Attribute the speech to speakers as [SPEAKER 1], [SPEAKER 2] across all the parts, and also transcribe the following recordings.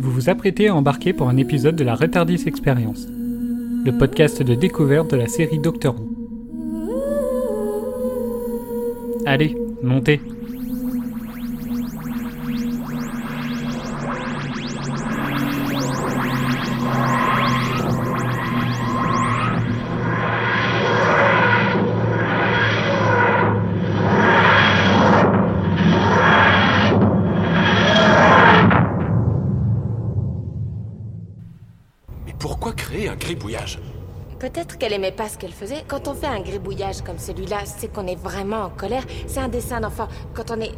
[SPEAKER 1] Vous vous apprêtez à embarquer pour un épisode de la Retardis Experience, le podcast de découverte de la série Doctor Who. Allez, montez
[SPEAKER 2] Qu'elle aimait pas ce qu'elle faisait. Quand on fait un gribouillage comme celui-là, c'est qu'on est vraiment en colère. C'est un dessin d'enfant. Quand on est.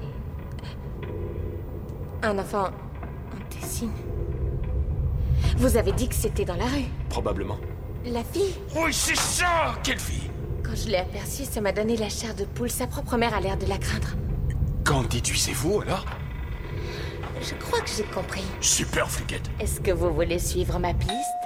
[SPEAKER 2] Un enfant. On dessine. Vous avez dit que c'était dans la rue.
[SPEAKER 3] Probablement.
[SPEAKER 2] La fille,
[SPEAKER 3] Oui, c'est ça Quelle fille?
[SPEAKER 2] Quand je l'ai aperçue, ça m'a donné la chair de poule. Sa propre mère a l'air de la craindre.
[SPEAKER 3] Qu'en déduisez-vous alors?
[SPEAKER 2] Je crois que j'ai compris.
[SPEAKER 3] Super fliquette.
[SPEAKER 2] Est-ce que vous voulez suivre ma piste?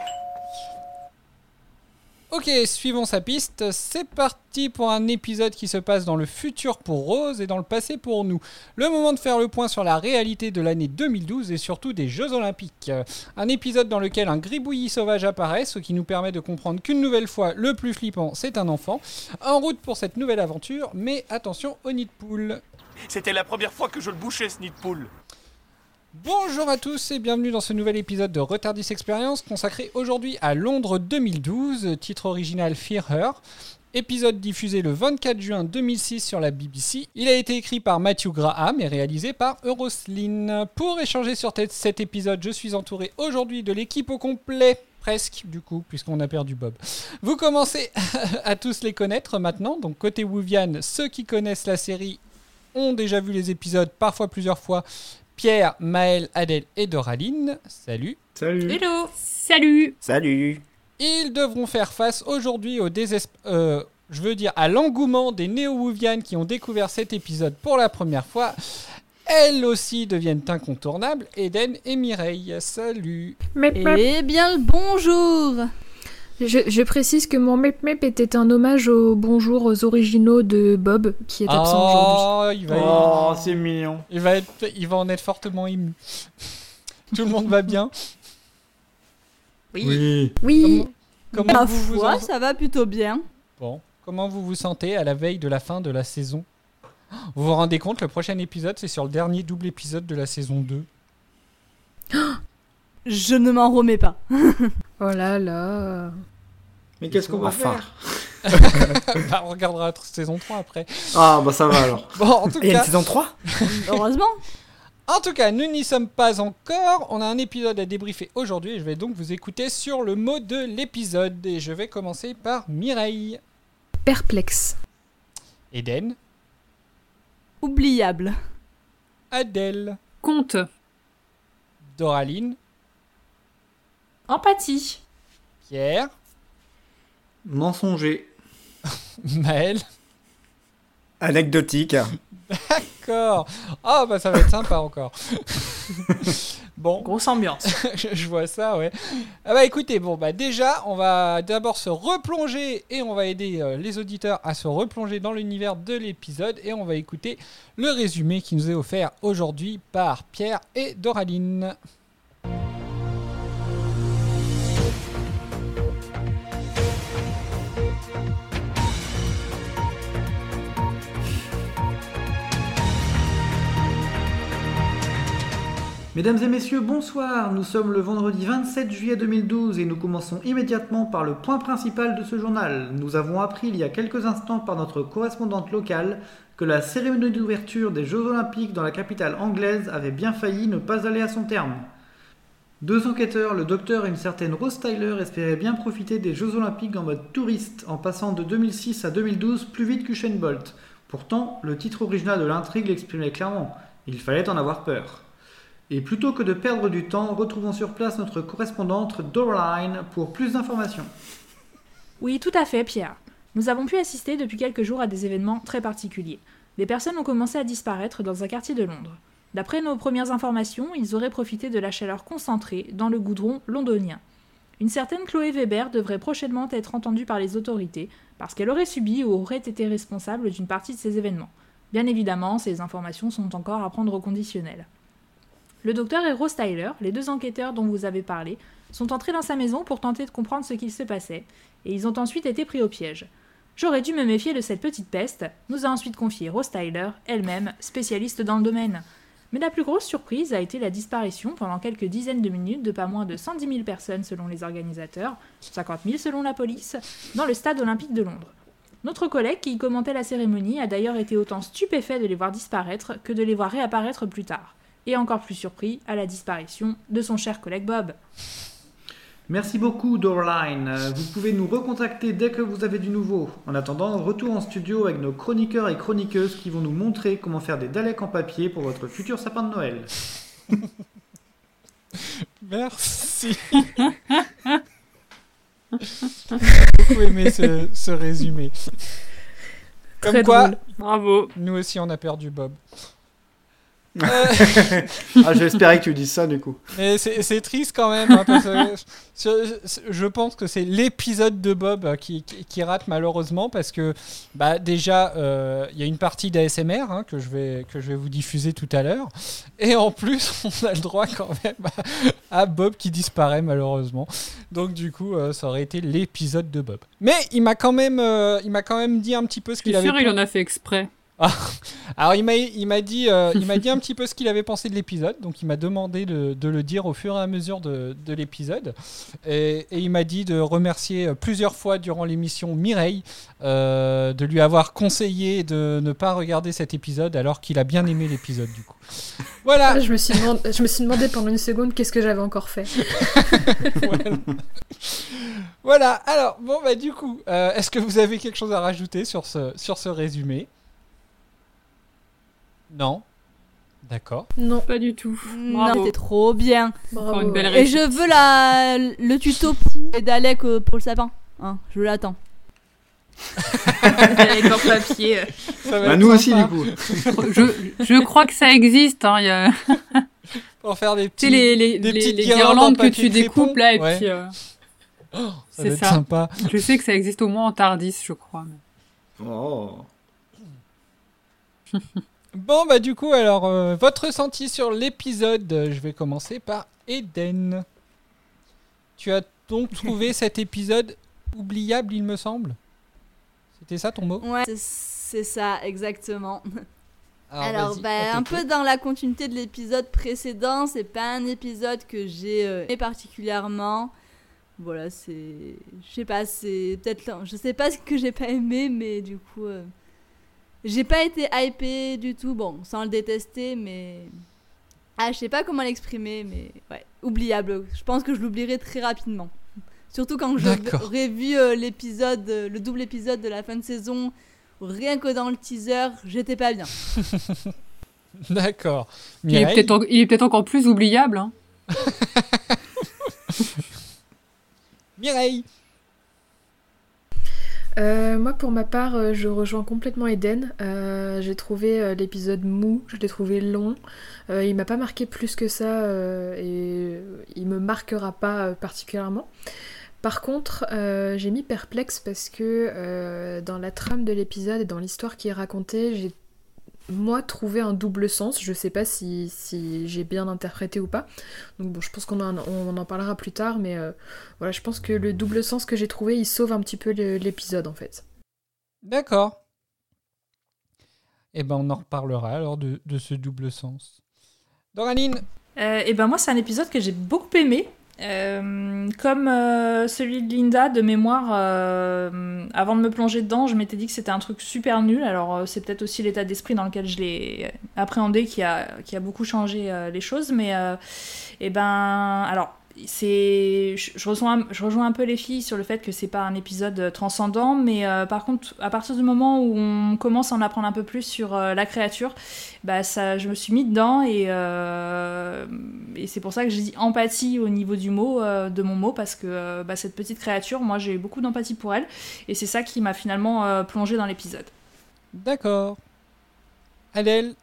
[SPEAKER 1] Ok, suivons sa piste. C'est parti pour un épisode qui se passe dans le futur pour Rose et dans le passé pour nous. Le moment de faire le point sur la réalité de l'année 2012 et surtout des Jeux Olympiques. Un épisode dans lequel un gribouillis sauvage apparaît, ce qui nous permet de comprendre qu'une nouvelle fois, le plus flippant, c'est un enfant. En route pour cette nouvelle aventure, mais attention au nid.
[SPEAKER 3] C'était la première fois que je le bouchais, ce nid.
[SPEAKER 1] Bonjour à tous et bienvenue dans ce nouvel épisode de Retardis Experience consacré aujourd'hui à Londres 2012, titre original Fear Her. Épisode diffusé le 24 juin 2006 sur la BBC. Il a été écrit par Matthew Graham et réalisé par Euroslin. Pour échanger sur cet épisode, je suis entouré aujourd'hui de l'équipe au complet. Presque, du coup, puisqu'on a perdu Bob. Vous commencez à tous les connaître maintenant. Donc, côté Wuvian, ceux qui connaissent la série ont déjà vu les épisodes, parfois plusieurs fois. Pierre, Maël, Adèle et Doraline. Salut.
[SPEAKER 4] Salut.
[SPEAKER 5] Hello Salut
[SPEAKER 4] Salut.
[SPEAKER 1] Ils devront faire face aujourd'hui au désespoir. je veux dire à l'engouement des néo-Wouvianes qui ont découvert cet épisode pour la première fois. Elles aussi deviennent incontournables. Eden et Mireille. Salut.
[SPEAKER 5] Eh bien le bonjour
[SPEAKER 6] Je, je précise que mon Mep Mep était un hommage aux bonjours aux originaux de Bob, qui est absent aujourd'hui.
[SPEAKER 1] Oh, va,
[SPEAKER 4] Oh, c'est mignon.
[SPEAKER 1] il, va être, il va en être fortement ému. Tout le monde va bien.
[SPEAKER 4] Oui.
[SPEAKER 6] Oui,
[SPEAKER 1] Comment
[SPEAKER 5] Ma
[SPEAKER 1] vous vous
[SPEAKER 5] foi,
[SPEAKER 1] en-
[SPEAKER 5] ça va plutôt bien.
[SPEAKER 1] Bon, comment vous vous sentez à la veille de la fin de la saison? Vous vous rendez compte, le prochain épisode, c'est sur le dernier double épisode de la saison 2.
[SPEAKER 5] Je ne m'en remets pas.
[SPEAKER 6] oh là là.
[SPEAKER 4] Mais qu'est-ce qu'on va
[SPEAKER 3] Enfin.
[SPEAKER 4] faire
[SPEAKER 1] bah, on regardera la saison 3 après.
[SPEAKER 4] Ah, bah ça va alors.
[SPEAKER 1] Bon, en tout
[SPEAKER 4] Et une
[SPEAKER 1] cas,
[SPEAKER 4] saison 3
[SPEAKER 5] Heureusement.
[SPEAKER 1] en tout cas, nous n'y sommes pas encore. On a un épisode à débriefer aujourd'hui et je vais donc vous écouter sur le mot de l'épisode. Et je vais commencer par Mireille.
[SPEAKER 6] Perplexe.
[SPEAKER 1] Eden.
[SPEAKER 5] Oubliable.
[SPEAKER 1] Adèle.
[SPEAKER 7] Compte.
[SPEAKER 1] Doraline.
[SPEAKER 7] Empathie.
[SPEAKER 1] Pierre.
[SPEAKER 4] Mensonger.
[SPEAKER 1] Maël.
[SPEAKER 4] Anecdotique.
[SPEAKER 1] D'accord. Ah, bah ça va être sympa encore. bon.
[SPEAKER 7] Grosse ambiance.
[SPEAKER 1] je je vois ça, ouais. Ah bah écoutez, bon bah déjà, on va d'abord se replonger et on va aider euh, les auditeurs à se replonger dans l'univers de l'épisode et on va écouter le résumé qui nous est offert aujourd'hui par Pierre et Doraline.
[SPEAKER 8] Mesdames et messieurs, bonsoir. Nous sommes le vendredi 27 juillet 2012 et nous commençons immédiatement par le point principal de ce journal. Nous avons appris il y a quelques instants par notre correspondante locale que la cérémonie d'ouverture des Jeux Olympiques dans la capitale anglaise avait bien failli ne pas aller à son terme. Deux enquêteurs, le docteur et une certaine Rose Tyler, espéraient bien profiter des Jeux Olympiques en mode touriste en passant de 2006 à 2012 plus vite qu'Usain Bolt. Pourtant, le titre original de l'intrigue l'exprimait clairement. Il fallait en avoir peur. Et plutôt que de perdre du temps, retrouvons sur place notre correspondante Doraline pour plus d'informations.
[SPEAKER 7] Oui, tout à fait, Pierre. Nous avons pu assister depuis quelques jours à des événements très particuliers. Des personnes ont commencé à disparaître dans un quartier de Londres. D'après nos premières informations, ils auraient profité de la chaleur concentrée dans le goudron londonien. Une certaine Chloé Weber devrait prochainement être entendue par les autorités parce qu'elle aurait subi ou aurait été responsable d'une partie de ces événements. Bien évidemment, ces informations sont encore à prendre au conditionnel. Le docteur et Rose Tyler, les deux enquêteurs dont vous avez parlé, sont entrés dans sa maison pour tenter de comprendre ce qu'il se passait, et ils ont ensuite été pris au piège. J'aurais dû me méfier de cette petite peste, nous a ensuite confié Rose Tyler, elle-même spécialiste dans le domaine. Mais la plus grosse surprise a été la disparition pendant quelques dizaines de minutes de pas moins de 110 000 personnes selon les organisateurs, 50 000 selon la police, dans le stade olympique de Londres. Notre collègue qui commentait la cérémonie a d'ailleurs été autant stupéfait de les voir disparaître que de les voir réapparaître plus tard, et encore plus surpris à la disparition de son cher collègue Bob.
[SPEAKER 8] Merci beaucoup, Doraline. Euh, Vous pouvez nous recontacter dès que vous avez du nouveau. En attendant, retour en studio avec nos chroniqueurs et chroniqueuses qui vont nous montrer comment faire des Daleks en papier pour votre futur sapin de Noël.
[SPEAKER 1] Merci. J'ai beaucoup aimé ce, ce résumé. Comme
[SPEAKER 9] Très
[SPEAKER 1] quoi,
[SPEAKER 9] drôle. Bravo.
[SPEAKER 1] nous aussi on a perdu Bob.
[SPEAKER 4] Ah, j'espérais que tu dises ça du coup.
[SPEAKER 1] Mais c'est triste quand même. hein, parce que je, je pense que c'est l'épisode de Bob euh, qui, qui- qui rate malheureusement parce que bah, déjà euh, il y a une partie d'ASMR hein, que, je vais, que je vais vous diffuser tout à l'heure. Et en plus on a le droit quand même à Bob qui disparaît malheureusement. Donc du coup euh, ça aurait été l'épisode de Bob. Mais il m'a quand, même, euh, il m'a quand même dit un petit peu ce qu'il avait
[SPEAKER 9] sûr, il en a fait exprès.
[SPEAKER 1] Alors il m'a il m'a dit euh, il m'a dit un petit peu ce qu'il avait pensé de l'épisode. Donc il m'a demandé de, de le dire au fur et à mesure de, de l'épisode. Et, et il m'a dit de remercier euh, plusieurs fois durant l'émission Mireille euh, de lui avoir conseillé de ne pas regarder cet épisode alors qu'il a bien aimé l'épisode du coup. Voilà.
[SPEAKER 6] Ah, je, me suis demandé, je me suis demandé pendant une seconde qu'est-ce que j'avais encore fait.
[SPEAKER 1] voilà. Voilà, alors bon bah du coup euh, est-ce que vous avez quelque chose à rajouter sur ce sur ce résumé? Non d'accord
[SPEAKER 6] Non,
[SPEAKER 9] Pas du tout.
[SPEAKER 5] Non,
[SPEAKER 9] Bravo.
[SPEAKER 5] c'était trop bien.
[SPEAKER 6] bravo.
[SPEAKER 9] Encore une belle
[SPEAKER 5] Et je veux la, le tuto et Dalek euh, pour le sapin. Hein, je l'attends.
[SPEAKER 7] Avec en papier.
[SPEAKER 1] Ça va
[SPEAKER 4] Bah, nous aussi
[SPEAKER 1] sympa.
[SPEAKER 4] du coup.
[SPEAKER 9] je, je crois que ça existe. Hein. Il y a
[SPEAKER 1] pour faire des petits
[SPEAKER 9] sais, les, les,
[SPEAKER 1] des petites
[SPEAKER 9] les
[SPEAKER 1] guirlandes
[SPEAKER 9] que tu découpes
[SPEAKER 1] crépon.
[SPEAKER 9] là. Et
[SPEAKER 1] Ouais.
[SPEAKER 9] puis, euh,
[SPEAKER 1] Ça
[SPEAKER 9] c'est ça.
[SPEAKER 1] sympa.
[SPEAKER 9] je sais que ça existe au moins en Tardis, je crois. mais-
[SPEAKER 4] Oh.
[SPEAKER 1] Bon, bah, du coup, alors, euh, votre ressenti sur l'épisode euh, Je vais commencer par Eden. Tu as donc trouvé cet épisode oubliable, il me semble? C'était ça ton mot?
[SPEAKER 5] Ouais, c'est- ça, exactement. Alors, bah, un peu dans la continuité de l'épisode précédent, c'est pas un épisode que j'ai euh, aimé particulièrement. Voilà, c'est. Je sais pas, c'est peut-être. Je sais pas ce que j'ai pas aimé, mais du coup. euh, J'ai pas été hypée du tout, bon, sans le détester, mais. Ah, je sais pas comment l'exprimer, mais ouais, oubliable. Je pense que je l'oublierai très rapidement. Surtout quand j'aurai vu euh, l'épisode, euh, le double épisode de la fin de saison, rien que dans le teaser, j'étais pas bien.
[SPEAKER 1] D'accord.
[SPEAKER 9] Il est
[SPEAKER 1] Mireille
[SPEAKER 9] peut-être en- il est peut-être encore plus oubliable. Hein.
[SPEAKER 1] Mireille
[SPEAKER 6] Euh, moi, pour ma part, euh, je rejoins complètement Eden. Euh, j'ai trouvé l'épisode mou, je l'ai trouvé long. Euh, il m'a pas marqué plus que ça et il me marquera pas particulièrement. Par contre, j'ai mis perplexe parce que dans la trame de l'épisode et dans l'histoire qui est racontée, j'ai moi trouvé un double sens. Je sais pas si, si j'ai bien interprété ou pas. Donc bon, je pense qu'on en, on en parlera plus tard, mais euh, voilà, je pense que le double sens que j'ai trouvé, il sauve un petit peu l'épisode en fait.
[SPEAKER 1] D'accord. Eh ben, on en reparlera alors de, de ce double sens. Doraline
[SPEAKER 7] Euh, et ben moi, c'est un épisode que j'ai beaucoup aimé. Euh, comme euh, celui de Linda, de mémoire, euh, avant de me plonger dedans, je m'étais dit que c'était un truc super nul. Alors, c'est peut-être aussi l'état d'esprit dans lequel je l'ai appréhendé qui a, qui a beaucoup changé les choses. Mais, et ben, alors, c'est je, rejoins un peu les filles sur le fait que c'est pas un épisode euh, transcendant mais euh, par contre à partir du moment où on commence à en apprendre un peu plus sur euh, la créature bah ça je me suis mis dedans et, et c'est pour ça que j'ai dit empathie au niveau du mot de mon mot parce que bah, cette petite créature moi j'ai beaucoup d'empathie pour elle et c'est ça qui m'a finalement plongé dans l'épisode
[SPEAKER 1] D'accord. Adèle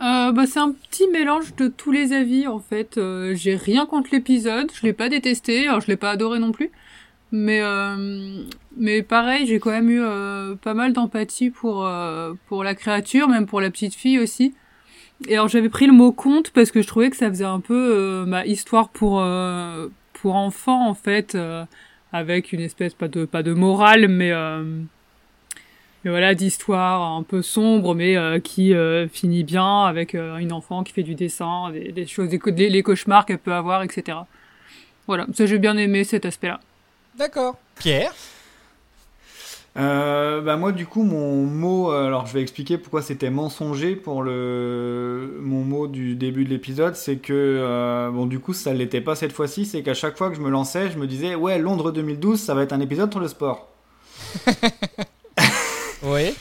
[SPEAKER 9] Euh, bah, c'est un petit mélange de tous les avis en fait. Euh, j'ai rien contre l'épisode, je l'ai pas détesté, alors je l'ai pas adoré non plus. Mais euh, mais pareil, j'ai quand même eu euh, pas mal d'empathie pour euh, pour la créature, même pour la petite fille aussi. et alors j'avais pris le mot conte parce que je trouvais que ça faisait un peu ma histoire pour pour enfants en fait, avec une espèce pas de pas de morale, mais voilà d'histoire un peu sombre mais qui finit bien avec une enfant qui fait du dessin des, choses les, les cauchemars qu'elle peut avoir etc voilà. Ça j'ai bien aimé cet aspect là
[SPEAKER 1] d'accord. Pierre?
[SPEAKER 4] Euh, bah moi du coup mon mot alors je vais expliquer pourquoi c'était mensonger pour le mon mot du début de l'épisode c'est que bon du coup ça l'était pas cette fois-ci c'est qu'à chaque fois que je me lançais je me disais ouais Londres 2012 ça va être un épisode sur le sport
[SPEAKER 1] Oui.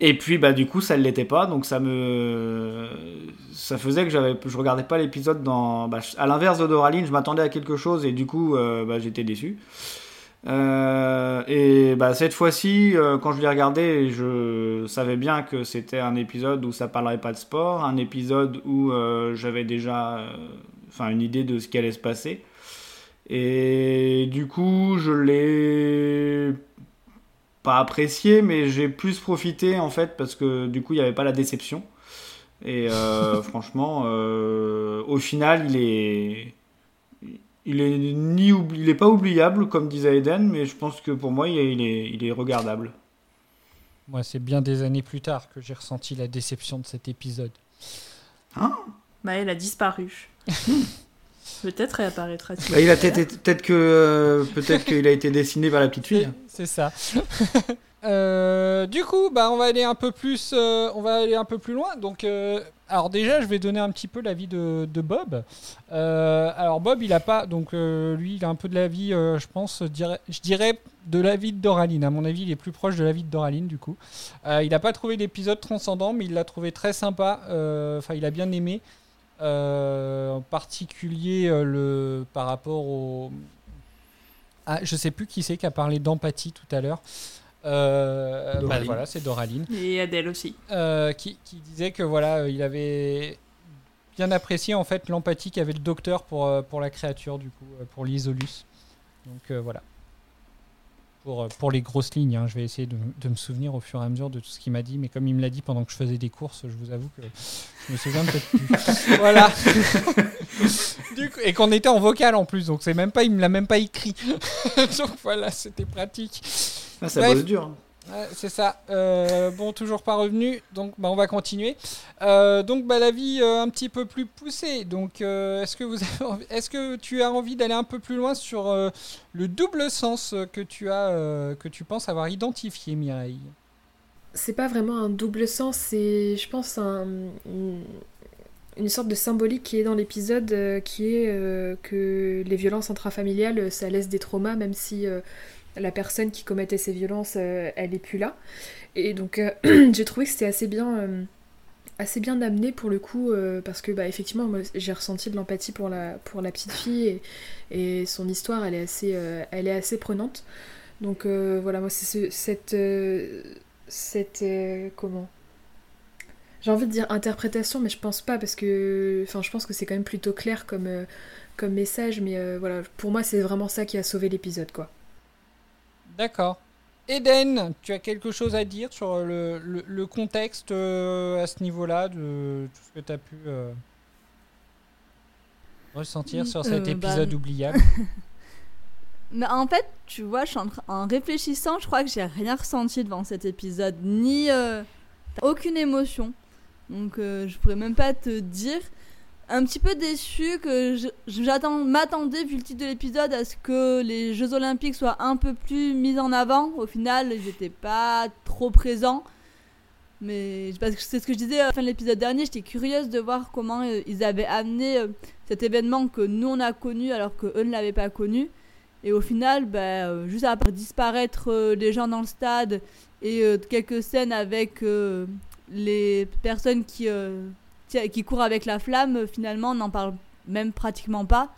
[SPEAKER 4] Et puis bah du coup ça ne l'était pas donc ça me ça faisait que j'avais je regardais pas l'épisode dans bah, à l'inverse de Doraline je m'attendais à quelque chose et du coup euh, bah, j'étais déçu. Euh, et bah, cette fois-ci, euh, quand je l'ai regardé, je savais bien que c'était un épisode où ça parlerait pas de sport, un épisode où j'avais déjà enfin une idée de ce qui allait se passer. Et du coup, je l'ai pas apprécié, mais j'ai plus profité en fait parce que du coup il n'y avait pas la déception. Et euh, franchement, euh, au final, il est, il est ni il est pas oubliable comme disait Eden, mais je pense que pour moi il est, il est, il est regardable.
[SPEAKER 1] Moi, c'est bien des années plus tard que j'ai ressenti la déception de cet épisode.
[SPEAKER 4] Hein?
[SPEAKER 7] Bah, elle a disparu. Peut-être réapparaîtra-t-il.
[SPEAKER 4] Bah, il a peut-être que euh, peut-être qu'il a été dessiné par la petite fille.
[SPEAKER 1] C'est ça. Euh, du coup, bah, on va aller un peu plus, euh, on va aller un peu plus loin. Donc, alors déjà, je vais donner un petit peu l'avis de, de Bob. alors Bob, il a pas, donc lui, il a un peu de l'avis, je pense, je dirais de l'avis de Doraline. À mon avis, il est plus proche de l'avis de Doraline du coup. il n'a pas trouvé l'épisode transcendant, mais il l'a trouvé très sympa. Enfin, il a bien aimé. Euh, en particulier euh, le, par rapport au. Ah, je sais plus qui c'est qui a parlé d'empathie tout à l'heure. Euh, bah, voilà, c'est Doraline.
[SPEAKER 7] Et Adèle aussi.
[SPEAKER 1] qui, qui, disait que voilà, il avait bien apprécié en fait l'empathie qu'avait le docteur pour, pour la créature, du coup, pour l'Isolus. Donc voilà. Euh, pour, les grosses lignes. Hein. Je vais essayer de, me souvenir au fur et à mesure de tout ce qu'il m'a dit. Mais comme il me l'a dit pendant que je faisais des courses, je vous avoue que je me souviens peut-être plus. voilà. et qu'on était en vocal en plus. Donc c'est même pas, il me l'a même pas écrit. donc voilà, c'était pratique.
[SPEAKER 4] Ah, ça bosse dur.
[SPEAKER 1] C'est ça. Euh, bon, toujours pas revenu, donc bah, on va continuer. Euh, donc bah, la vie euh, un petit peu plus poussée. Donc est-ce que vous est-ce que tu as envie d'aller un peu plus loin sur le double sens que tu as que tu penses avoir identifié, Mireille?
[SPEAKER 6] C'est pas vraiment un double sens, c'est je pense une, sorte de symbolique qui est dans l'épisode, qui est que les violences intrafamiliales, ça laisse des traumas, même si la personne qui commettait ces violences, euh, elle est plus là. Et donc euh, j'ai trouvé que c'était assez bien, euh, assez bien amené pour le coup, parce que bah, effectivement, j'ai ressenti de l'empathie pour la, pour la petite fille et, son histoire, elle est assez, elle est assez prenante. Donc voilà, moi c'est cette, cette comment? J'ai envie de dire interprétation, mais je pense pas parce que, enfin, je pense que c'est quand même plutôt clair comme, comme message, mais voilà, pour moi c'est vraiment ça qui a sauvé l'épisode, quoi.
[SPEAKER 1] D'accord. Eden, tu as quelque chose à dire sur le, contexte euh, à ce niveau-là, de tout ce que tu as pu euh, ressentir sur cet euh, bah, épisode oubliable?
[SPEAKER 5] Mais en fait, tu vois, je en, réfléchissant, je crois que j'ai rien ressenti devant cet épisode, ni aucune émotion. Donc je pourrais même pas te dire un petit peu déçu que j'attends m'attendais vu le titre de l'épisode à ce que les Jeux Olympiques soient un peu plus mis en avant. Au final, ils n'étaient pas trop présents. Mais c'est ce que je disais à la fin de l'épisode dernier, j'étais curieuse de voir comment euh, ils avaient amené euh, cet événement que nous on a connu alors que eux ne l'avaient pas connu. Et au final, bah, euh, juste après disparaître les gens dans le stade et quelques scènes avec les personnes qui qui court avec la flamme, finalement, on n'en parle même pratiquement pas.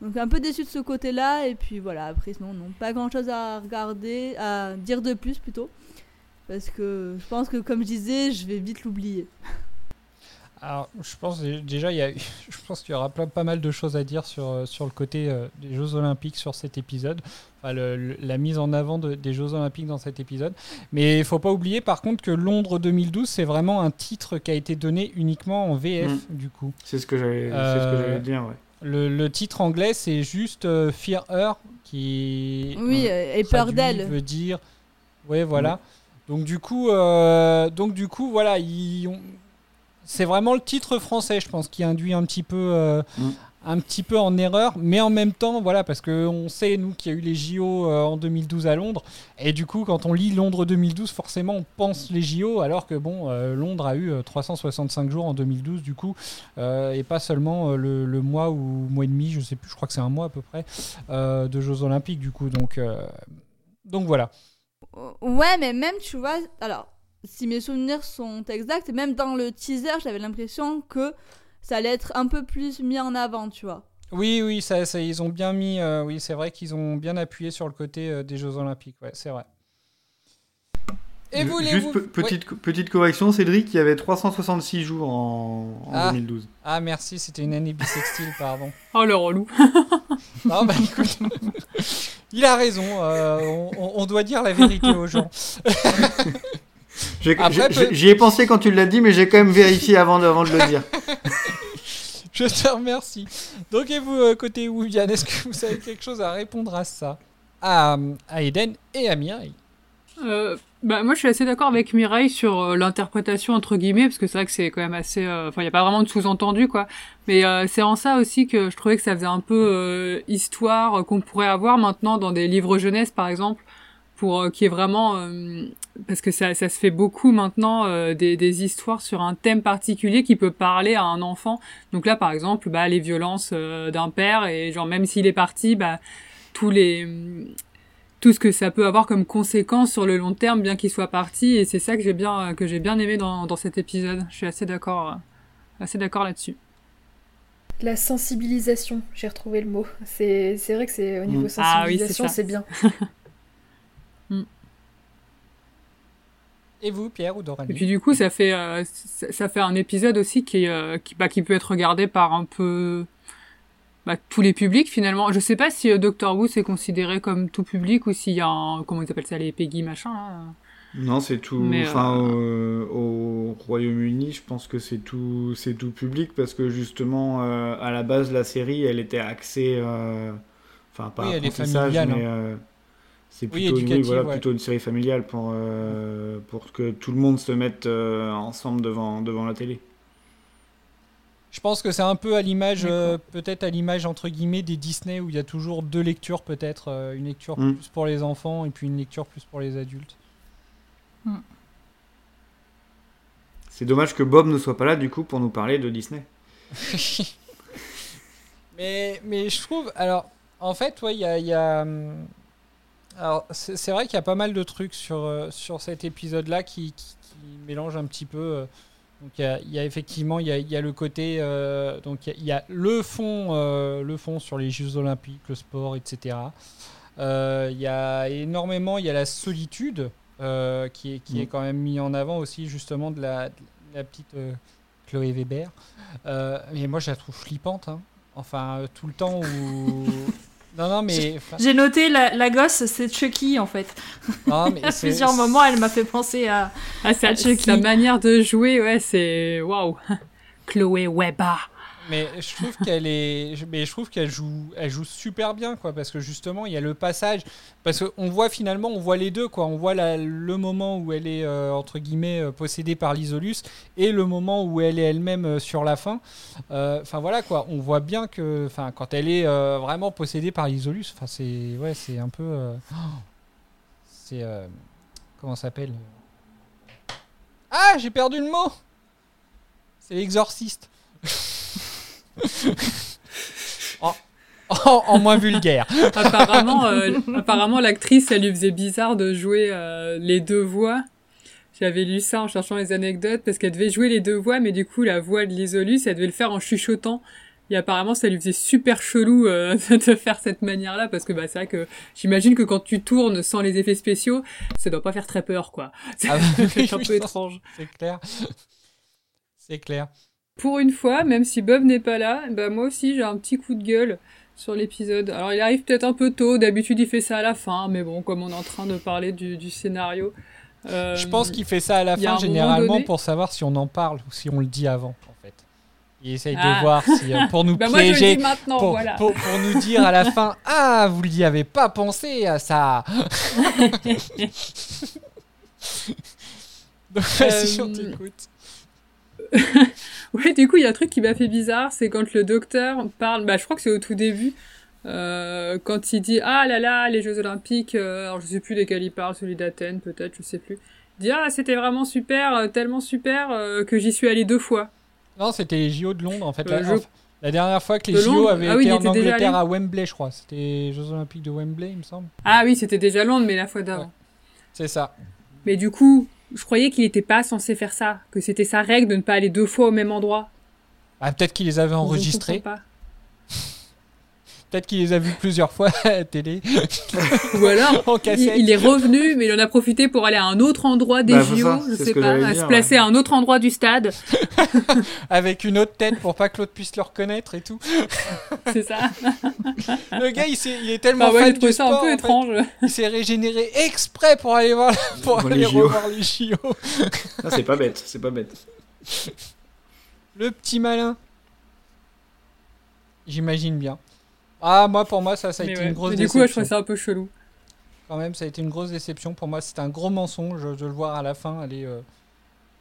[SPEAKER 5] Donc un peu déçu de ce côté-là, et puis voilà, après, non, non, pas grand-chose à regarder, à dire de plus plutôt. Parce que je pense que, comme je disais, je vais vite l'oublier.
[SPEAKER 1] alors, je pense dé- déjà, il y a, je pense qu'il y aura plein, pas mal de choses à dire sur, euh, sur le côté euh, des Jeux Olympiques sur cet épisode. Enfin, le- le- la mise en avant de- des Jeux Olympiques dans cet épisode. Mais il faut pas oublier, par contre, que Londres 2012, c'est vraiment un titre qui a été donné uniquement en VF,
[SPEAKER 4] Mm.
[SPEAKER 1] du coup.
[SPEAKER 4] C'est ce que j'allais
[SPEAKER 1] Euh,
[SPEAKER 4] dire, ouais.
[SPEAKER 1] Le, le titre anglais, c'est juste euh, Fear Her, qui
[SPEAKER 5] Oui, euh, et peur d'elle.
[SPEAKER 1] veut dire. Ouais, voilà. Donc du coup, euh, donc du coup, voilà, ils ont- c'est vraiment le titre français, je pense, qui induit un petit peu, euh,
[SPEAKER 4] Mm.
[SPEAKER 1] un petit peu en erreur, mais en même temps, voilà, parce que on sait nous qu'il y a eu les JO euh, en 2012 à Londres, et du coup, quand on lit Londres 2012, forcément, on pense les JO, alors que bon, euh, Londres a eu euh, 365 jours en 2012, du coup, euh, et pas seulement euh, le, le mois ou mois et demi, je sais plus, je crois que c'est un mois à peu près, euh, de Jeux Olympiques, du coup, donc, euh, donc voilà.
[SPEAKER 5] Ouais, mais même, tu vois, alors, si mes souvenirs sont exacts, même dans le teaser, j'avais l'impression que ça allait être un peu plus mis en avant, tu vois.
[SPEAKER 1] Oui, oui, ça, ça- ils ont bien mis. euh, oui, c'est vrai qu'ils ont bien appuyé sur le côté euh, des Jeux Olympiques. Ouais, c'est vrai. Et vous, les
[SPEAKER 4] Juste
[SPEAKER 1] vous-
[SPEAKER 4] pe-
[SPEAKER 1] ouais.
[SPEAKER 4] petite, petite correction, Cédric, il y avait 366 jours en, en
[SPEAKER 1] Ah.
[SPEAKER 4] 2012.
[SPEAKER 1] Ah, merci, c'était une année bissextile, pardon.
[SPEAKER 9] Oh le relou.
[SPEAKER 1] Non, bah écoute, il a raison. euh, on, on- on doit dire la vérité aux gens.
[SPEAKER 4] J'y ai pensé quand tu l'as dit, mais j'ai quand même vérifié avant de, avant de le dire.
[SPEAKER 1] Je te remercie. Donc, et vous, euh, côté Wuyan, est-ce que vous avez quelque chose à répondre à ça? À, à Eden et à Mireille
[SPEAKER 9] Euh, bah, moi, je suis assez d'accord avec Mireille sur euh, l'interprétation entre guillemets, parce que c'est vrai que c'est quand même assez. euh, Enfin, il n'y a pas vraiment de sous-entendu, quoi. Mais euh, c'est en ça aussi que je trouvais que ça faisait un peu euh, histoire euh, qu'on pourrait avoir maintenant dans des livres jeunesse, par exemple, pour euh, qui est vraiment euh, parce que ça, ça se fait beaucoup maintenant euh, des, des histoires sur un thème particulier qui peut parler à un enfant. Donc là, par exemple, bah, les violences euh, d'un père et genre même s'il est parti, bah tous les tout ce que ça peut avoir comme conséquence sur le long terme, bien qu'il soit parti. Et c'est ça que j'ai bien que j'ai bien aimé dans, dans cet épisode. Je suis assez d'accord assez d'accord là-dessus.
[SPEAKER 6] La sensibilisation, j'ai retrouvé le mot. C'est c'est vrai que c'est au niveau
[SPEAKER 4] Mm.
[SPEAKER 9] Ah oui, c'est
[SPEAKER 6] sensibilisation, bien.
[SPEAKER 1] Et vous, Pierre ou Doran
[SPEAKER 9] Et puis du coup, ça fait euh, ça, ça fait un épisode aussi qui euh, qui bah, qui peut être regardé par un peu bah, tous les publics finalement. Je sais pas si euh, Doctor Who c'est considéré comme tout public ou s'il y a un comment ils appellent ça les Peggy machin là.
[SPEAKER 4] Non, c'est tout.
[SPEAKER 9] Mais,
[SPEAKER 4] Enfin, euh, au Royaume-Uni, je pense que c'est tout, c'est tout public parce que justement, euh, à la base, la série, elle était axée, euh, enfin pas
[SPEAKER 1] Oui, elle est
[SPEAKER 4] apprentissage,
[SPEAKER 1] familiale,
[SPEAKER 4] mais
[SPEAKER 1] hein.
[SPEAKER 4] C'est
[SPEAKER 1] Oui,
[SPEAKER 4] plutôt, voilà,
[SPEAKER 1] ouais.
[SPEAKER 4] plutôt une série familiale pour euh, pour que tout le monde se mette euh, ensemble devant devant la télé.
[SPEAKER 1] Je pense que c'est un peu à l'image, euh, peut-être à l'image entre guillemets des Disney où il y a toujours deux lectures peut-être, euh, une lecture
[SPEAKER 4] Mm.
[SPEAKER 1] plus pour les enfants et puis une lecture plus pour les adultes.
[SPEAKER 4] C'est dommage que Bob ne soit pas là du coup pour nous parler de Disney.
[SPEAKER 1] mais, mais je trouve, alors en fait, ouais, il y a, il y a, hum, alors c'est vrai qu'il y a pas mal de trucs sur euh, sur cet épisode-là qui, qui, qui mélangent un petit peu. euh, donc il y a, il y a effectivement il y a, il y a le côté euh, donc il y a, le fond euh, le fond sur les Jeux Olympiques, le sport, etc. Euh, Il y a énormément il y a la solitude qui est qui est
[SPEAKER 4] Mm.
[SPEAKER 1] quand même mis en avant aussi justement de la, de la petite Chloé Weber. Mais moi je la trouve flippante. hein. Enfin tout le temps où non non mais
[SPEAKER 7] J'ai noté la, la gosse, c'est Chucky en fait.
[SPEAKER 1] non, mais
[SPEAKER 7] À plusieurs moments, elle m'a fait penser à.
[SPEAKER 9] Ah, sa,
[SPEAKER 7] À Chucky.
[SPEAKER 9] sa manière de jouer, ouais, c'est waouh. Chloé Weber.
[SPEAKER 1] Mais je trouve qu'elle est, mais je trouve qu'elle joue, elle joue super bien quoi, parce que justement il y a le passage, parce qu'on voit finalement, on voit les deux quoi, on voit le moment où elle est euh, entre guillemets euh, possédée par l'Isolus et le moment où elle est elle-même euh, sur la fin. Enfin voilà quoi, on voit bien que, enfin quand elle est vraiment possédée par l'Isolus, enfin c'est, ouais c'est un peu, c'est, comment s'appelle? Ah j'ai perdu le mot. C'est l'exorciste. en, moins vulgaire.
[SPEAKER 9] apparemment, euh, apparemment l'actrice, ça lui faisait bizarre de jouer euh, les deux voix. J'avais lu ça en cherchant les anecdotes parce qu'elle devait jouer les deux voix, mais du coup la voix de l'Isolus, elle devait le faire en chuchotant. Et apparemment, ça lui faisait super chelou euh, de faire cette manière-là parce que bah c'est vrai que j'imagine que quand tu tournes sans les effets spéciaux, ça doit pas faire très peur quoi. C'est
[SPEAKER 1] Ah bah oui,
[SPEAKER 9] un peu étrange.
[SPEAKER 1] C'est clair. C'est clair.
[SPEAKER 9] Pour une fois, même si Bob n'est pas là, bah moi aussi j'ai un petit coup de gueule sur l'épisode. Alors il arrive peut-être un peu tôt, d'habitude il fait ça à la fin, mais bon, comme on est en train de parler du, du scénario. euh,
[SPEAKER 1] Je pense qu'il fait ça à la fin généralement
[SPEAKER 9] donné-
[SPEAKER 1] pour savoir si on en parle ou si on le dit avant en fait. Il essaye
[SPEAKER 9] Ah.
[SPEAKER 1] de voir si, euh, pour nous
[SPEAKER 9] Bah moi je le
[SPEAKER 1] piéger,
[SPEAKER 9] dis
[SPEAKER 1] pour,
[SPEAKER 9] voilà.
[SPEAKER 1] pour- pour nous dire à la fin Ah, vous n'y avez pas pensé à ça Donc, vas-y, on
[SPEAKER 9] Euh,
[SPEAKER 1] t'écoute.
[SPEAKER 9] Ouais, du coup, il y a un truc qui m'a fait bizarre, c'est quand le docteur parle, bah, je crois que c'est au tout début, euh, quand il dit Ah là là, les Jeux Olympiques, euh, alors je sais plus lesquels il parle, celui d'Athènes peut-être, je sais plus. Il dit Ah, c'était vraiment super, euh, tellement super euh, que j'y suis allé deux fois.
[SPEAKER 1] Non, c'était les JO de Londres en fait. La,
[SPEAKER 9] je-
[SPEAKER 1] enfin, la dernière fois que les
[SPEAKER 9] De
[SPEAKER 1] JO avaient
[SPEAKER 9] Ah oui,
[SPEAKER 1] été en Angleterre à Wembley, je crois. C'était les Jeux Olympiques de Wembley, il me semble.
[SPEAKER 9] Ah oui, c'était déjà Londres, mais la fois d'avant.
[SPEAKER 1] Ouais. C'est ça.
[SPEAKER 9] Mais du coup, je croyais qu'il n'était pas censé faire ça, que c'était sa règle de ne pas aller deux fois au même endroit.
[SPEAKER 1] Ah, peut-être qu'ils les avaient
[SPEAKER 9] Je
[SPEAKER 1] enregistrés.
[SPEAKER 9] comprends pas.
[SPEAKER 1] Peut-être qu'il les a vus plusieurs fois à la télé.
[SPEAKER 9] Ou alors,
[SPEAKER 1] en
[SPEAKER 9] il, est revenu, mais il en a profité pour aller à un autre endroit des
[SPEAKER 4] Bah,
[SPEAKER 9] JO,
[SPEAKER 4] ça,
[SPEAKER 9] je sais pas, à
[SPEAKER 4] dire,
[SPEAKER 9] se placer
[SPEAKER 4] ouais.
[SPEAKER 9] à un autre endroit du stade.
[SPEAKER 1] avec une autre tête pour pas que l'autre puisse le reconnaître et tout.
[SPEAKER 9] C'est ça.
[SPEAKER 1] Le gars, il, est tellement
[SPEAKER 9] Enfin, ouais,
[SPEAKER 1] fan
[SPEAKER 9] j'ai trouvé
[SPEAKER 1] du
[SPEAKER 9] ça un peu
[SPEAKER 1] en fait,
[SPEAKER 9] étrange.
[SPEAKER 1] il s'est régénéré exprès pour aller voir, pour
[SPEAKER 4] Voir
[SPEAKER 1] aller
[SPEAKER 4] les JO.
[SPEAKER 1] revoir les JO.
[SPEAKER 4] Ah, c'est pas bête, c'est pas bête.
[SPEAKER 1] Le petit malin. J'imagine bien. Ah, moi, pour moi, ça, ça a
[SPEAKER 9] Mais
[SPEAKER 1] été
[SPEAKER 9] ouais.
[SPEAKER 1] une grosse
[SPEAKER 9] Mais du coup, je
[SPEAKER 1] déception.
[SPEAKER 9] trouvais ça un peu chelou.
[SPEAKER 1] Quand même, ça a été une grosse déception. Pour moi, c'était un gros mensonge de le voir à la fin aller, euh,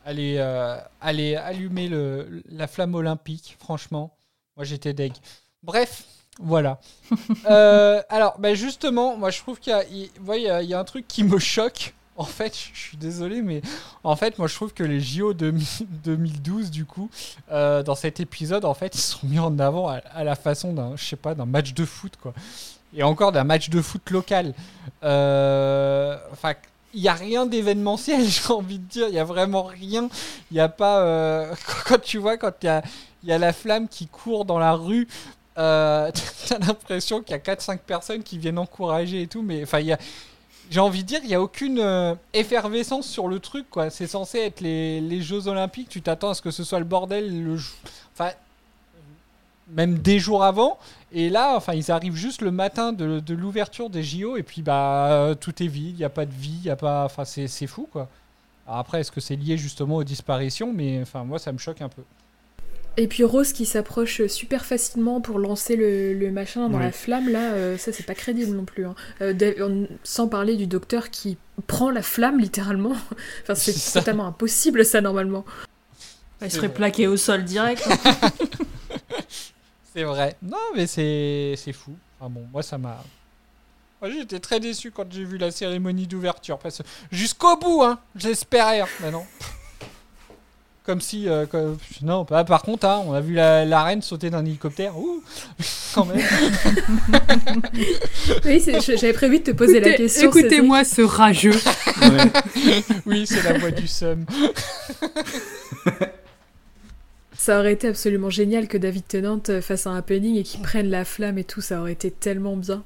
[SPEAKER 1] aller, euh, aller allumer le, la flamme olympique. Franchement, moi, j'étais deg. Bref, voilà. Euh, alors, bah, justement, moi, je trouve qu'il y a, il- ouais, il y a- il y a un truc qui me choque. En fait, je suis désolé, mais en fait, moi, je trouve que les JO de 2012, du coup, euh, dans cet épisode, en fait, ils sont mis en avant à, la façon d'un, je sais pas, d'un match de foot, quoi. Et encore d'un match de foot local. Euh, Enfin, il n'y a rien d'événementiel, j'ai envie de dire. Il n'y a vraiment rien. Il n'y a pas. euh, Quand tu vois, quand il y a, y a la flamme qui court dans la rue. Euh, t'as l'impression qu'il y a 4-5 personnes qui viennent encourager et tout, mais enfin, il y a, j'ai envie de dire, il n'y a aucune euh, effervescence sur le truc, quoi. C'est censé être les, les Jeux Olympiques, tu t'attends à ce que ce soit le bordel, le enfin, même des jours avant. Et là, enfin, ils arrivent juste le matin de, de l'ouverture des JO, et puis bah, euh, tout est vide, il n'y a pas de vie, il a pas, enfin, c'est, fou, quoi. Après, est-ce que c'est lié justement aux disparitions? Mais enfin, moi, ça me choque un peu.
[SPEAKER 6] Et puis Rose qui s'approche super facilement pour lancer le, le machin dans
[SPEAKER 4] Oui.
[SPEAKER 6] la flamme, là, euh, ça c'est pas crédible non plus. hein. Euh, sans parler du docteur qui prend la flamme littéralement. enfin, c'est totalement impossible ça normalement.
[SPEAKER 7] Il serait
[SPEAKER 1] vrai.
[SPEAKER 7] plaqué au sol direct. hein.
[SPEAKER 1] C'est vrai. Non, mais c'est, c'est fou. Enfin bon, moi, ça m'a. Moi, j'étais très déçu quand j'ai vu la cérémonie d'ouverture. Jusqu'au bout, hein, j'espérais. hein. Mais non. Comme si. euh, comme- Non, bah, par contre, hein, on a vu la, la reine sauter d'un hélicoptère. Ouh Quand même.
[SPEAKER 6] Oui, j'avais prévu de te poser la question.
[SPEAKER 9] Écoutez-moi ce rageux.
[SPEAKER 4] Ouais.
[SPEAKER 1] Oui, c'est la voix du seum.
[SPEAKER 6] Ça aurait été absolument génial que David Tennant euh, fasse un happening et qu'il prenne la flamme et tout, ça aurait été tellement bien.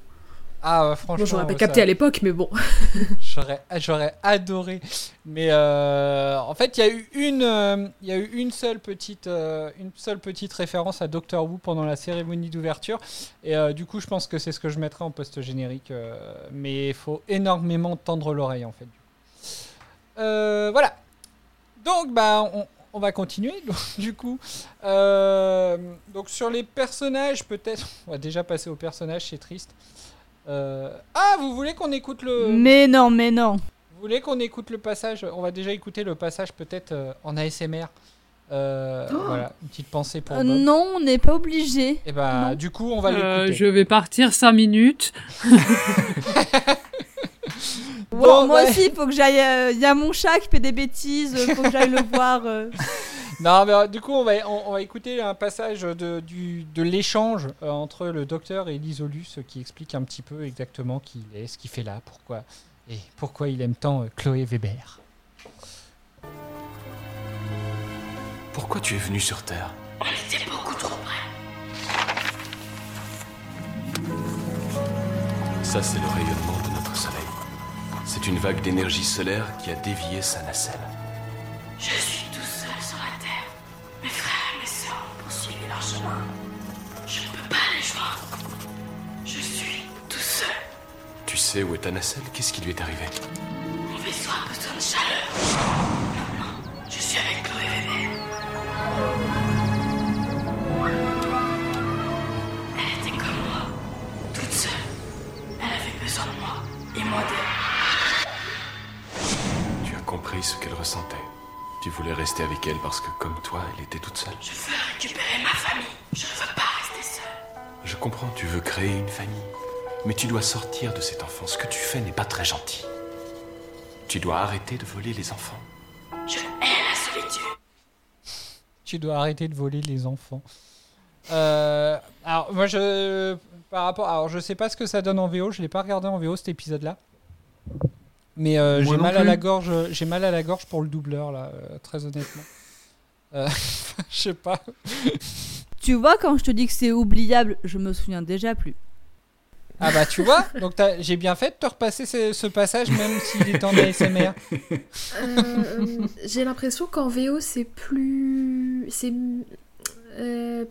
[SPEAKER 1] Ah, franchement.
[SPEAKER 6] Bon, j'aurais pas
[SPEAKER 1] ça-
[SPEAKER 6] capté à l'époque, mais bon.
[SPEAKER 1] J'aurais, j'aurais adoré. Mais euh, en fait, il y a eu une, euh, il y a eu une seule petite, euh, une seule petite référence à Doctor Who pendant la cérémonie d'ouverture. Et euh, du coup, je pense que c'est ce que je mettrai en post générique. mais il faut énormément tendre l'oreille en fait. Voilà. Donc, bah, on, on va continuer. Donc, du coup, donc sur les personnages, peut-être, on va déjà passer aux personnages. C'est triste. Euh, Ah, vous voulez qu'on écoute le.
[SPEAKER 5] Mais non, mais non.
[SPEAKER 1] Vous voulez qu'on écoute le passage? On va déjà écouter le passage peut-être euh, en ASMR. Euh, Voilà, une petite pensée pour
[SPEAKER 5] Euh,
[SPEAKER 1] Bob.
[SPEAKER 5] non, on n'est pas obligé.
[SPEAKER 1] Et bah,
[SPEAKER 5] non.
[SPEAKER 1] du coup, on va
[SPEAKER 9] Euh,
[SPEAKER 1] l'écouter.
[SPEAKER 9] je vais partir 5 minutes.
[SPEAKER 5] Bon,
[SPEAKER 1] Bon,
[SPEAKER 5] moi
[SPEAKER 1] bah-
[SPEAKER 5] aussi, il faut que j'aille. Il y a mon chat qui fait des bêtises, euh, faut que j'aille le voir.
[SPEAKER 1] Non, mais euh, du coup, on va, on, on va écouter un passage de, du, de l'échange euh, entre le docteur et l'Isolus qui explique un petit peu exactement qui il est, ce qu'il fait là, pourquoi, et pourquoi il aime tant euh, Chloé Weber.
[SPEAKER 3] Pourquoi tu es venu sur Terre? Ça, c'est le rayonnement de notre Soleil. C'est une vague d'énergie solaire qui a dévié sa nacelle.
[SPEAKER 10] Je suis
[SPEAKER 3] Tu sais où est ta nacelle Qu'est-ce qui lui est arrivé?
[SPEAKER 10] Mon vaisseau a besoin de chaleur. Je suis avec Chloé bébé. Elle était comme moi, toute seule. Elle avait besoin de moi et moi d'elle.
[SPEAKER 3] Tu as compris ce qu'elle ressentait. Tu voulais rester avec elle parce que, comme toi, elle était toute seule.
[SPEAKER 10] Je veux récupérer ma famille. Je ne veux pas rester seule.
[SPEAKER 3] Je comprends, tu veux créer une famille. Mais tu dois sortir de cet enfant. Ce que tu fais n'est pas très gentil. Tu dois arrêter de voler les enfants.
[SPEAKER 10] Je hais la solitude.
[SPEAKER 1] Tu dois arrêter de voler les enfants. Euh, alors, moi, je. Par rapport. Alors, je sais pas ce que ça donne en VO. Je l'ai pas regardé en VO cet épisode-là. Mais euh, j'ai mal à la gorge. J'ai mal à la gorge pour le doubleur là, euh, très honnêtement. Euh, je sais pas.
[SPEAKER 5] Tu vois, quand je te dis que c'est oubliable, je me souviens déjà plus.
[SPEAKER 1] Ah bah tu vois. Donc j'ai bien fait de te repasser ce, ce passage même s'il est en ASMR.
[SPEAKER 6] Euh, J'ai l'impression qu'en VO c'est plus. C'est. euh.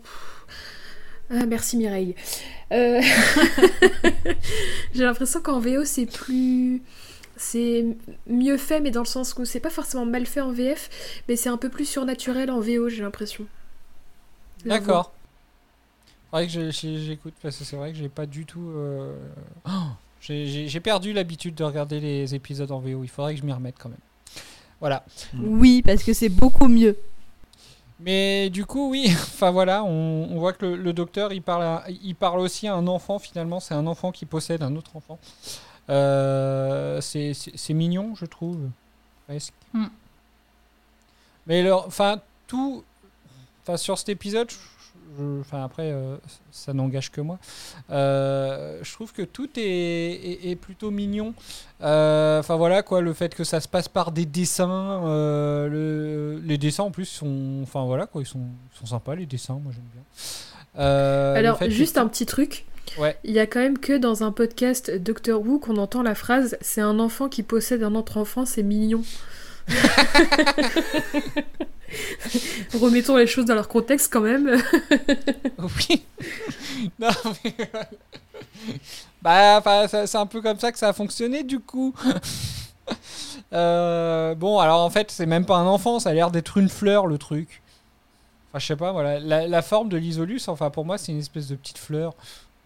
[SPEAKER 6] Ah, merci Mireille. Euh, J'ai l'impression qu'en VO c'est plus. C'est mieux fait, mais dans le sens où c'est pas forcément mal fait en VF, mais c'est un peu plus surnaturel en VO, j'ai l'impression.
[SPEAKER 1] D'accord. Faudrait que j'écoute parce que c'est vrai que j'ai pas du tout. euh, oh, j'ai- perdu l'habitude de regarder les épisodes en VO. Il faudrait que je m'y remette quand même. Voilà.
[SPEAKER 5] Oui, parce que c'est beaucoup mieux.
[SPEAKER 1] Mais du coup, oui. Enfin voilà, on, on voit que le, le docteur, il parle, à- il parle aussi à un enfant. Finalement, c'est un enfant qui possède un autre enfant. Euh, c'est mignon, je trouve. Presque.
[SPEAKER 7] Hmm.
[SPEAKER 1] Mais enfin tout, enfin sur cet épisode, enfin après, euh, ça n'engage que moi. Euh, je trouve que tout est, est- est plutôt mignon. Euh, Enfin voilà quoi, le fait que ça se passe par des dessins, le- les dessins en plus sont, enfin voilà quoi, ils sont, sympas les dessins, moi j'aime bien.
[SPEAKER 6] Alors,
[SPEAKER 1] que
[SPEAKER 6] juste un petit truc.
[SPEAKER 1] Ouais.
[SPEAKER 6] Il y a quand même que dans un podcast Doctor Who qu'on entend la phrase c'est un enfant qui possède un autre enfant, c'est mignon. Remettons les choses dans leur contexte quand même.
[SPEAKER 1] Oui. non, mais... bah, c'est un peu comme ça que ça a fonctionné du coup. Euh, bon, alors en fait, c'est même pas un enfant, ça a l'air d'être une fleur le truc. Enfin, je sais pas, voilà. La, la forme de l'isolus, enfin, pour moi, c'est une espèce de petite fleur.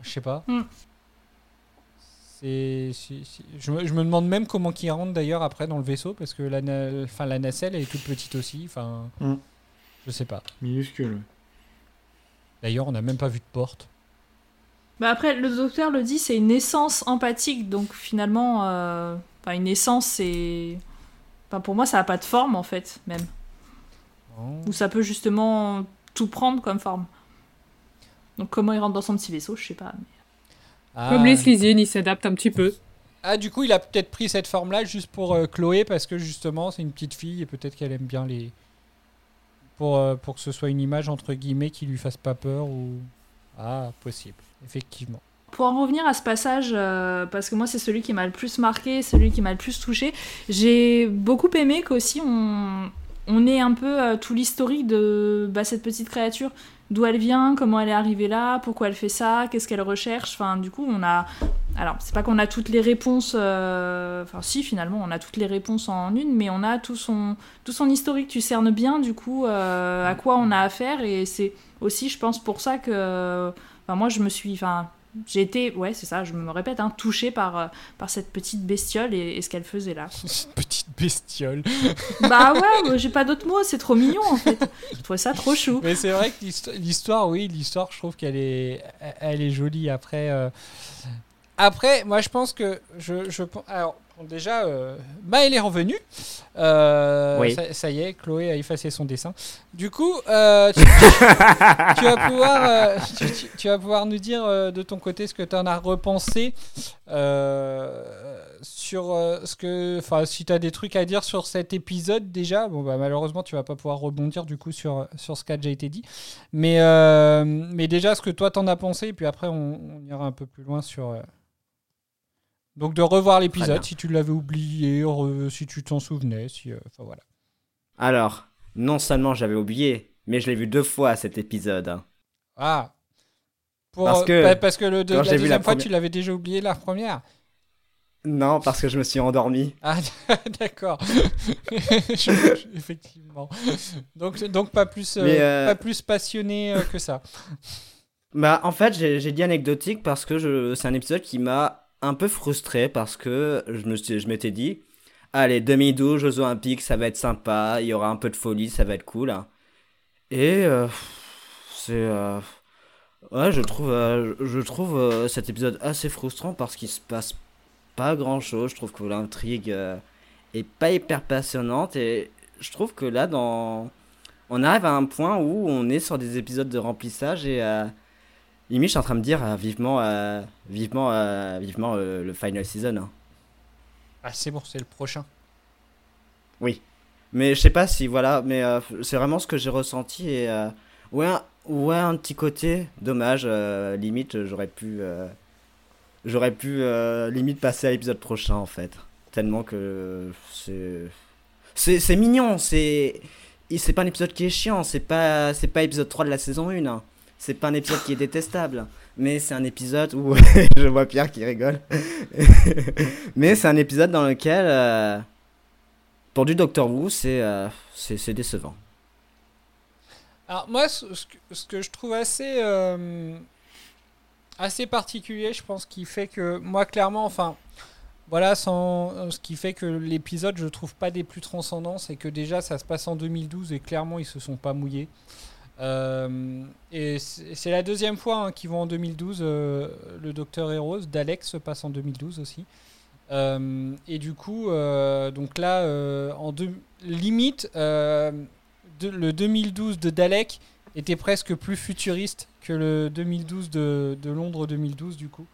[SPEAKER 1] Je sais pas. Je, me, je me demande même comment qu'ils rentrent d'ailleurs après dans le vaisseau parce que la, na- enfin, la nacelle elle est toute petite aussi. Enfin,
[SPEAKER 4] Hmm.
[SPEAKER 1] je sais pas.
[SPEAKER 4] Minuscule.
[SPEAKER 1] D'ailleurs, on n'a même pas vu de porte.
[SPEAKER 7] Bah après, le docteur le dit, c'est une essence empathique, donc finalement, euh, enfin, une essence, c'est. Enfin, pour moi, ça n'a pas de forme en fait, même. Ou ça peut justement tout prendre comme forme. Donc, comment il rentre dans son petit vaisseau, je sais pas. mais-
[SPEAKER 9] Comme les Slizines, ils s'adaptent un petit peu.
[SPEAKER 1] Ah, du coup, il a peut-être pris cette forme-là juste pour euh, Chloé parce que justement, c'est une petite fille et peut-être qu'elle aime bien les. Pour, euh, pour que ce soit une image entre guillemets qui lui fasse pas peur ou. Ah, possible, effectivement.
[SPEAKER 7] Pour en revenir à ce passage, euh, parce que moi c'est celui qui m'a le plus marqué, celui qui m'a le plus touché, j'ai beaucoup aimé qu'aussi on, on ait un peu euh, tout l'historique de bah, cette petite créature, d'où elle vient, comment elle est arrivée là, pourquoi elle fait ça, qu'est-ce qu'elle recherche. Enfin, du coup, on a. Alors, c'est pas qu'on a toutes les réponses. euh, Enfin, si, finalement, on a toutes les réponses en une, mais on a tout son, tout son historique. Tu cernes bien, du coup, euh, à quoi on a affaire, et c'est aussi, je pense, pour ça que. Enfin, moi, je me suis. Enfin, j'ai été, ouais, c'est ça, je me répète, hein, touchée par, euh, par cette petite bestiole et, et ce qu'elle faisait là.
[SPEAKER 1] Cette petite bestiole.
[SPEAKER 7] bah ouais, j'ai pas d'autres mots, c'est trop mignon en fait. Je trouvais ça trop chou.
[SPEAKER 1] Mais c'est vrai que l'histo- l'histoire, oui, l'histoire, je trouve qu'elle est, elle est jolie. Après, euh, après, moi, je pense que je, je alors bon, déjà, euh, Maëlle est revenue. Euh,
[SPEAKER 4] Oui.
[SPEAKER 1] ça, ça y est, Chloé a effacé son dessin. Du coup, euh, tu, tu vas pouvoir, euh, tu, vas pouvoir nous dire de ton côté ce que tu en as repensé sur ce que, enfin, si tu as des trucs à dire sur cet épisode déjà. Bon, bah, malheureusement, tu vas pas pouvoir rebondir du coup sur sur ce qui a déjà été dit. Mais mais déjà, ce que toi t'en as pensé, et puis après, on, on ira un peu plus loin sur. Donc de revoir l'épisode si tu l'avais oublié, re- si tu t'en souvenais, si, euh, voilà.
[SPEAKER 11] Alors, non seulement j'avais oublié, mais je l'ai vu deux fois cet épisode.
[SPEAKER 1] Ah. Pour,
[SPEAKER 11] Parce
[SPEAKER 1] euh,
[SPEAKER 11] que
[SPEAKER 1] bah, parce que le de,
[SPEAKER 11] quand
[SPEAKER 1] la deuxième fois,
[SPEAKER 11] première-
[SPEAKER 1] tu l'avais déjà oublié la première.
[SPEAKER 11] Non, parce que je me suis endormi.
[SPEAKER 1] Ah, d'accord. Effectivement. Donc, donc pas, plus, euh,
[SPEAKER 11] euh,
[SPEAKER 1] pas plus passionné que ça.
[SPEAKER 11] Bah, en fait, j'ai dit anecdotique parce que c'est un épisode qui m'a un peu frustré parce que je me je m'étais dit, allez, 2012, Jeux Olympiques, ça va être sympa, il y aura un peu de folie, ça va être cool. Et euh, c'est. euh, ouais, je trouve, euh, je trouve cet épisode assez frustrant parce qu'il se passe pas grand chose. Je trouve que l'intrigue est pas hyper passionnante et je trouve que là, dans. On arrive à un point où on est sur des épisodes de remplissage et limite je suis en train de me dire euh, vivement, euh, vivement, euh, vivement le final season. hein.
[SPEAKER 1] Ah, c'est bon, c'est le prochain.
[SPEAKER 11] Oui. Mais je sais pas si voilà, mais euh, c'est vraiment ce que j'ai ressenti et euh, ouais, un- ouais un petit côté dommage. euh, limite j'aurais pu, euh, j'aurais pu euh, limite passer à l'épisode prochain en fait. Tellement que c'est, c'est, c'est mignon, c'est, c'est pas un épisode qui est chiant, c'est pas, c'est pas épisode 3 de la saison 1 hein. C'est pas un épisode qui est détestable, mais c'est un épisode où je vois Pierre qui rigole. mais c'est un épisode dans lequel euh, pour du Doctor Who, c'est euh, c'est décevant.
[SPEAKER 1] Alors moi, ce, ce que, ce que je trouve assez, euh, assez particulier, je pense, qui fait que moi, clairement, enfin, voilà, sans, euh, ce qui fait que l'épisode, je trouve pas des plus transcendants, c'est que déjà, ça se passe en 2012 et clairement, ils se sont pas mouillés. Euh, et c'est la deuxième fois hein, qu'ils vont en 2012. euh, le Docteur Heroes d'Alex se passe en 2012 aussi. Euh, et du coup, donc là, en limite, le 2012 de Dalek était presque plus futuriste que le 2012 de, Londres 2012 du coup.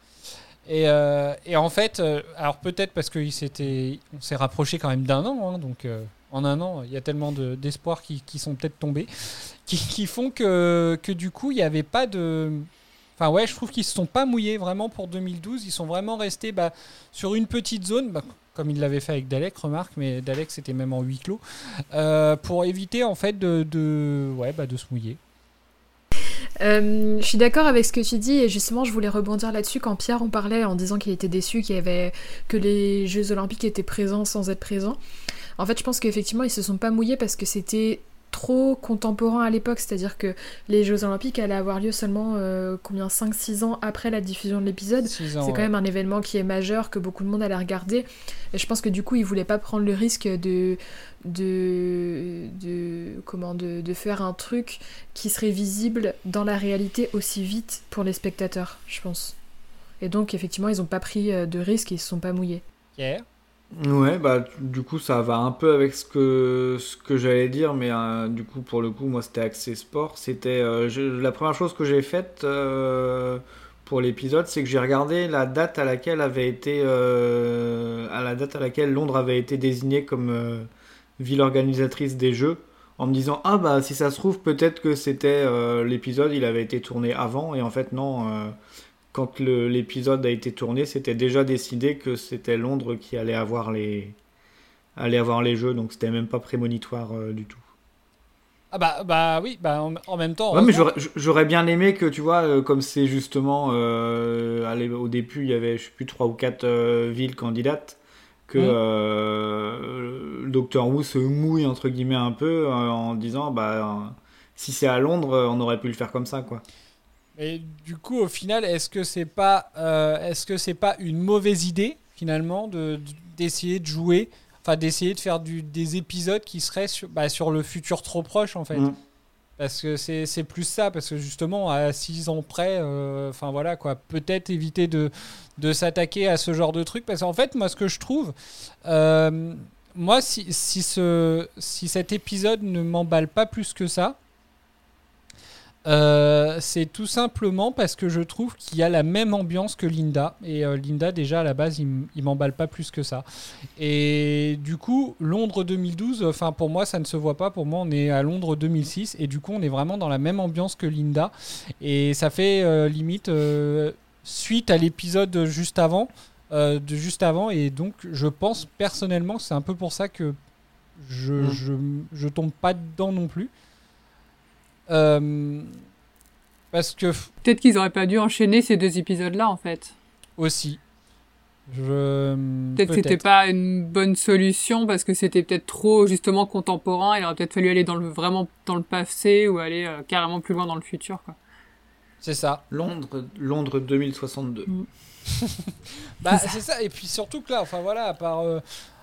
[SPEAKER 1] Et, en fait, alors peut-être parce qu'on s'est rapproché quand même d'un an, hein, donc en un an, il y a tellement de- d'espoirs qui sont peut-être tombés, qui, font que, que du coup, il n'y avait pas de... Enfin ouais, je trouve qu'ils se sont pas mouillés vraiment pour 2012, ils sont vraiment restés bah, sur une petite zone, bah, comme ils l'avaient fait avec Dalek, remarque, mais Dalek c'était même en huis clos, euh, pour éviter en fait de, ouais, bah, de se mouiller.
[SPEAKER 6] Euh, je suis d'accord avec ce que tu dis et justement je voulais rebondir là-dessus quand Pierre en parlait en disant qu'il était déçu qu'il avait que les Jeux Olympiques étaient présents sans être présents. En fait, je pense qu'effectivement ils se sont pas mouillés parce que c'était trop contemporain à l'époque, c'est-à-dire que les Jeux Olympiques allaient avoir lieu seulement euh, combien 5-6 ans après la diffusion de l'épisode. C'est quand
[SPEAKER 1] ouais.
[SPEAKER 6] même un événement qui est majeur, que beaucoup de monde allait regarder. Et je pense que du coup, ils voulaient pas prendre le risque de, de, de, comment, de, de faire un truc qui serait visible dans la réalité aussi vite pour les spectateurs, je pense. Et donc, effectivement, ils ont pas pris euh, de risque et ils se sont pas mouillés.
[SPEAKER 1] Pierre?
[SPEAKER 4] Ouais, bah du coup ça va un peu avec ce que ce que j'allais dire, mais euh, du coup pour le coup moi c'était axé sport. C'était euh, la première chose que j'ai faite euh, pour l'épisode, c'est que j'ai regardé la date à laquelle avait été à la date à laquelle Londres avait été désignée comme ville organisatrice des Jeux, en me disant ah bah si ça se trouve peut-être que c'était l'épisode il avait été tourné avant et en fait non. Quand l'épisode a été tourné, c'était déjà décidé que c'était Londres qui allait avoir les, allait avoir les jeux, donc c'était même pas prémonitoire euh, du tout.
[SPEAKER 1] Ah bah, bah oui, bah en, en même temps.
[SPEAKER 4] Ouais, mais j'aurais- bien aimé que, tu vois, euh, comme c'est justement, euh, allez, au début, il y avait, je sais plus, trois ou quatre villes candidates, que le Docteur Who se mouille, entre guillemets, un peu, en disant, bah, si c'est à Londres, on aurait pu le faire comme ça, quoi.
[SPEAKER 1] Et du coup, au final, est-ce que c'est pas, euh, est-ce que c'est pas une mauvaise idée finalement de de- d'essayer de jouer, enfin d'essayer de faire du, des épisodes qui seraient sur, bah, sur le futur trop proche en fait?
[SPEAKER 4] Mhm.
[SPEAKER 1] Parce que c'est c'est plus ça, parce que justement, à 6 ans près, euh, enfin voilà quoi, peut-être éviter de, de s'attaquer à ce genre de truc. Parce qu'en fait, moi, ce que je trouve, euh, moi, si, si, ce, si cet épisode ne m'emballe pas plus que ça, euh, c'est tout simplement parce que je trouve qu'il y a la même ambiance que Linda. Et euh, Linda, déjà, à la base, il, m'emballe pas plus que ça. Et du coup, Londres 2012, enfin, pour moi, ça ne se voit pas. Pour moi, on est à Londres 2006. Et du coup, on est vraiment dans la même ambiance que Linda. Et ça fait euh, limite suite à l'épisode juste avant. de juste avant. Et donc, je pense personnellement que c'est un peu pour ça que je,
[SPEAKER 4] Mm.
[SPEAKER 1] je, je tombe pas dedans non plus. Euh, Parce que
[SPEAKER 9] Peut-être qu'ils auraient pas dû enchaîner ces deux épisodes-là, en fait.
[SPEAKER 1] aussi, je
[SPEAKER 9] Peut-être que c'était pas une bonne solution parce que c'était peut-être trop justement contemporain. Il aurait peut-être fallu aller dans le vraiment dans le passé ou aller euh, carrément plus loin dans le futur. Quoi.
[SPEAKER 1] C'est ça.
[SPEAKER 8] Londres, Londres 2062.
[SPEAKER 1] Bah, c'est ça. Et puis surtout que là, enfin voilà, à part, euh,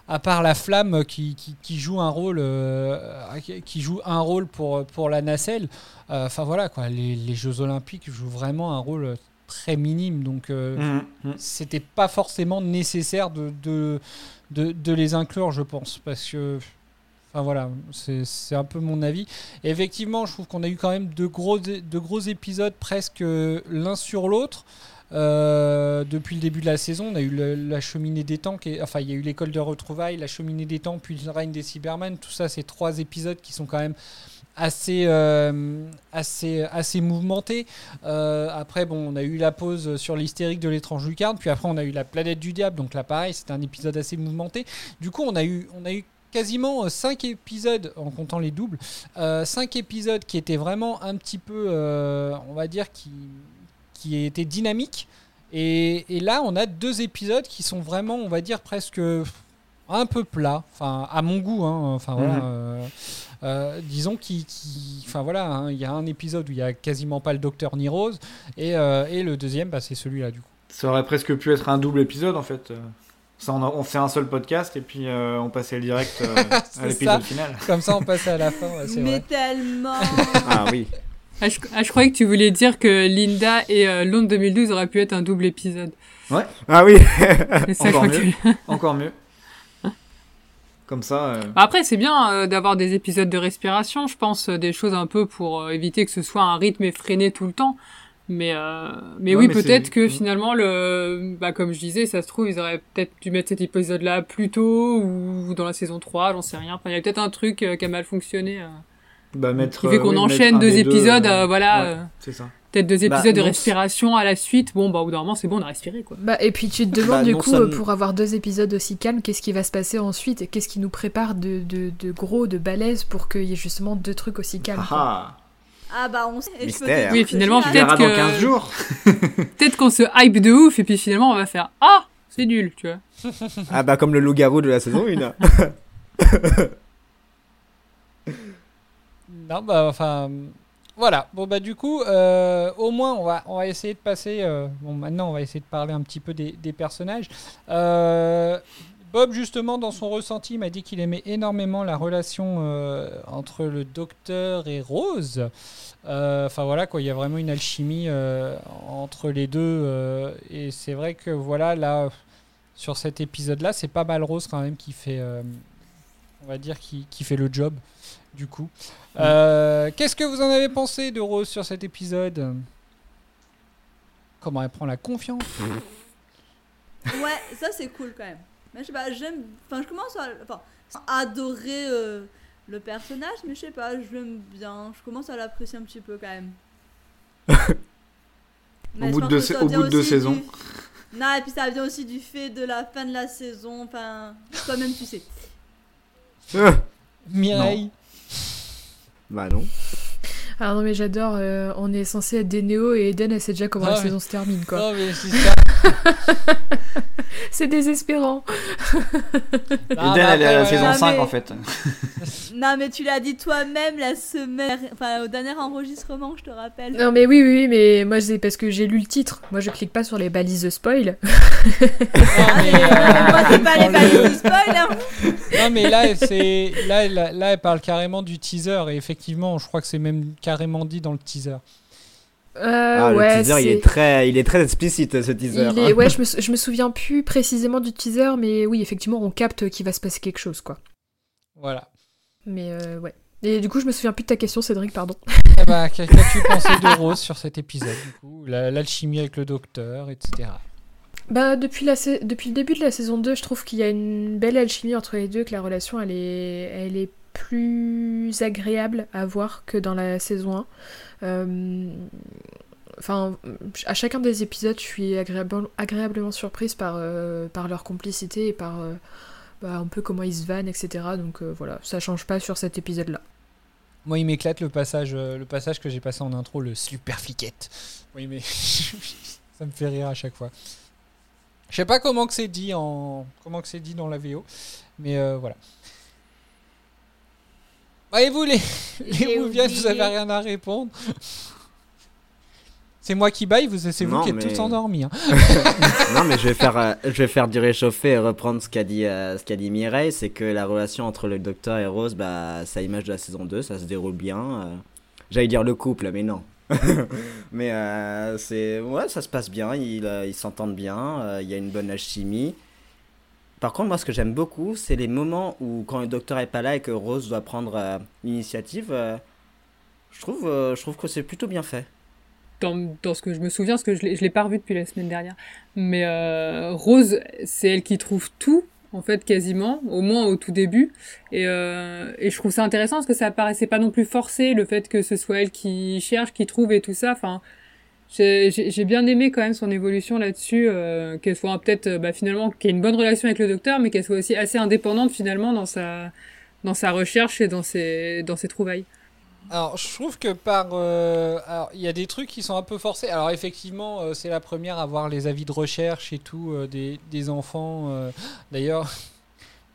[SPEAKER 1] à part la flamme qui, qui, qui joue un rôle, euh, qui- joue un rôle pour, pour la nacelle, euh, enfin voilà quoi, les, les Jeux Olympiques jouent vraiment un rôle très minime. Donc euh,
[SPEAKER 8] mhm.
[SPEAKER 1] c'était pas forcément nécessaire de, de, de, de les inclure, je pense, parce que. Enfin voilà, c'est c'est un peu mon avis. Et effectivement, je trouve qu'on a eu quand même de gros, de gros épisodes presque l'un sur l'autre. Euh, depuis le début de la saison, on a eu la cheminée des temps, enfin il y a eu l'école de retrouvailles, la cheminée des temps, puis le règne des Cybermen. Tout ça, c'est trois épisodes qui sont quand même assez, euh, assez, assez. Euh, après, bon, on a eu la pause sur l'hystérique de l'étrange lucarne, puis après on a eu la planète du diable. Donc là, pareil, c'était un épisode assez mouvementé. Du coup, on a eu, on a eu quasiment 5 épisodes, en comptant les doubles, 5 épisodes qui étaient vraiment un petit peu, euh, on va dire, qui, qui étaient dynamiques. Et, et là, on a deux épisodes qui sont vraiment, on va dire, presque un peu plats, enfin, à mon goût. hein. Enfin, voilà,
[SPEAKER 8] Mhm.
[SPEAKER 1] euh, euh, disons qu'il qui, enfin voilà, hein, il y a un épisode où il y a quasiment pas le docteur ni Rose, et, euh, et le deuxième, bah, c'est celui-là du coup.
[SPEAKER 8] Ça aurait presque pu être un double épisode en fait. Ça, on, a- on fait un seul podcast et puis euh, on passait le direct euh, à l'épisode final.
[SPEAKER 1] Comme ça, on passait à la fin, ouais, c'est
[SPEAKER 5] Mais
[SPEAKER 1] vrai.
[SPEAKER 5] tellement
[SPEAKER 11] Ah oui.
[SPEAKER 9] Ah je, ah, je croyais que tu voulais dire que Linda et euh, Londres 2012 auraient pu être un double épisode.
[SPEAKER 11] Ah oui.
[SPEAKER 9] Ça,
[SPEAKER 8] Encore
[SPEAKER 9] que
[SPEAKER 8] mieux. Encore mieux. Comme ça. euh,
[SPEAKER 9] Bah, Après, c'est bien euh, d'avoir des épisodes de respiration, je pense, euh, des choses un peu pour euh, éviter que ce soit un rythme effréné tout le temps. Mais, euh, mais
[SPEAKER 8] Ouais,
[SPEAKER 9] oui,
[SPEAKER 8] mais
[SPEAKER 9] peut-être que finalement, le, bah, comme je disais, ça se trouve, ils auraient peut-être dû mettre cet épisode-là plus tôt ou dans la saison 3, j'en sais rien. Enfin, il y a peut-être un truc euh, qui a mal fonctionné. Euh,
[SPEAKER 8] bah, mettre,
[SPEAKER 9] qui fait
[SPEAKER 8] euh,
[SPEAKER 9] qu'on
[SPEAKER 8] oui, mettre
[SPEAKER 9] enchaîne deux
[SPEAKER 8] des
[SPEAKER 9] épisodes,
[SPEAKER 8] euh,
[SPEAKER 9] euh, voilà.
[SPEAKER 8] ouais,
[SPEAKER 9] euh,
[SPEAKER 8] c'est ça.
[SPEAKER 9] peut-être deux
[SPEAKER 11] Bah,
[SPEAKER 9] épisodes de
[SPEAKER 11] non,
[SPEAKER 9] respiration à la suite. Bon, bah, au bout d'un moment, c'est bon, on a respiré, quoi.
[SPEAKER 6] Bah, et puis tu te demandes
[SPEAKER 11] Bah,
[SPEAKER 6] du
[SPEAKER 11] non
[SPEAKER 6] coup, euh, pour avoir deux épisodes aussi calmes, qu'est-ce qui va se passer ensuite et Qu'est-ce qui nous prépare de, de, de gros, de balèze pour qu'il y ait justement deux trucs aussi calmes quoi.
[SPEAKER 8] Ah,
[SPEAKER 5] Ah bah on sait.
[SPEAKER 11] Mystère.
[SPEAKER 9] Oui, finalement,
[SPEAKER 5] j'ai
[SPEAKER 8] on
[SPEAKER 9] peut-être
[SPEAKER 8] verra dans
[SPEAKER 9] que-
[SPEAKER 8] 15 jours.
[SPEAKER 9] Peut-être qu'on se hype de ouf et puis finalement, on va faire Ah, c'est nul, tu vois.
[SPEAKER 11] Ah bah comme le loup-garou de la saison 1.
[SPEAKER 1] Non, bah, enfin, voilà. Bon, bah, du coup, euh, au moins, on va, on va essayer de passer. euh, bon, maintenant, on va essayer de parler un petit peu des, personnages. Euh, Bob, justement, dans son ressenti, m'a dit qu'il aimait énormément la relation entre le docteur et Rose. Enfin, voilà, quoi, il y a vraiment une alchimie entre les deux. et c'est vrai que, voilà, là, sur cet épisode-là, c'est pas mal Rose quand même qui fait. on va dire qui, qui fait le job du coup. Euh, Qu'est-ce que vous en avez pensé de Rose sur cet épisode? Comment elle prend la confiance?
[SPEAKER 5] Ouais, ça c'est cool quand même. Mais je sais pas, j'aime. Enfin, je commence à enfin, à adorer euh, le personnage, mais je sais pas, je l'aime bien. Je commence à l'apprécier un petit peu quand même.
[SPEAKER 8] Bout de deux sa- au bout de deux saisons.
[SPEAKER 5] du- Non, et puis ça vient aussi du fait de la fin de la saison. Enfin, toi-même tu sais.
[SPEAKER 1] Mireille
[SPEAKER 11] bah non.
[SPEAKER 6] Ah non, mais j'adore, euh, on est censé être des néos et Eden, elle sait déjà comment
[SPEAKER 1] Ah
[SPEAKER 6] la saison se termine quoi.
[SPEAKER 1] Non, mais c'est ça.
[SPEAKER 6] C'est désespérant.
[SPEAKER 1] Ah,
[SPEAKER 8] Eden,
[SPEAKER 1] bah,
[SPEAKER 8] elle est à la saison
[SPEAKER 1] voilà.
[SPEAKER 8] 5
[SPEAKER 5] mais-
[SPEAKER 8] en fait.
[SPEAKER 5] Non, mais tu l'as dit toi-même la semaine. Enfin, au dernier enregistrement, je te rappelle.
[SPEAKER 6] Non mais oui, oui, oui, mais moi c'est parce que j'ai lu le titre. Moi je clique pas sur les balises de spoil.
[SPEAKER 1] Non, mais, euh,
[SPEAKER 5] Moi, c'est pas les
[SPEAKER 1] dans
[SPEAKER 5] balises
[SPEAKER 1] le-
[SPEAKER 5] du spoil, hein.
[SPEAKER 1] Non, mais là, c'est là, là, là, elle parle carrément du teaser et effectivement, je crois que c'est même carrément dit dans le teaser.
[SPEAKER 6] Euh,
[SPEAKER 11] Ah,
[SPEAKER 6] ouais,
[SPEAKER 11] le teaser, il est très, il est très explicite ce teaser.
[SPEAKER 6] Il est- Ouais, je me, je me souviens plus précisément du teaser, mais oui, effectivement, on capte qu'il va se passer quelque chose, quoi.
[SPEAKER 1] Voilà.
[SPEAKER 6] Mais euh, ouais. Et du coup, je me souviens plus de ta question, Cédric, pardon.
[SPEAKER 1] Eh bah, qu'a- Qu'as-tu pensé de Rose sur cet épisode du coup La- L'alchimie avec le docteur, etc.
[SPEAKER 6] Bah, depuis, la sa- depuis le début de la saison 2, je trouve qu'il y a une belle alchimie entre les deux, que la relation, elle est, elle est plus agréable à voir que dans la saison 1. Euh, Enfin, à chacun des épisodes, je suis agréable- agréablement surprise par, euh, par leur complicité et par euh, bah, un peu comment ils se vannent, etc. Donc voilà, ça change pas sur cet épisode-là.
[SPEAKER 1] Moi, il m'éclate le passage, le passage que j'ai passé en intro, le super fliquette. Oui, mais ça me fait rire à chaque fois. Je sais pas comment que c'est dit en comment que c'est dit dans la VO, mais voilà. Et vous les les
[SPEAKER 2] J'ai
[SPEAKER 1] Mouvianes, vous avez rien à répondre C'est moi qui baille, vous c'est vous qui êtes
[SPEAKER 11] mais-
[SPEAKER 1] tous endormis. hein.
[SPEAKER 11] non, mais je vais faire, euh, je vais faire du réchauffé et reprendre ce qu'a dit, euh, ce qu'a dit Mireille, c'est que la relation entre le docteur et Rose, bah, à l'image de la saison 2, ça se déroule bien. euh. J'allais dire le couple, mais non. mais euh, c'est, ouais, ça se passe bien, ils, euh, ils s'entendent bien, euh, il y a une bonne alchimie. Par contre, moi, ce que j'aime beaucoup, c'est les moments où, quand le docteur est pas là et que Rose doit prendre euh, l'initiative, euh, je trouve, euh, je trouve que c'est plutôt bien fait.
[SPEAKER 9] dans, ce que je me souviens, parce que je je l'ai pas revu depuis la semaine dernière. Mais Rose, c'est elle qui trouve tout, en fait, quasiment, au moins au tout début. Et, et je trouve ça intéressant parce que ça paraissait pas non plus forcé, le fait que ce soit elle qui cherche, qui trouve et tout ça. Enfin, j'ai j'ai- j'ai bien aimé quand même son évolution là-dessus, euh, qu'elle soit peut-être, euh, bah, finalement, qu'elle ait une bonne relation avec le docteur, mais qu'elle soit aussi assez indépendante finalement dans sa, dans sa recherche et dans ses, dans ses trouvailles.
[SPEAKER 1] Alors, je trouve que par. euh, alors, il y a des trucs qui sont un peu forcés. Alors, effectivement, euh, c'est la première à voir les avis de recherche et tout euh, des, des enfants. euh. D'ailleurs.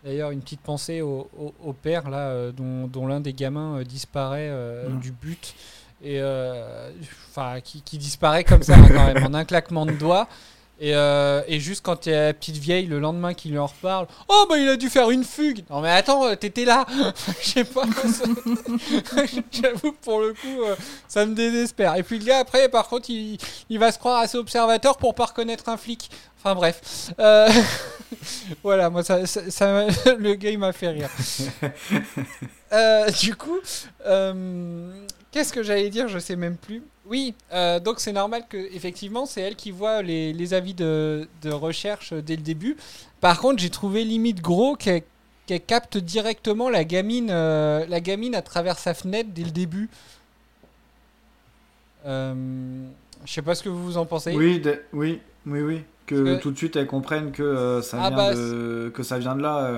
[SPEAKER 1] D'ailleurs, une petite pensée au, au- au père là, euh, dont, dont l'un des gamins euh, disparaît euh,
[SPEAKER 4] Mm.
[SPEAKER 1] du but et euh, enfin qui, qui disparaît comme ça quand même en un claquement de doigts. Et, euh, et juste quand il y a la petite vieille le lendemain qui lui en reparle, oh bah il a dû faire une fugue. Non mais attends, euh, t'étais là. Je sais pas. J'avoue pour le coup, euh, ça me désespère. Et puis le gars après, par contre, il, il va se croire assez observateur pour pas reconnaître un flic. Enfin bref. Voilà, moi ça, ça- ça- le gars il m'a fait rire. Du coup, euh, qu'est-ce que j'allais dire Je sais même plus. Oui, euh, donc c'est normal que effectivement c'est elle qui voit les, les avis de, de recherche dès le début. Par contre, j'ai trouvé limite gros qu'elle capte directement la gamine, euh, la gamine à travers sa fenêtre dès le début. Euh, je sais pas ce que vous en pensez.
[SPEAKER 4] Oui, de- oui, oui, oui. Que tout de suite elles comprennent que ça
[SPEAKER 1] Ah
[SPEAKER 4] vient
[SPEAKER 1] bah,
[SPEAKER 4] de, que ça vient de là.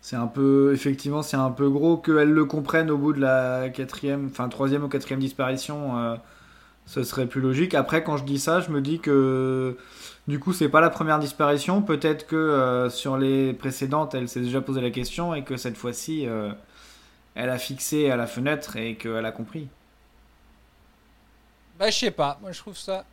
[SPEAKER 4] C'est un peu, effectivement, c'est un peu gros qu'elles le comprennent au bout de la quatrième, enfin troisième ou quatrième disparition. euh, ce serait plus logique. Après, quand je dis ça, je me dis que du coup, c'est pas la première disparition. Peut-être que euh, sur les précédentes, elle s'est déjà posé la question et que cette fois-ci, euh, elle a fixé à la fenêtre et qu'elle a compris.
[SPEAKER 1] Bah je sais pas. Moi je trouve ça.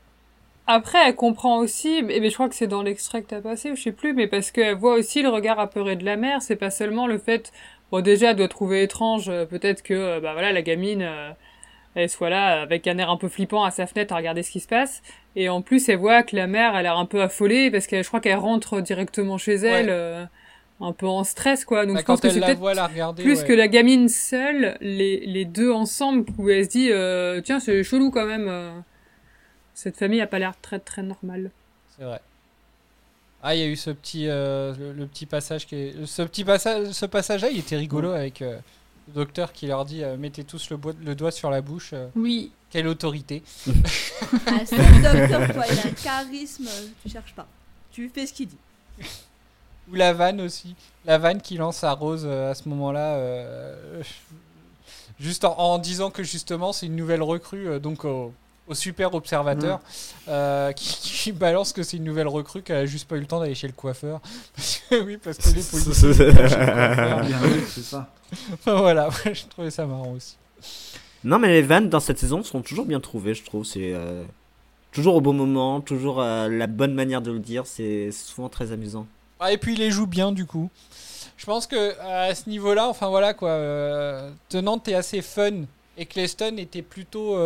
[SPEAKER 9] Après, elle comprend aussi, mais je crois que c'est dans l'extrait que t'as passé, ou je sais plus, mais parce qu'elle voit aussi le regard apeuré de la mère, c'est pas seulement le fait, bon déjà, elle doit trouver étrange, euh, peut-être que, euh, bah voilà, la gamine, euh, elle soit là avec un air un peu flippant à sa fenêtre à regarder ce qui se passe, et en plus, elle voit que la mère a l'air un peu affolée, parce que je crois qu'elle rentre directement chez elle,
[SPEAKER 1] Ouais.
[SPEAKER 9] euh, un peu en stress, quoi, donc
[SPEAKER 1] Bah,
[SPEAKER 9] je pense
[SPEAKER 1] quand
[SPEAKER 9] que
[SPEAKER 1] elle
[SPEAKER 9] c'est peut-être plus
[SPEAKER 1] ouais.
[SPEAKER 9] que la gamine seule, les, les deux ensemble, où elle se dit, euh, tiens, c'est chelou quand même, cette famille a pas l'air très très normale.
[SPEAKER 1] C'est vrai. Ah, il y a eu ce petit, euh, le, le petit passage qui est, ce petit passage, ce passage-là, il était rigolo avec euh, le docteur qui leur dit euh, mettez tous le, le doigt sur la bouche. euh,
[SPEAKER 7] Oui.
[SPEAKER 1] quelle autorité.
[SPEAKER 5] Ah, c'est le docteur, quoi. Il a un charisme, tu cherches pas. Tu fais ce qu'il dit.
[SPEAKER 1] Ou la vanne aussi, la vanne qui lance à Rose euh, à ce moment-là, euh, juste en, en disant que justement c'est une nouvelle recrue, euh, donc au, au super observateur, euh, qui, qui balance que c'est une nouvelle recrue qu'elle a juste pas eu le temps d'aller chez le coiffeur. Parce que, oui, parce que les policiers.
[SPEAKER 4] c'est ça.
[SPEAKER 1] voilà, ouais, je trouvais ça marrant aussi.
[SPEAKER 11] Non, mais les vannes dans cette saison sont toujours bien trouvées, je trouve. C'est euh, toujours au bon moment, toujours euh, la bonne manière de le dire. C'est souvent très amusant.
[SPEAKER 1] Ah, et puis il les joue bien du coup. Je pense que à ce niveau-là, enfin voilà quoi, euh, Tenante est assez fun et Cleston était plutôt,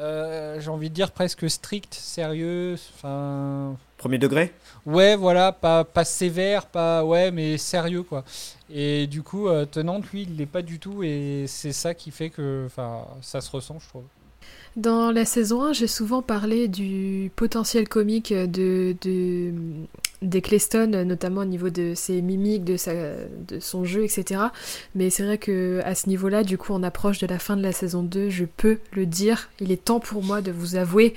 [SPEAKER 1] euh, j'ai envie de dire presque strict, sérieux, enfin.
[SPEAKER 11] Premier degré
[SPEAKER 1] Ouais, voilà, pas, pas sévère, pas ouais, mais sérieux quoi. Et du coup, euh, Tenante, lui, il l'est pas du tout et c'est ça qui fait que, enfin, ça se ressent, je trouve.
[SPEAKER 6] Dans la saison 1, j'ai souvent parlé du potentiel comique de, de, d'Eccleston, notamment au niveau de ses mimiques, de, sa, de son jeu, etc. Mais c'est vrai que à ce niveau-là, du coup, on approche de la fin de la saison 2, je peux le dire. Il est temps pour moi de vous avouer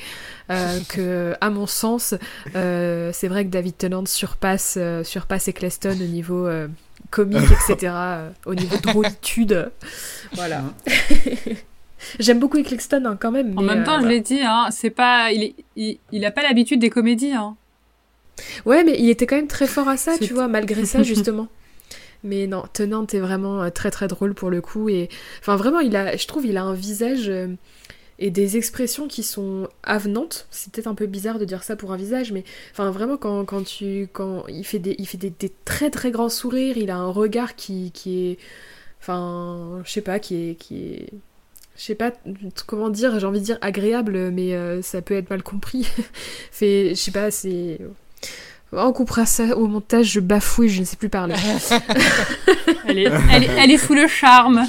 [SPEAKER 6] euh, que, à mon sens, euh, c'est vrai que David Tennant surpasse, euh, surpasse Eccleston au niveau, euh, comique, etc. euh, au niveau drôlitude. voilà. J'aime beaucoup Eccleston hein, quand même.
[SPEAKER 9] En
[SPEAKER 6] mais,
[SPEAKER 9] même temps,
[SPEAKER 6] euh,
[SPEAKER 9] je l'ai dit, hein, c'est pas, il, est- il, il a pas l'habitude des comédies. Hein.
[SPEAKER 6] Ouais, mais il était quand même très fort à ça, tu vois, malgré ça, justement. Mais non, Tenant est vraiment euh, très très drôle pour le coup. Et enfin, vraiment, il a, je trouve, il a un visage euh, et des expressions qui sont avenantes. C'est peut-être un peu bizarre de dire ça pour un visage, mais enfin, vraiment, quand, quand tu. Quand il fait, des, il fait des, des très très grands sourires, il a un regard qui, qui est. Enfin, je sais pas, qui est. Qui est je sais pas comment dire, j'ai envie de dire agréable, mais euh, ça peut être mal compris. fait, je sais pas, c'est. On coupera ça au montage, je bafouille, je ne sais plus parler.
[SPEAKER 9] Elle est, elle, est, elle est sous le charme.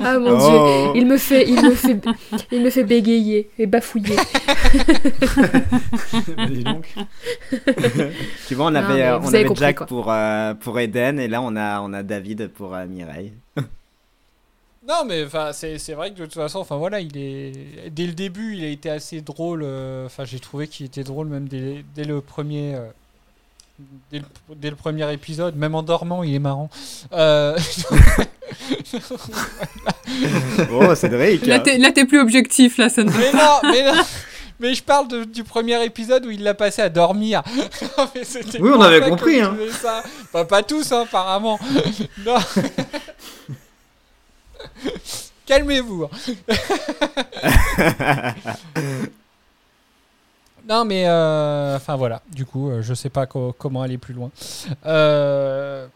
[SPEAKER 6] ah mon
[SPEAKER 11] Oh.
[SPEAKER 6] dieu, il me fait, il me fait, il me fait bégayer et bafouiller.
[SPEAKER 4] Dis donc.
[SPEAKER 11] Tu vois, on
[SPEAKER 6] Non,
[SPEAKER 11] avait,
[SPEAKER 6] mais
[SPEAKER 11] euh, on avait
[SPEAKER 6] compris,
[SPEAKER 11] Jack
[SPEAKER 6] quoi.
[SPEAKER 11] pour, euh, pour Eden et là on a, on a David pour euh, Mireille.
[SPEAKER 1] Non, mais enfin, c'est c'est vrai que de toute façon, enfin voilà, il est dès le début, il a été assez drôle. euh, Enfin, j'ai trouvé qu'il était drôle même dès, dès le premier. euh, Dès le, dès le premier épisode, même en dormant, il est marrant. Euh,
[SPEAKER 11] Oh, Cédric
[SPEAKER 9] Là, t'es, là, t'es plus objectif, là, ça ne
[SPEAKER 1] mais non, mais non, mais je parle de- du premier épisode où il l'a passé à dormir. Non, mais c'était
[SPEAKER 4] Oui, on avait compris, hein.
[SPEAKER 1] ça- pas tous, hein, apparemment. Non. Calmez-vous. hein. Non, mais euh, enfin voilà. Du coup, euh, je sais pas co- comment aller plus loin. Euh,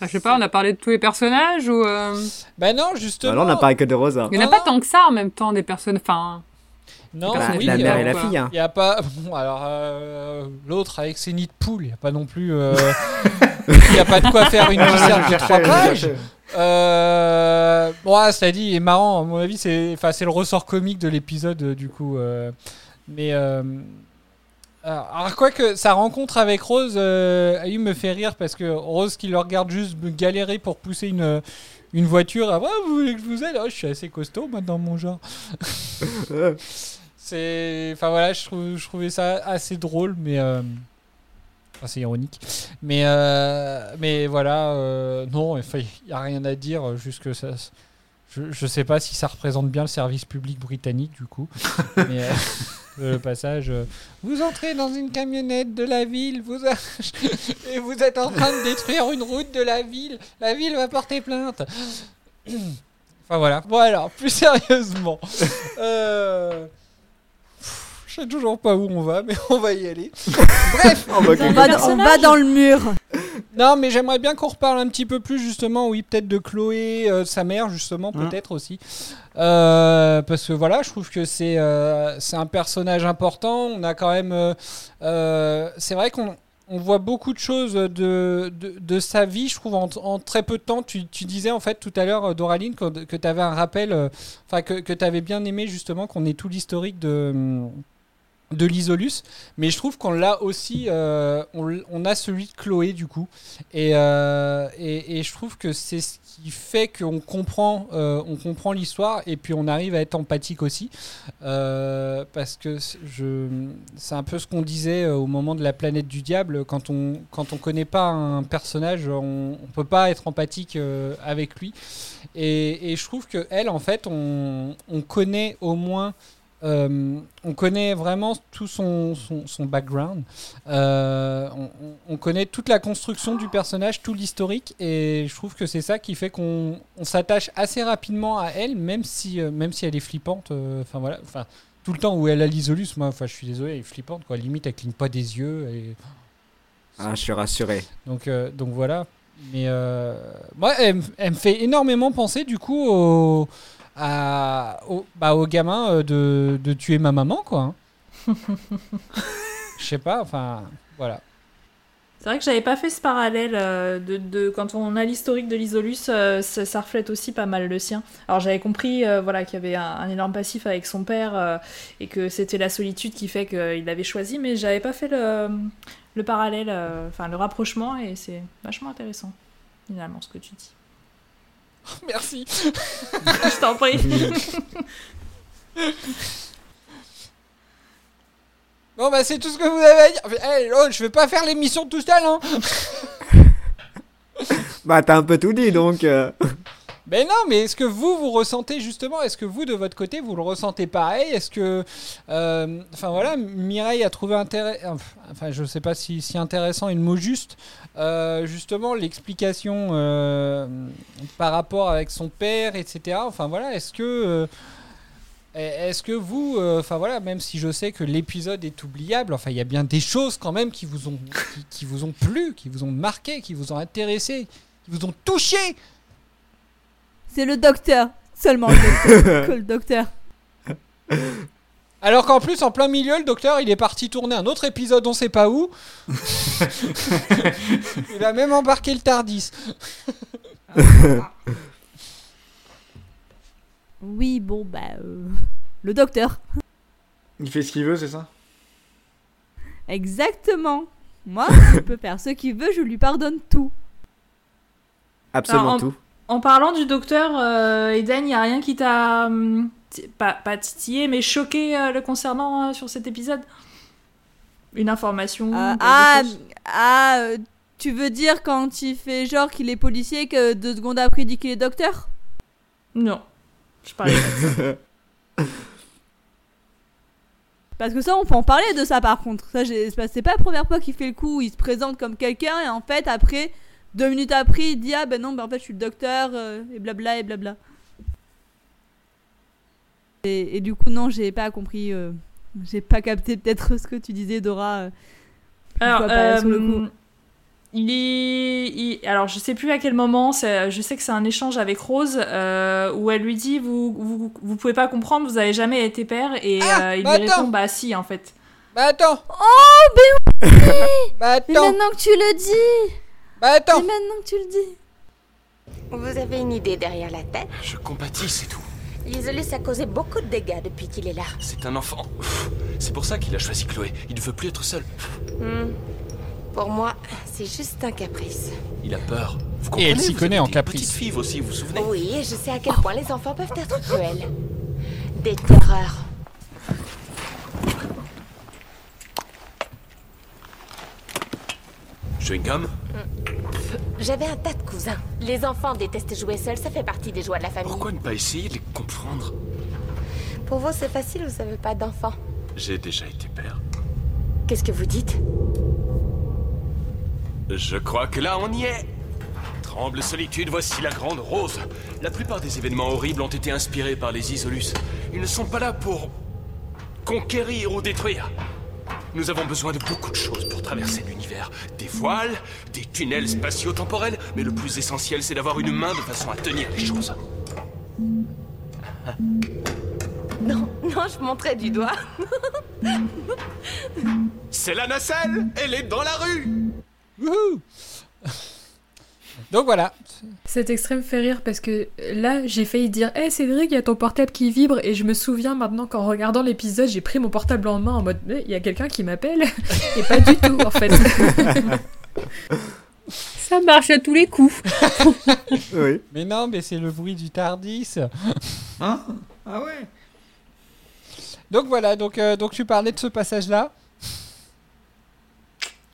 [SPEAKER 9] Je sais pas, on a parlé de tous les personnages ou. euh,
[SPEAKER 1] Ben non, justement.
[SPEAKER 11] Alors, on a parlé que de Rosa.
[SPEAKER 9] Il n'y en a pas tant que ça en même temps, des personnes. Enfin.
[SPEAKER 1] Non,
[SPEAKER 11] Bah,
[SPEAKER 1] oui,
[SPEAKER 11] la mère et la
[SPEAKER 9] quoi.
[SPEAKER 11] fille. hein.
[SPEAKER 1] Il y a pas. Bon, alors euh, l'autre avec ses nids de poule, il y a pas non plus. euh, Il n'y a pas de quoi faire une disserte de trois pages. Euh, ah, cela dit, est marrant. À mon avis, c'est, enfin, c'est le ressort comique de l'épisode, euh, du coup. euh, mais euh, alors, quoi que sa rencontre avec Rose, euh, me fait rire parce que Rose qui le regarde juste galérer pour pousser une une voiture. Ah, ouais, vous voulez que je vous aide? Ah, Je suis assez costaud, moi, dans mon genre. C'est, enfin voilà, je, trouve, je trouvais ça assez drôle, mais euh, enfin, c'est ironique. Mais euh, mais voilà, euh, non, il y a rien à dire, euh, juste que ça. Je, je sais pas si ça représente bien le service public britannique du coup. mais euh, le passage, vous entrez dans une camionnette de la ville, vous a- et vous êtes en train de détruire une route de la ville. La ville va porter plainte. Enfin voilà. Bon alors, plus sérieusement. Euh... Je sais toujours pas où on va, mais on va y aller. Bref.
[SPEAKER 11] On va
[SPEAKER 5] On va, dans- on va dans le mur.
[SPEAKER 1] Non, mais j'aimerais bien qu'on reparle un petit peu plus justement, oui, peut-être de Chloé, euh, sa mère justement,
[SPEAKER 4] Hein.
[SPEAKER 1] peut-être aussi. Euh, parce que voilà, je trouve que c'est euh, c'est un personnage important. On a quand même... euh, euh, c'est vrai qu'on on voit beaucoup de choses de, de, de sa vie, je trouve, en, en très peu de temps. Tu, tu disais en fait tout à l'heure, Doraline, que, que tu avais un rappel, euh, enfin que, que tu avais bien aimé justement qu'on ait tout l'historique de... de l'Isolus, mais je trouve qu'on l'a aussi, euh, on, on a celui de Chloé du coup, et, euh, et, et je trouve que c'est ce qui fait qu'on comprend, euh, on comprend l'histoire et puis on arrive à être empathique aussi, parce que je, c'est un peu ce qu'on disait au moment de la planète du diable, quand on quand on connaît pas un personnage, on, on peut pas être empathique avec lui, et, et je trouve que elle en fait, on, on connaît au moins euh, on connaît vraiment tout son, son, son background. Euh, on, on- on connaît toute la construction du personnage, tout l'historique, et je trouve que c'est ça qui fait qu'on on s'attache assez rapidement à elle, même si, euh, même si elle est flippante. Enfin voilà, enfin tout le temps où elle a l'isolus, moi, enfin je suis désolé, elle est flippante quoi. Limite, elle cligne pas des yeux. Et...
[SPEAKER 11] Ah, je suis rassuré.
[SPEAKER 1] Donc, euh, donc voilà. Mais moi, elle, me- elle me fait énormément penser du coup au, à, au, bah, au gamin euh, de, de tuer ma maman, quoi. hein. Je sais pas, enfin, voilà.
[SPEAKER 7] C'est vrai que j'avais pas fait ce parallèle euh, de, de- quand on a l'historique de l'Isolus, euh, ça, ça reflète aussi pas mal le sien. Alors j'avais compris euh, voilà qu'il y avait un, un énorme passif avec son père euh, et que c'était la solitude qui fait qu'il l'avait choisi, mais j'avais pas fait le, le parallèle, euh, enfin le rapprochement et c'est vachement intéressant finalement ce que tu dis.
[SPEAKER 1] Merci.
[SPEAKER 7] Je t'en prie.
[SPEAKER 1] Bon, bah, c'est tout ce que vous avez à dire. Eh, oh, je vais pas faire l'émission tout seul, hein.
[SPEAKER 11] Bah, t'as un peu tout dit donc. euh.
[SPEAKER 1] Mais non, mais est-ce que vous, vous ressentez justement, est-ce que vous, de votre côté, vous le ressentez pareil? Est-ce que. euh, Enfin voilà, Mireille a trouvé intéressant. Enfin, je sais pas si, si intéressant est le mot juste. Euh, justement, l'explication euh, par rapport avec son père, etc. Enfin voilà, est-ce que. euh, est-ce que vous, euh, enfin voilà, même si je sais que l'épisode est oubliable, enfin il y a bien des choses quand même qui vous ont, qui, qui vous ont plu, qui vous ont marqué, qui vous ont intéressé, qui vous ont touché.
[SPEAKER 5] C'est le docteur. Seulement le docteur. que le docteur.
[SPEAKER 1] Alors qu'en plus, en plein milieu, le docteur, il est parti tourner un autre épisode, on sait pas où. il a même embarqué le Tardis.
[SPEAKER 5] Oui, bon, bah. euh, le docteur.
[SPEAKER 4] Il fait ce qu'il veut, c'est ça?
[SPEAKER 5] Exactement. Moi, il peut faire ce qu'il veut, je lui pardonne tout.
[SPEAKER 11] Absolument
[SPEAKER 7] Alors, en-
[SPEAKER 11] tout.
[SPEAKER 7] En parlant du docteur, euh, Eden, il n'y a rien qui t'a. hum, pas, pas titillé, mais choqué euh, le concernant euh, sur cet épisode Une information
[SPEAKER 5] ah,
[SPEAKER 7] chose
[SPEAKER 5] ah euh, tu veux dire quand il fait genre qu'il est policier que deux secondes après il dit qu'il est docteur?
[SPEAKER 7] Non. Je parlais pas de ça.
[SPEAKER 5] Parce que ça, on peut en parler de ça par contre. Ça, c'est pas- la première fois qu'il fait le coup il se présente comme quelqu'un et en fait, après, deux minutes après, il dit Ah ben non, ben en fait, je suis le docteur euh, et blabla et blabla. Et, et du coup, non, j'ai pas compris. euh, j'ai pas capté peut-être ce que tu disais, Dora. euh,
[SPEAKER 7] Alors,
[SPEAKER 5] là sur le coup.
[SPEAKER 7] euh, il est. il- Alors, je sais plus à quel moment, je sais que c'est un échange avec Rose euh, où elle lui dit vous, vous, vous pouvez pas comprendre, vous avez jamais été père. Et
[SPEAKER 1] Ah,
[SPEAKER 7] euh, il
[SPEAKER 1] bah
[SPEAKER 7] lui
[SPEAKER 1] attends.
[SPEAKER 7] répond Bah, si, en fait.
[SPEAKER 1] Bah attends,
[SPEAKER 5] Oh, ben oui
[SPEAKER 1] bah
[SPEAKER 5] Mais
[SPEAKER 1] attends,
[SPEAKER 5] maintenant que tu le dis
[SPEAKER 1] bah attends.
[SPEAKER 5] Mais maintenant que tu le dis
[SPEAKER 2] Vous avez une idée derrière la tête?
[SPEAKER 3] Je compatis, c'est tout.
[SPEAKER 2] L'isolus a causé beaucoup de dégâts depuis qu'il est là.
[SPEAKER 3] C'est un enfant. C'est pour ça qu'il a choisi Chloé. Il ne veut plus être seul.
[SPEAKER 2] Hmm. Pour moi, c'est juste un caprice.
[SPEAKER 3] Il a peur. Vous
[SPEAKER 1] Et
[SPEAKER 3] comprenez
[SPEAKER 1] elle s'y connaît en
[SPEAKER 3] des
[SPEAKER 1] caprice.
[SPEAKER 3] Petite fille aussi, vous vous souvenez
[SPEAKER 2] Oui, et je sais à quel point les enfants peuvent être cruels. Des terreurs.
[SPEAKER 3] Chewing gum
[SPEAKER 2] J'avais un tas de cousins. Les enfants détestent jouer seuls, ça fait partie des joies de la famille.
[SPEAKER 3] Pourquoi ne pas essayer de les comprendre?
[SPEAKER 2] Pour vous, c'est facile, vous avez pas d'enfants.
[SPEAKER 3] J'ai déjà été père.
[SPEAKER 2] Qu'est-ce que vous dites?
[SPEAKER 3] Je crois que là, on y est. Tremble solitude, voici la grande rose. La plupart des événements horribles ont été inspirés par les Isolus. Ils ne sont pas là pour conquérir ou détruire. Nous avons besoin de beaucoup de choses pour traverser l'univers. Des voiles, des tunnels spatio-temporels, mais le plus essentiel, c'est d'avoir une main de façon à tenir les choses.
[SPEAKER 2] Non, non, je montrais du doigt.
[SPEAKER 3] C'est la nacelle Elle est dans la rue
[SPEAKER 1] Wouhou Donc voilà.
[SPEAKER 6] Cet extrême fait rire parce que là, j'ai failli dire Hé Cédric, il y a ton portable qui vibre. Et je me souviens maintenant qu'en regardant l'épisode, j'ai pris mon portable en main en mode Eh, Il y a quelqu'un qui m'appelle. Et pas du tout, en fait.
[SPEAKER 9] Ça marche à tous les coups.
[SPEAKER 11] Oui.
[SPEAKER 1] Mais non, mais c'est le bruit du Tardis.
[SPEAKER 4] Hein? Ah ouais
[SPEAKER 1] Donc voilà, donc, euh, donc tu parlais de ce passage-là?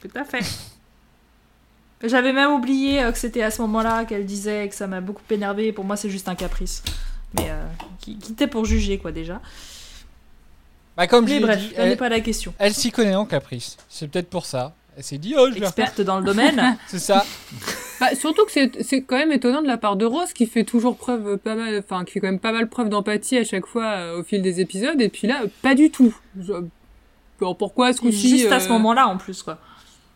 [SPEAKER 7] Tout à fait. J'avais même oublié euh, que c'était à ce moment-là qu'elle disait que ça m'a beaucoup énervé. Pour moi, c'est juste un caprice. Mais euh, qui, qui était pour juger, quoi, déjà.
[SPEAKER 1] Bah comme
[SPEAKER 7] Mais bref,
[SPEAKER 1] dit,
[SPEAKER 7] ce n'est
[SPEAKER 1] elle,
[SPEAKER 7] pas la question.
[SPEAKER 1] elle s'y connaît en caprice. C'est peut-être pour ça. Elle s'est dit, oh, je vais.
[SPEAKER 7] Experte dans le domaine.
[SPEAKER 1] C'est ça.
[SPEAKER 9] Bah, surtout que c'est c'est quand même étonnant de la part de Rose qui fait toujours preuve euh, pas mal, enfin qui fait quand même pas mal preuve d'empathie à chaque fois euh, au fil des épisodes et puis là pas du tout. Je- Alors, pourquoi ce coup-ci
[SPEAKER 7] Juste à ce moment-là, en plus, quoi.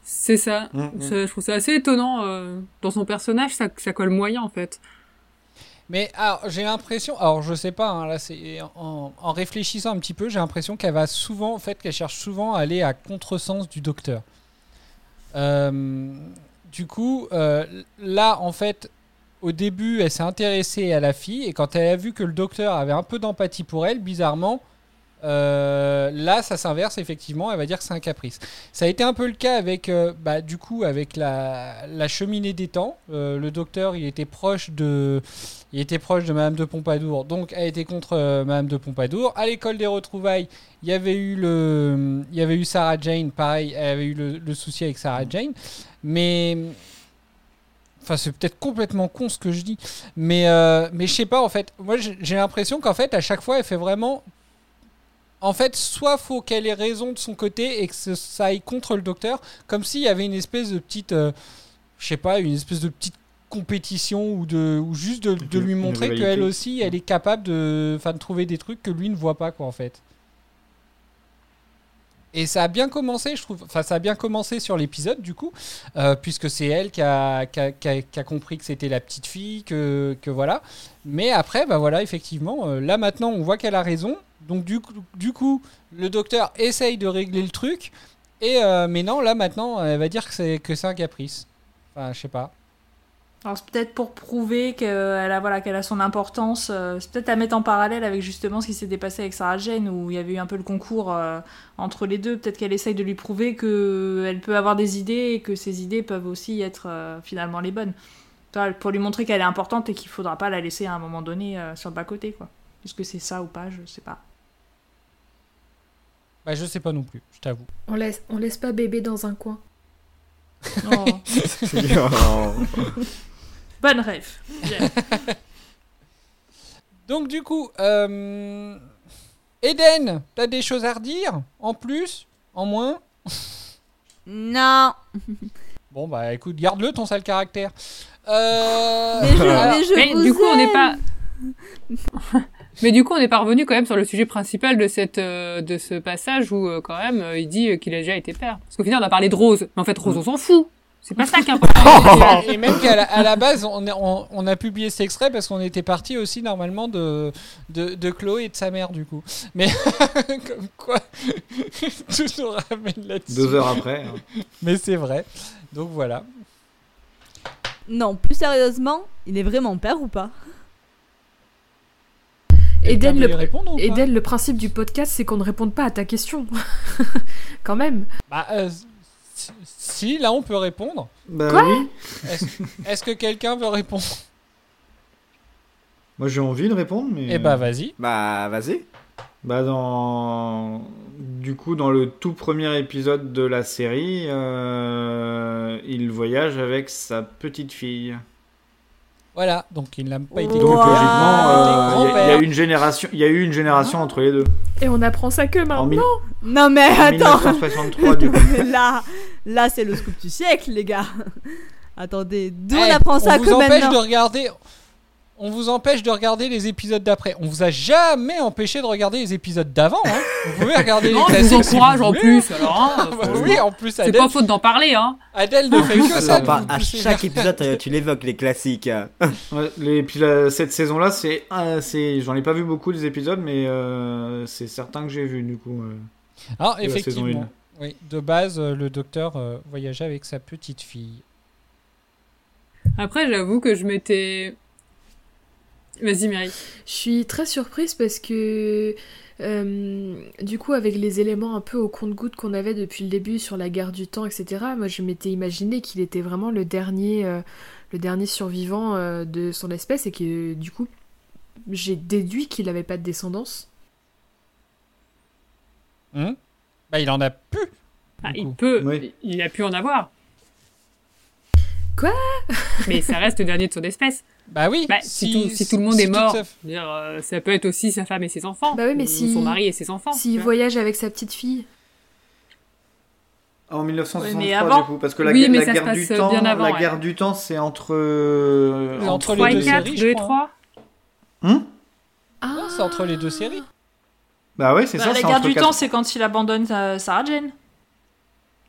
[SPEAKER 9] C'est ça.
[SPEAKER 4] Mm, mm.
[SPEAKER 9] Ça, Je trouve ça assez étonnant euh, dans son personnage, ça, ça colle moyen en fait.
[SPEAKER 1] Mais j'ai l'impression, alors je sais pas, hein, là c'est en, en réfléchissant un petit peu, j'ai l'impression qu'elle va souvent, en fait, qu'elle cherche souvent à aller à contresens du docteur. Euh, du coup, euh, là, en fait, au début, elle s'est intéressée à la fille et quand elle a vu que le docteur avait un peu d'empathie pour elle, bizarrement, euh, là, ça s'inverse effectivement. Elle va dire que c'est un caprice. Ça a été un peu le cas avec, euh, bah, du coup, avec la, la cheminée des temps. Euh, le docteur, il était proche de, il était proche de Madame de Pompadour, donc elle était contre Madame de Pompadour. À l'école des retrouvailles, il y avait eu le, il y avait eu Sarah Jane, pareil, elle avait eu le, le souci avec Sarah Jane, mais Enfin, c'est peut-être complètement con ce que je dis, mais, euh, mais je sais pas en fait. Moi, j'ai l'impression qu'en fait, à chaque fois, elle fait vraiment. En fait, soit faut qu'elle ait raison de son côté et que ce- ça aille contre le docteur, comme s'il y avait une espèce de petite. euh, je sais pas, une espèce de petite compétition ou, de, ou juste de, de lui montrer qu'elle aussi, elle est capable de, trouver des trucs que lui ne voit pas, quoi, en fait. Et ça a bien commencé, je trouve. Enfin, ça a bien commencé sur l'épisode, du coup, euh, puisque c'est elle qui a, qui a- qui a- qui a compris que c'était la petite fille, que, que voilà. Mais après, bah voilà, effectivement, euh, là maintenant, on voit qu'elle a raison. Donc, du coup, le docteur essaye de régler le truc. Et, euh, mais non, là maintenant, elle va dire que c'est que c'est un caprice. Enfin, je sais pas.
[SPEAKER 7] Alors c'est peut-être pour prouver qu'elle a, voilà, qu'elle a son importance. euh, c'est peut-être à mettre en parallèle avec justement ce qui s'est dépassé avec Sarah Jane, où il y avait eu un peu le concours euh, entre les deux. Peut-être qu'elle essaye de lui prouver qu'elle peut avoir des idées et que ses idées peuvent aussi être finalement les bonnes. Pour lui montrer qu'elle est importante et qu'il faudra pas la laisser à un moment donné sur le bas-côté. quoi. Est-ce que c'est ça ou pas Je sais pas.
[SPEAKER 1] Bah, je sais pas non plus, je t'avoue.
[SPEAKER 6] On laisse, on laisse pas bébé dans un coin.
[SPEAKER 7] Oh. Bonne rêve.
[SPEAKER 1] Donc, du coup, euh... Eden, t'as des choses à redire En plus En moins?
[SPEAKER 5] Non.
[SPEAKER 1] Bon, bah écoute, garde-le ton sale caractère. Euh...
[SPEAKER 5] Mais je, mais je
[SPEAKER 9] Mais
[SPEAKER 5] vous
[SPEAKER 9] du coup, on n'est pas. Mais du coup, on n'est pas revenu quand même sur le sujet principal de cette euh, de ce passage où euh, quand même euh, il dit qu'il a déjà été père. Parce qu'au final, on a parlé de Rose, mais en fait, Rose, on s'en fout. C'est pas ça qui est important.
[SPEAKER 1] Et même qu'à la, à la base, on, est- on, on a publié cet extrait parce qu'on était parti aussi normalement de, de, de Chloé et de sa mère, du coup. Mais comme quoi, tout nous ramène là-dessus.
[SPEAKER 4] Deux heures après. hein.
[SPEAKER 1] Mais c'est vrai. Donc voilà.
[SPEAKER 5] Non, plus sérieusement, il est vraiment père ou pas?
[SPEAKER 6] Eden, le,
[SPEAKER 1] y répondre ou pas
[SPEAKER 6] Eden, le principe du podcast, c'est qu'on ne réponde pas à ta question. Quand même.
[SPEAKER 1] Bah, euh, si- là on peut répondre.
[SPEAKER 4] Bah
[SPEAKER 6] Quoi
[SPEAKER 4] oui.
[SPEAKER 1] Est-ce est-ce que quelqu'un veut répondre?
[SPEAKER 4] Moi j'ai envie de répondre, mais.
[SPEAKER 1] Eh bah vas-y.
[SPEAKER 11] Bah, vas-y.
[SPEAKER 4] Bah dans du coup dans le tout premier épisode de la série, euh, il voyage avec sa petite fille.
[SPEAKER 1] Voilà, donc il n'a pas été
[SPEAKER 4] Donc logiquement, euh, il y a-
[SPEAKER 1] grand-père.
[SPEAKER 4] une génération, il y a eu une génération entre les deux.
[SPEAKER 6] Et on apprend ça que
[SPEAKER 4] En,
[SPEAKER 6] maintenant.
[SPEAKER 4] mille-
[SPEAKER 5] Non mais
[SPEAKER 4] en
[SPEAKER 5] attends
[SPEAKER 4] 1963 du coup.
[SPEAKER 5] Mais là, là c'est le scoop du siècle, les gars. Attendez, d'où
[SPEAKER 1] Eh,
[SPEAKER 5] on apprend ça
[SPEAKER 1] vous
[SPEAKER 5] que
[SPEAKER 1] empêche
[SPEAKER 5] maintenant
[SPEAKER 1] de regarder. On vous empêche de regarder les épisodes d'après. On vous a jamais empêché de regarder les épisodes d'avant. hein. Vous pouvez regarder les
[SPEAKER 9] je
[SPEAKER 1] classiques.
[SPEAKER 9] vous
[SPEAKER 1] si
[SPEAKER 9] encourage
[SPEAKER 1] vous
[SPEAKER 9] en plus. Alors, hein,
[SPEAKER 1] Ah bah oui, en plus
[SPEAKER 9] c'est pas faute d'en parler, hein.
[SPEAKER 1] Adèle ne fait que ça.
[SPEAKER 11] Pas- à chaque épisode, euh, tu l'évoques, les classiques.
[SPEAKER 4] Ouais, les- puis la- cette saison-là, c'est, ah, c'est, j'en ai pas vu beaucoup les épisodes, mais euh, c'est certain que j'ai vu du coup. euh.
[SPEAKER 1] Alors,
[SPEAKER 4] saison
[SPEAKER 1] effectivement. Oui, de base, euh, le docteur euh, voyageait avec sa petite fille.
[SPEAKER 9] Après, j'avoue que je m'étais. Vas-y, Mary.
[SPEAKER 6] Je suis très surprise parce que, euh, du coup, avec les éléments un peu au compte-goutte qu'on avait depuis le début sur la guerre du temps, etc., moi je m'étais imaginé qu'il était vraiment le dernier, euh, le dernier survivant euh, de son espèce et que, du coup, j'ai déduit qu'il n'avait pas de descendance.
[SPEAKER 1] Hein bah, il en a plus.
[SPEAKER 9] Ah, il peut,
[SPEAKER 4] Oui.
[SPEAKER 9] il a pu en avoir.
[SPEAKER 6] Quoi?
[SPEAKER 9] Mais ça reste le dernier de son espèce.
[SPEAKER 1] Bah oui.
[SPEAKER 9] Bah, si, tout, si tout le monde est mort,
[SPEAKER 1] sa-
[SPEAKER 9] dire, euh, ça peut être aussi sa femme et ses enfants.
[SPEAKER 6] Bah oui, mais
[SPEAKER 9] ou
[SPEAKER 6] si-
[SPEAKER 9] son mari et ses enfants.
[SPEAKER 6] S'il voyage avec sa petite fille.
[SPEAKER 4] En 1963
[SPEAKER 7] Ouais, mais avant-
[SPEAKER 4] du coup, parce que la,
[SPEAKER 9] Oui,
[SPEAKER 4] la
[SPEAKER 9] ça se
[SPEAKER 4] guerre
[SPEAKER 9] passe,
[SPEAKER 4] du
[SPEAKER 9] euh,
[SPEAKER 4] temps,
[SPEAKER 9] avant,
[SPEAKER 4] la
[SPEAKER 9] ouais.
[SPEAKER 4] guerre du temps, c'est entre euh,
[SPEAKER 1] entre les
[SPEAKER 9] 3
[SPEAKER 1] deux
[SPEAKER 9] et 4,
[SPEAKER 1] séries, je
[SPEAKER 9] 2 et
[SPEAKER 1] crois.
[SPEAKER 9] 3.
[SPEAKER 4] Hum
[SPEAKER 6] Ah,
[SPEAKER 1] Non, c'est entre les deux séries.
[SPEAKER 4] bah ouais, c'est
[SPEAKER 7] Bah,
[SPEAKER 4] ça.
[SPEAKER 7] la guerre du temps, c'est quand il abandonne euh, Sarah Jane.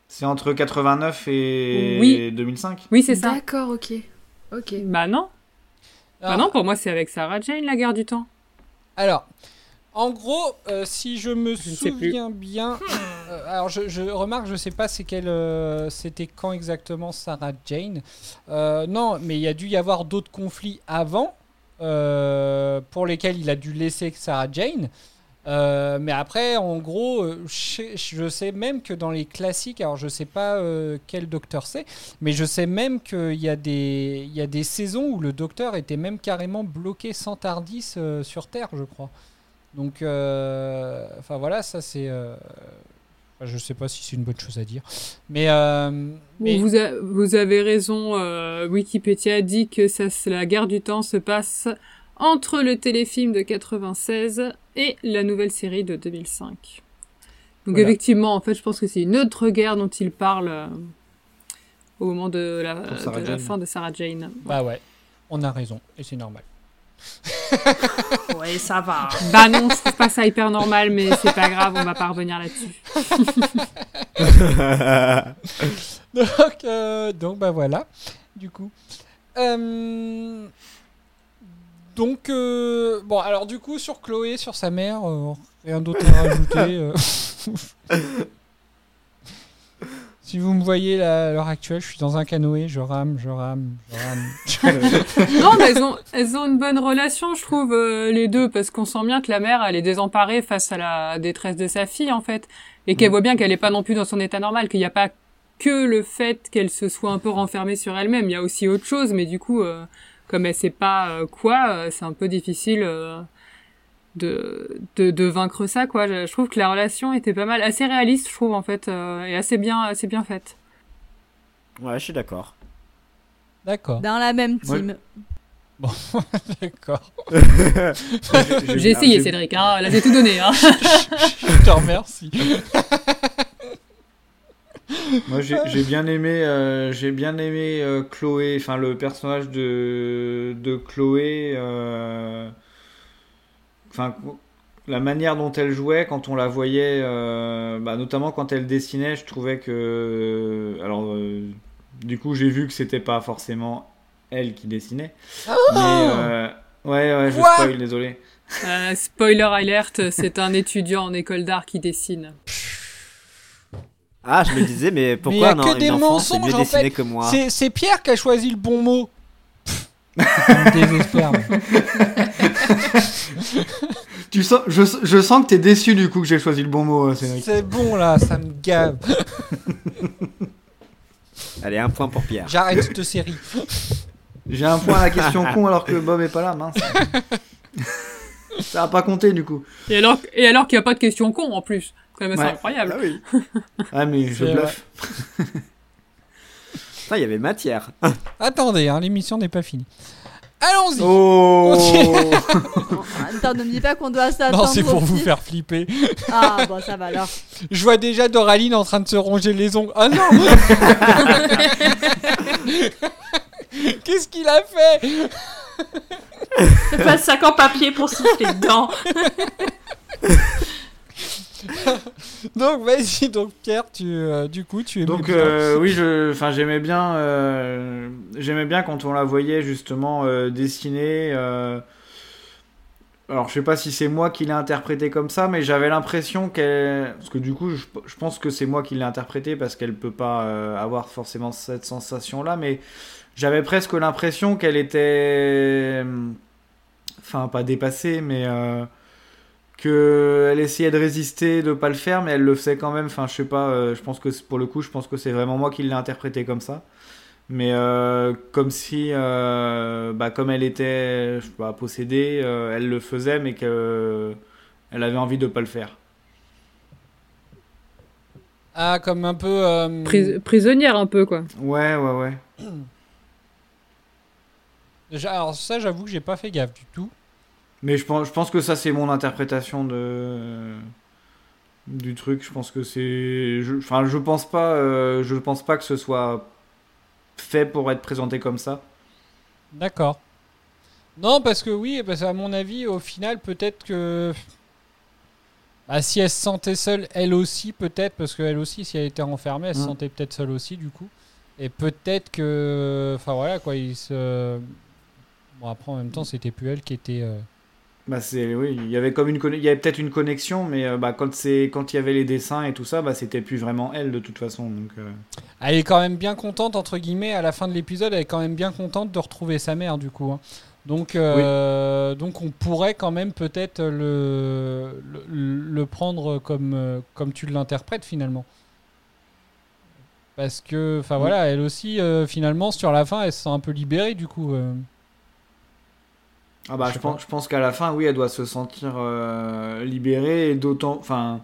[SPEAKER 4] C'est entre 89 et
[SPEAKER 9] Oui.
[SPEAKER 4] 2005.
[SPEAKER 9] Oui, c'est ça.
[SPEAKER 6] D'accord, ok. Ok.
[SPEAKER 9] Bah non. Bah
[SPEAKER 1] Alors,
[SPEAKER 9] non, pour moi, c'est avec Sarah Jane, la guerre du temps.
[SPEAKER 1] Alors, en gros, euh, si je me
[SPEAKER 9] ne
[SPEAKER 1] souviens bien, euh, alors je, je remarque, je sais pas c'est quel, euh, c'était quand exactement Sarah Jane. Euh, non, mais il y a dû y avoir d'autres conflits avant euh, pour lesquels il a dû laisser Sarah Jane. Euh, mais après, en gros, euh, je sais- même que dans les classiques, alors je sais pas euh, quel docteur c'est, mais je sais même qu'il y, a des- y a des saisons où le docteur était même carrément bloqué sans Tardis sur Terre, je crois. Donc, enfin voilà, ça c'est. je sais pas si c'est une bonne chose à dire. Mais,
[SPEAKER 9] Vous, avez raison, euh, Wikipédia dit que ça, la guerre du temps se passe entre le téléfilm de 96 et la nouvelle série de 2005. Donc
[SPEAKER 1] Voilà.
[SPEAKER 9] effectivement, en fait, je pense que c'est une autre guerre dont il parle euh, au moment de la, de fin de Sarah Jane.
[SPEAKER 1] bah ouais, on a raison et c'est normal.
[SPEAKER 7] Ouais, ça va.
[SPEAKER 9] Bah non, je trouve pas ça hyper normal, mais c'est pas grave, on va pas revenir là-dessus.
[SPEAKER 1] donc, euh, donc bah voilà, du coup. Euh, donc, euh, bon, alors du coup, sur Chloé, sur sa mère, euh, rien d'autre à rajouter. euh. si vous me voyez là, à l'heure actuelle, je suis dans un canoë, je rame, je rame, je rame.
[SPEAKER 9] Non, mais elles ont, elles ont une bonne relation, je trouve, euh, les deux, parce qu'on sent bien que la mère, elle est désemparée face à la détresse de sa fille, en fait, et qu'elle voit bien qu'elle est pas non plus dans son état normal, qu'il n'y a pas que le fait qu'elle se soit un peu renfermée sur elle-même, il y a aussi autre chose, mais du coup, euh, comme elle sait pas euh, quoi, euh, c'est un peu difficile euh, de, de, de vaincre ça, quoi. Je, je trouve que la relation était pas mal, assez réaliste, je trouve, en fait, euh, et assez bien, assez bien faite.
[SPEAKER 11] Ouais, je suis d'accord.
[SPEAKER 1] D'accord.
[SPEAKER 5] Dans la même team.
[SPEAKER 1] Bon, d'accord.
[SPEAKER 9] J'ai essayé, Cédric, hein, là j'ai tout donné, hein.
[SPEAKER 1] Je te remercie.
[SPEAKER 4] Moi, j'ai bien aimé, euh, j'ai bien aimé euh, Chloé, enfin le personnage de, de Chloé. euh, Enfin, la manière dont elle jouait quand on la voyait, euh, bah, notamment quand elle dessinait, je trouvais que. Alors, euh, du coup, j'ai vu que c'était pas forcément elle qui dessinait. Mais. euh, ouais, ouais, je spoil, désolé.
[SPEAKER 9] Euh, spoiler alert, c'est un étudiant en école d'art qui dessine.
[SPEAKER 11] Ah, je me disais, mais
[SPEAKER 1] Mais il
[SPEAKER 11] pourquoi
[SPEAKER 1] y a
[SPEAKER 11] un,
[SPEAKER 1] que des
[SPEAKER 11] enfant
[SPEAKER 1] mensonges en fait.
[SPEAKER 11] que moi
[SPEAKER 1] C'est- C'est Pierre qui a choisi le bon mot. Désespère. mais.
[SPEAKER 4] Tu sens, je, je sens que t'es déçu du coup que j'ai choisi le bon mot, euh, Cédric.
[SPEAKER 1] C'est bon là, ça me gave.
[SPEAKER 11] Allez, un point pour Pierre.
[SPEAKER 1] J'arrête cette série.
[SPEAKER 4] J'ai un point à la question con alors que Bob est pas là, mince. Ça a pas compté du coup.
[SPEAKER 9] Et alors, et alors qu'il n'y a pas de question con en plus. Quand même, c'est
[SPEAKER 4] Ouais.
[SPEAKER 9] incroyable.
[SPEAKER 11] Ah oui.
[SPEAKER 4] Ah mais je
[SPEAKER 1] C'est
[SPEAKER 4] bluffe.
[SPEAKER 11] Il y avait matière.
[SPEAKER 1] Attendez, hein, l'émission n'est pas finie. Allons-y.
[SPEAKER 4] Oh
[SPEAKER 5] Attends, ne me dis pas qu'on doit s'attendre.
[SPEAKER 1] non, c'est pour vous faire flipper.
[SPEAKER 5] Ah, bon, ça va alors.
[SPEAKER 1] Je vois déjà Doraline en train de se ronger les ongles. Ah non Qu'est-ce qu'il a fait?
[SPEAKER 7] Fais pas de sac en papier pour siffler dedans.
[SPEAKER 1] Donc vas-y, donc Pierre, tu, euh, du coup, tu es
[SPEAKER 4] Donc euh, oui, je, enfin j'aimais bien, euh, j'aimais bien quand on la voyait justement euh, dessiner. alors je sais pas si c'est moi qui l'ai interprété comme ça, mais j'avais l'impression qu'elle, parce que du coup je, je pense que c'est moi qui l'ai interprété parce qu'elle peut pas avoir forcément cette sensation là, mais j'avais presque l'impression qu'elle était, enfin pas dépassée, mais euh, que elle essayait de résister, de pas le faire, mais elle le faisait quand même. Enfin, je sais pas. euh, je pense que c'est- pour le coup, je pense que c'est vraiment moi qui l'ai interprété comme ça. Mais euh, comme si, euh, bah, comme elle était, je sais pas, possédée, euh, elle le faisait, mais que elle avait envie de pas le faire.
[SPEAKER 1] Ah, comme un peu. euh,
[SPEAKER 9] Pris- prisonnière un peu, quoi.
[SPEAKER 4] Ouais, ouais, ouais.
[SPEAKER 1] alors ça, j'avoue que j'ai pas fait gaffe du tout.
[SPEAKER 4] Mais je pense, je pense que ça, c'est mon interprétation de du truc. Je pense que c'est, je- enfin, je pense pas, euh, je pense pas que ce soit fait pour être présenté comme ça.
[SPEAKER 1] D'accord. Non, parce que oui, parce qu'à mon avis, au final, peut-être que. Bah, si elle se sentait seule, elle aussi, peut-être, parce qu'elle aussi, si elle était renfermée, elle se
[SPEAKER 4] Mm.
[SPEAKER 1] sentait peut-être seule aussi, du coup. Et peut-être que. Enfin voilà, quoi, il se. Bon, après, en même temps, c'était plus elle qui était. euh,
[SPEAKER 4] Bah c'est oui, il y avait comme une il y avait peut-être une connexion, mais euh, bah quand c'est quand il y avait les dessins et tout ça, bah c'était plus vraiment elle de toute façon. Donc euh,
[SPEAKER 1] Elle est quand même bien contente, entre guillemets, à la fin de l'épisode, elle est quand même bien contente de retrouver sa mère, du coup. hein. Donc, euh, donc on pourrait quand même peut-être le, le, le prendre comme, comme tu l'interprètes finalement. Parce que, enfin
[SPEAKER 4] Oui.
[SPEAKER 1] voilà, elle aussi, euh, finalement, sur la fin, elle se sent un peu libérée, du coup.
[SPEAKER 4] Ah bah
[SPEAKER 1] Je
[SPEAKER 4] pense je pense qu'à la fin oui, elle doit se sentir euh, libérée et d'autant enfin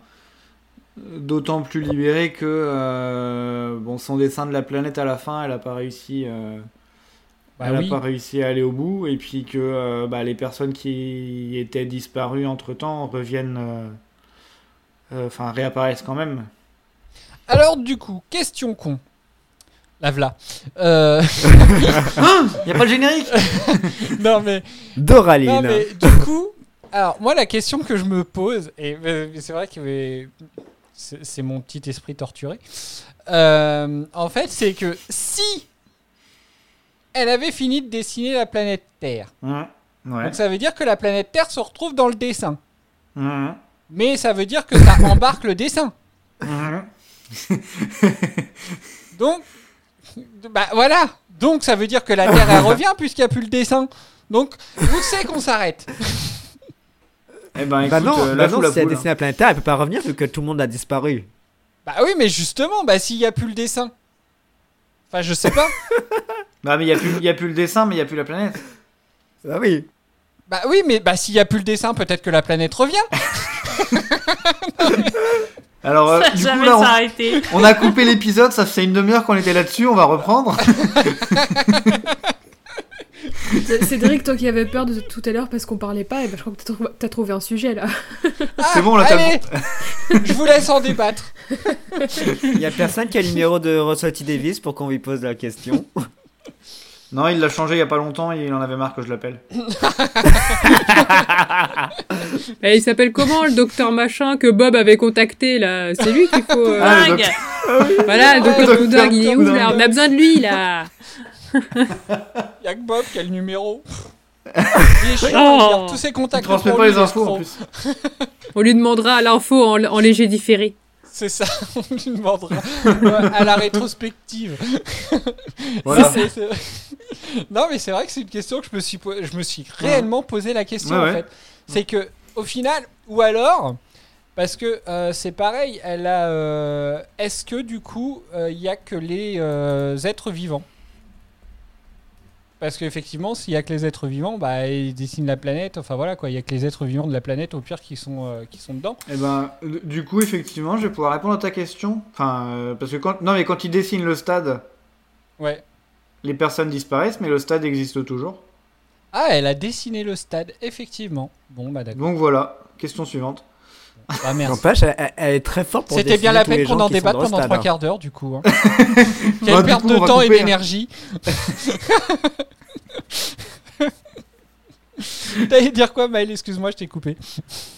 [SPEAKER 4] d'autant plus libérée que euh, bon, son dessin de la planète à la fin, elle a pas réussi. euh,
[SPEAKER 1] Bah
[SPEAKER 4] elle
[SPEAKER 1] oui.
[SPEAKER 4] a pas réussi à aller au bout, et puis que bah, les personnes qui étaient disparues entre temps reviennent, enfin réapparaissent quand même.
[SPEAKER 1] Alors du coup, question con. La v'là. Euh...
[SPEAKER 4] Y a pas le générique
[SPEAKER 1] Non mais,
[SPEAKER 11] Doraline.
[SPEAKER 1] non mais du coup, alors moi la question que je me pose, et euh, c'est vrai que c'est c'est mon petit esprit torturé, euh, en fait c'est que si elle avait fini de dessiner la planète Terre,
[SPEAKER 4] Ouais. Ouais.
[SPEAKER 1] donc ça veut dire que la planète Terre se retrouve dans le dessin,
[SPEAKER 4] Mhm.
[SPEAKER 1] mais ça veut dire que ça embarque le dessin.
[SPEAKER 4] Mhm.
[SPEAKER 1] Donc, bah voilà. Donc ça veut dire que la Terre elle revient puisqu'il n'y a plus le dessin. Donc où c'est qu'on s'arrête?
[SPEAKER 4] Eh ben,
[SPEAKER 11] Bah non,
[SPEAKER 4] euh,
[SPEAKER 11] bah
[SPEAKER 4] la
[SPEAKER 11] non si elle la planète Terre, elle peut pas revenir vu que tout le monde a disparu.
[SPEAKER 1] Bah oui, mais justement, bah s'il n'y a plus le dessin. Enfin, je sais pas.
[SPEAKER 4] Bah, mais il y a plus, y a plus le dessin, mais il y a plus la planète.
[SPEAKER 11] Bah oui.
[SPEAKER 1] bah oui, mais bah s'il n'y a plus le dessin, peut-être que la planète revient.
[SPEAKER 4] Alors, euh,
[SPEAKER 7] Ça
[SPEAKER 4] du coup, là, on,
[SPEAKER 7] s'arrêter.
[SPEAKER 4] on a coupé l'épisode, ça fait une demi-heure qu'on était là-dessus, on va reprendre.
[SPEAKER 6] Cédric, toi qui avais peur de tout à l'heure parce qu'on parlait pas, et ben je crois que t'as trou- t'as trouvé un sujet là.
[SPEAKER 1] Ah,
[SPEAKER 4] C'est bon, là, t'as
[SPEAKER 1] allez, je vous laisse en débattre.
[SPEAKER 11] Il y a personne qui a le numéro de Russell Davis pour qu'on lui pose la question.
[SPEAKER 4] Non, il l'a changé il y a pas longtemps, il en avait marre que je l'appelle.
[SPEAKER 9] Et il s'appelle comment le docteur machin que Bob avait contacté là? C'est lui qu'il faut. euh,
[SPEAKER 4] Ah,
[SPEAKER 7] Dingue.
[SPEAKER 9] Voilà, le
[SPEAKER 1] Ouais,
[SPEAKER 9] docteur Goudard, il est où là? On a besoin de lui là.
[SPEAKER 1] Il y a que Bob qui a le numéro. Il est chiant, il garde tous ses
[SPEAKER 4] Il
[SPEAKER 1] contacts.
[SPEAKER 4] transmet
[SPEAKER 1] pour
[SPEAKER 4] pas
[SPEAKER 1] lui,
[SPEAKER 4] les infos en plus.
[SPEAKER 9] On lui demandera l'info en, en léger différé.
[SPEAKER 1] C'est ça, on lui demandera à la rétrospective.
[SPEAKER 4] Voilà.
[SPEAKER 1] C'est- c'est- non, mais c'est vrai que c'est une question que je me suis, je me suis réellement posé la question
[SPEAKER 4] Ouais,
[SPEAKER 1] en fait. C'est que au final, ou alors, parce que euh, c'est pareil, elle a. euh, Est-ce que du coup, euh, il y a que les euh, êtres vivants? Parce qu'effectivement, s'il y a que les êtres vivants, bah ils dessinent la planète. Enfin voilà quoi, il y a que les êtres vivants de la planète au pire qui sont euh, qui sont dedans.
[SPEAKER 4] Eh ben, euh, du coup, effectivement, je vais pouvoir répondre à ta question. Enfin, euh, parce que quand, non, mais quand il dessine le stade,
[SPEAKER 1] Ouais.
[SPEAKER 4] Les personnes disparaissent, mais le stade existe toujours.
[SPEAKER 1] Ah, elle a dessiné le stade, effectivement. Bon, bah d'accord.
[SPEAKER 4] Donc voilà, question suivante.
[SPEAKER 1] Ah, merci.
[SPEAKER 11] N'empêche, elle, elle- est très forte pour
[SPEAKER 1] C'était bien la peine qu'on en débatte pendant trois
[SPEAKER 11] hein.
[SPEAKER 1] quarts d'heure, du coup. hein. Quelle perte
[SPEAKER 4] coup,
[SPEAKER 1] de temps et
[SPEAKER 4] hein.
[SPEAKER 1] d'énergie. T'allais dire quoi, Maël Excuse-moi, je t'ai coupé.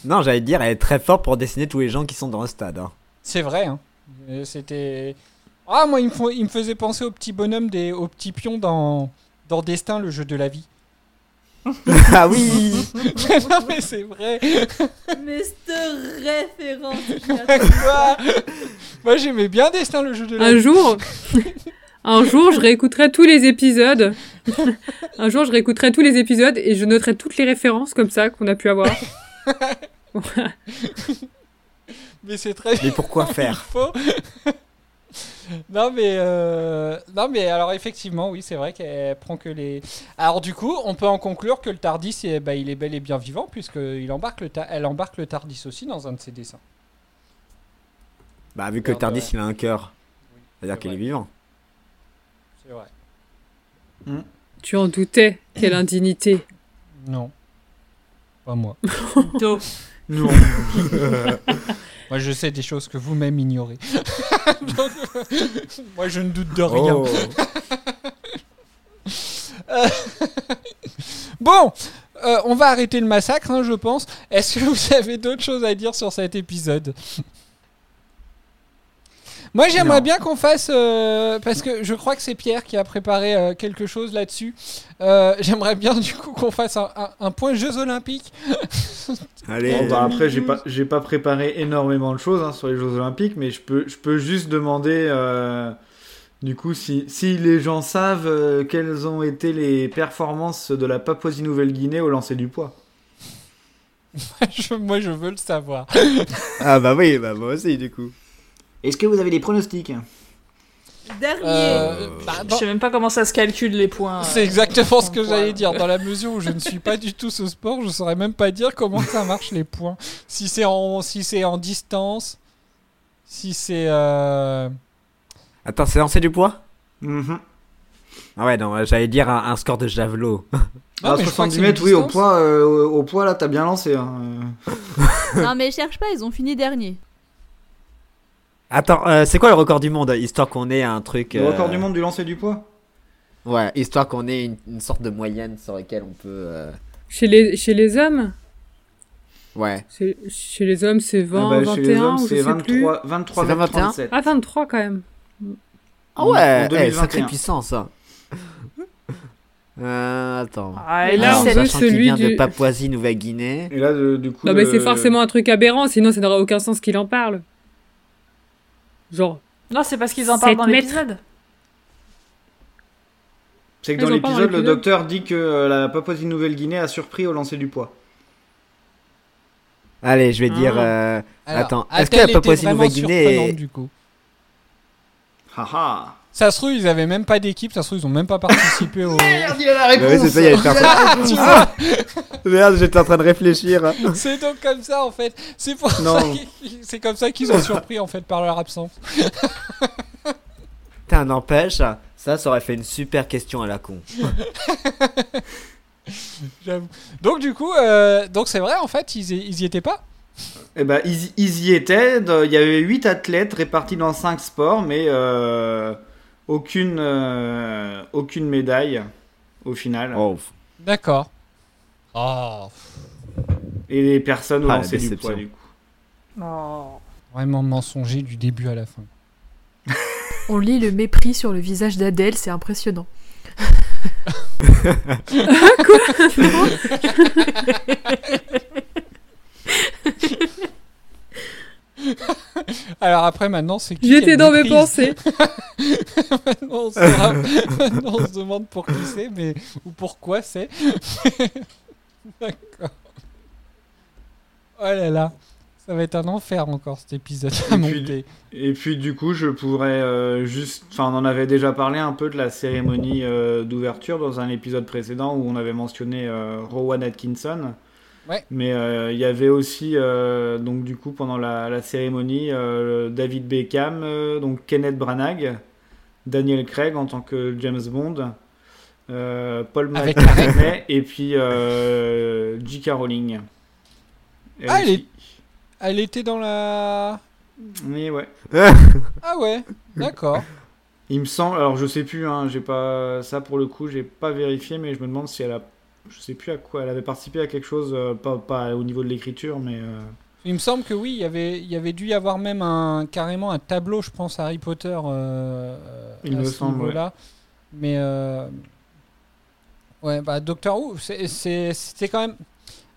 [SPEAKER 11] Non, j'allais dire, elle est très forte pour dessiner tous les gens qui sont dans le stade. hein.
[SPEAKER 1] C'est vrai, hein. Euh, C'était. Ah, moi, il me, faut- il me faisait penser au petit bonhomme, des, au petit pion dans, dans Destin, le jeu de la vie.
[SPEAKER 11] ah oui
[SPEAKER 1] non, mais c'est vrai.
[SPEAKER 5] Mais cette référence.
[SPEAKER 1] Quoi? Moi, j'aimais bien Destin, le jeu de la
[SPEAKER 9] Un
[SPEAKER 1] vie.
[SPEAKER 9] jour, un jour, je réécouterai tous les épisodes. un jour, je réécouterai tous les épisodes et je noterai toutes les références comme ça qu'on a pu avoir.
[SPEAKER 1] Mais c'est très
[SPEAKER 11] Mais pourquoi faire?
[SPEAKER 1] Faux. Non mais euh, non mais alors effectivement oui c'est vrai qu'elle prend que les. Alors du coup on peut en conclure que le Tardis eh ben, il est bel et bien vivant puisque il embarque le ta- elle embarque le Tardis aussi dans un de ses dessins.
[SPEAKER 11] Bah, vu que le Tardis, il a un cœur. C'est-à-dire
[SPEAKER 1] c'est
[SPEAKER 11] qu'il est vivant.
[SPEAKER 1] C'est vrai.
[SPEAKER 9] Tu en doutais Quelle indignité
[SPEAKER 1] Non. Pas moi.
[SPEAKER 4] Non.
[SPEAKER 1] Moi je sais des choses que vous-même ignorez. Donc, moi je ne doute de rien.
[SPEAKER 11] Oh.
[SPEAKER 1] Bon, euh, on va arrêter le massacre, hein, je pense. Est-ce que vous avez d'autres choses à dire sur cet épisode? Moi, j'aimerais bien qu'on fasse, euh, parce que je crois que c'est Pierre qui a préparé euh, quelque chose là-dessus. Euh, j'aimerais bien du coup qu'on fasse un, un- un point Jeux Olympiques.
[SPEAKER 11] Allez.
[SPEAKER 4] Bon, bah, après, j'ai pas, j'ai pas préparé énormément de choses hein, sur les Jeux Olympiques, mais je peux, je peux juste demander, euh, du coup, si, si les gens savent euh, quelles ont été les performances de la Papouasie-Nouvelle-Guinée au lancer du poids.
[SPEAKER 1] Je- moi, je veux le savoir.
[SPEAKER 11] Ah bah oui, bah moi aussi du coup.
[SPEAKER 4] Est-ce que vous avez des pronostics
[SPEAKER 5] Dernier.
[SPEAKER 1] Euh, bah,
[SPEAKER 7] Je sais même pas comment ça se calcule les points.
[SPEAKER 1] C'est
[SPEAKER 7] euh,
[SPEAKER 1] exactement ce que j'allais dire. Dans la mesure où je ne suis pas du tout ce sport, je saurais même pas dire comment ça marche les points. Si c'est en, si c'est en distance. si c'est. euh,
[SPEAKER 12] Attends, c'est lancer du poids
[SPEAKER 4] Mhm.
[SPEAKER 12] Ah ouais, non, j'allais dire un, un score de javelot.
[SPEAKER 1] Ah,
[SPEAKER 4] Ah,
[SPEAKER 1] mais je crois que
[SPEAKER 4] 70
[SPEAKER 1] c'est
[SPEAKER 4] mètres, oui, au poids, euh, au, au poids, là, t'as bien lancé. hein.
[SPEAKER 5] non, mais cherche pas, ils ont fini dernier.
[SPEAKER 12] Attends, euh, c'est quoi le record du monde Histoire qu'on ait un truc.
[SPEAKER 4] Le
[SPEAKER 12] euh,
[SPEAKER 4] record du monde du lancer du poids?
[SPEAKER 12] Ouais, histoire qu'on ait une, une sorte de moyenne sur laquelle on peut. euh,
[SPEAKER 9] Chez les, chez les hommes?
[SPEAKER 12] Ouais.
[SPEAKER 9] chez, les hommes, c'est 20,
[SPEAKER 4] Ah bah,
[SPEAKER 9] 21
[SPEAKER 4] Chez les hommes,
[SPEAKER 9] ou je
[SPEAKER 4] c'est
[SPEAKER 9] sais
[SPEAKER 4] 23,
[SPEAKER 9] plus.
[SPEAKER 4] 23
[SPEAKER 12] C'est
[SPEAKER 4] mètres
[SPEAKER 12] 21?
[SPEAKER 4] 37.
[SPEAKER 9] Ah, 23 quand même.
[SPEAKER 12] Ah ouais,
[SPEAKER 4] en
[SPEAKER 12] eh,
[SPEAKER 4] 2021.
[SPEAKER 12] sacrée puissance, ça. Euh, attends.
[SPEAKER 9] Ah, et là,
[SPEAKER 12] qu'il
[SPEAKER 9] celui
[SPEAKER 12] vient
[SPEAKER 9] du...
[SPEAKER 12] de Papouasie-Nouvelle-Guinée.
[SPEAKER 4] Et là, du coup.
[SPEAKER 9] Non, mais
[SPEAKER 4] le-
[SPEAKER 9] c'est forcément un truc aberrant, sinon ça n'aurait aucun sens qu'il en parle. Genre,
[SPEAKER 7] Non, c'est parce qu'ils en parlent dans l'épisode.
[SPEAKER 4] C'est que dans l'épisode, le docteur dit que euh, la Papouasie-Nouvelle-Guinée a surpris au lancer du poids.
[SPEAKER 12] Allez, je vais
[SPEAKER 9] Ah.
[SPEAKER 12] dire. euh,
[SPEAKER 1] Alors,
[SPEAKER 12] Attends, est-ce que la Papouasie-Nouvelle-Guinée est-
[SPEAKER 1] du coup?
[SPEAKER 4] Haha
[SPEAKER 1] Ça se trouve, ils avaient même pas d'équipe, ça se trouve, ils ont même pas participé au.
[SPEAKER 4] Merde, il a la réponse
[SPEAKER 12] Ouais, c'est ça, il y a personne.
[SPEAKER 1] Ah, tu vois
[SPEAKER 12] Merde, j'étais en train de réfléchir.
[SPEAKER 1] C'est donc comme ça en fait. C'est pour
[SPEAKER 4] Non.
[SPEAKER 1] ça qu'ils- c'est comme ça qu'ils ont surpris en fait par leur absence.
[SPEAKER 12] Putain, n'empêche, ça, ça aurait fait une super question à la con.
[SPEAKER 1] J'avoue. Donc du coup, euh, donc c'est vrai en fait, ils, y- ils y étaient pas?
[SPEAKER 4] Eh ben, ils, ils y étaient. Il y avait 8 athlètes répartis dans 5 sports, mais euh, aucune, euh, aucune médaille au final.
[SPEAKER 12] Oh,
[SPEAKER 1] D'accord. Oh,
[SPEAKER 4] Et les personnes au
[SPEAKER 12] Ah, la
[SPEAKER 4] lancer du poids, du coup.
[SPEAKER 7] Oh.
[SPEAKER 1] vraiment mensonger du début à la fin.
[SPEAKER 6] On lit le mépris sur le visage d'Adèle, c'est impressionnant.
[SPEAKER 1] Alors après maintenant c'est qui
[SPEAKER 9] j'étais dans mes pensées.
[SPEAKER 1] maintenant, on saura- maintenant, on se demande pour qui c'est, mais ou pourquoi c'est. D'accord. Oh là là, ça va être un enfer encore cet épisode à
[SPEAKER 4] Et puis-
[SPEAKER 1] monter.
[SPEAKER 4] Et puis du coup, je pourrais euh, juste... Enfin, on en avait déjà parlé un peu de la cérémonie euh, d'ouverture dans un épisode précédent où on avait mentionné euh, Rowan Atkinson.
[SPEAKER 1] Ouais.
[SPEAKER 4] Mais euh, il y avait aussi, euh, donc du coup, pendant la, la cérémonie, euh, David Beckham, donc Kenneth Branagh, Daniel Craig en tant que James Bond, Paul McCartney et puis J.K. Rowling. Elle
[SPEAKER 1] Ah, elle
[SPEAKER 4] aussi.
[SPEAKER 1] Elle était dans la.
[SPEAKER 4] Oui, ouais.
[SPEAKER 1] Ah ouais, d'accord.
[SPEAKER 4] Il me semble, alors je sais plus, hein, j'ai pas ça pour le coup, j'ai pas vérifié, mais je me demande si elle a, je sais plus à quoi, elle avait participé à quelque chose, euh, pas, pas au niveau de l'écriture, mais euh,
[SPEAKER 1] Il me semble que oui, il y avait, il y avait dû y avoir même un, carrément un tableau, je pense, Harry Potter euh,
[SPEAKER 4] Il
[SPEAKER 1] à
[SPEAKER 4] me
[SPEAKER 1] ce
[SPEAKER 4] semble,
[SPEAKER 1] niveau-là. Mais euh, ouais, bah Doctor Who, c'est- c'est- c'était quand même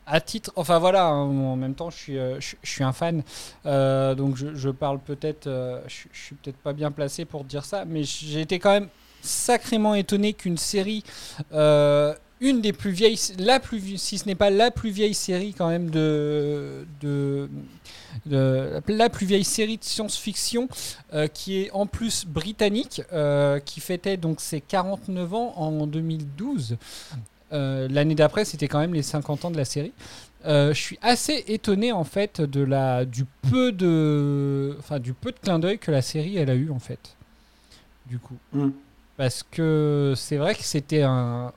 [SPEAKER 1] à titre. Enfin voilà, hein, en même temps, je suis, euh, je, je suis un fan, euh, donc je, je parle peut-être, euh, je, je suis peut-être pas bien placé pour dire ça, mais j'ai été quand même sacrément étonné qu'une série euh, une des plus vieilles, la plus, si ce n'est pas la plus vieille série quand même de, de, de- la plus vieille série de science-fiction, euh, qui est en plus britannique, euh, qui fêtait donc ses 49 ans en 2012. Euh, L'année d'après, c'était quand même les 50 ans de la série. Je suis assez étonné en fait de la, du peu de, enfin du peu de clin d'œil que la série elle a eu en fait. Du coup,
[SPEAKER 4] Mm.
[SPEAKER 1] parce que c'est vrai que c'était un,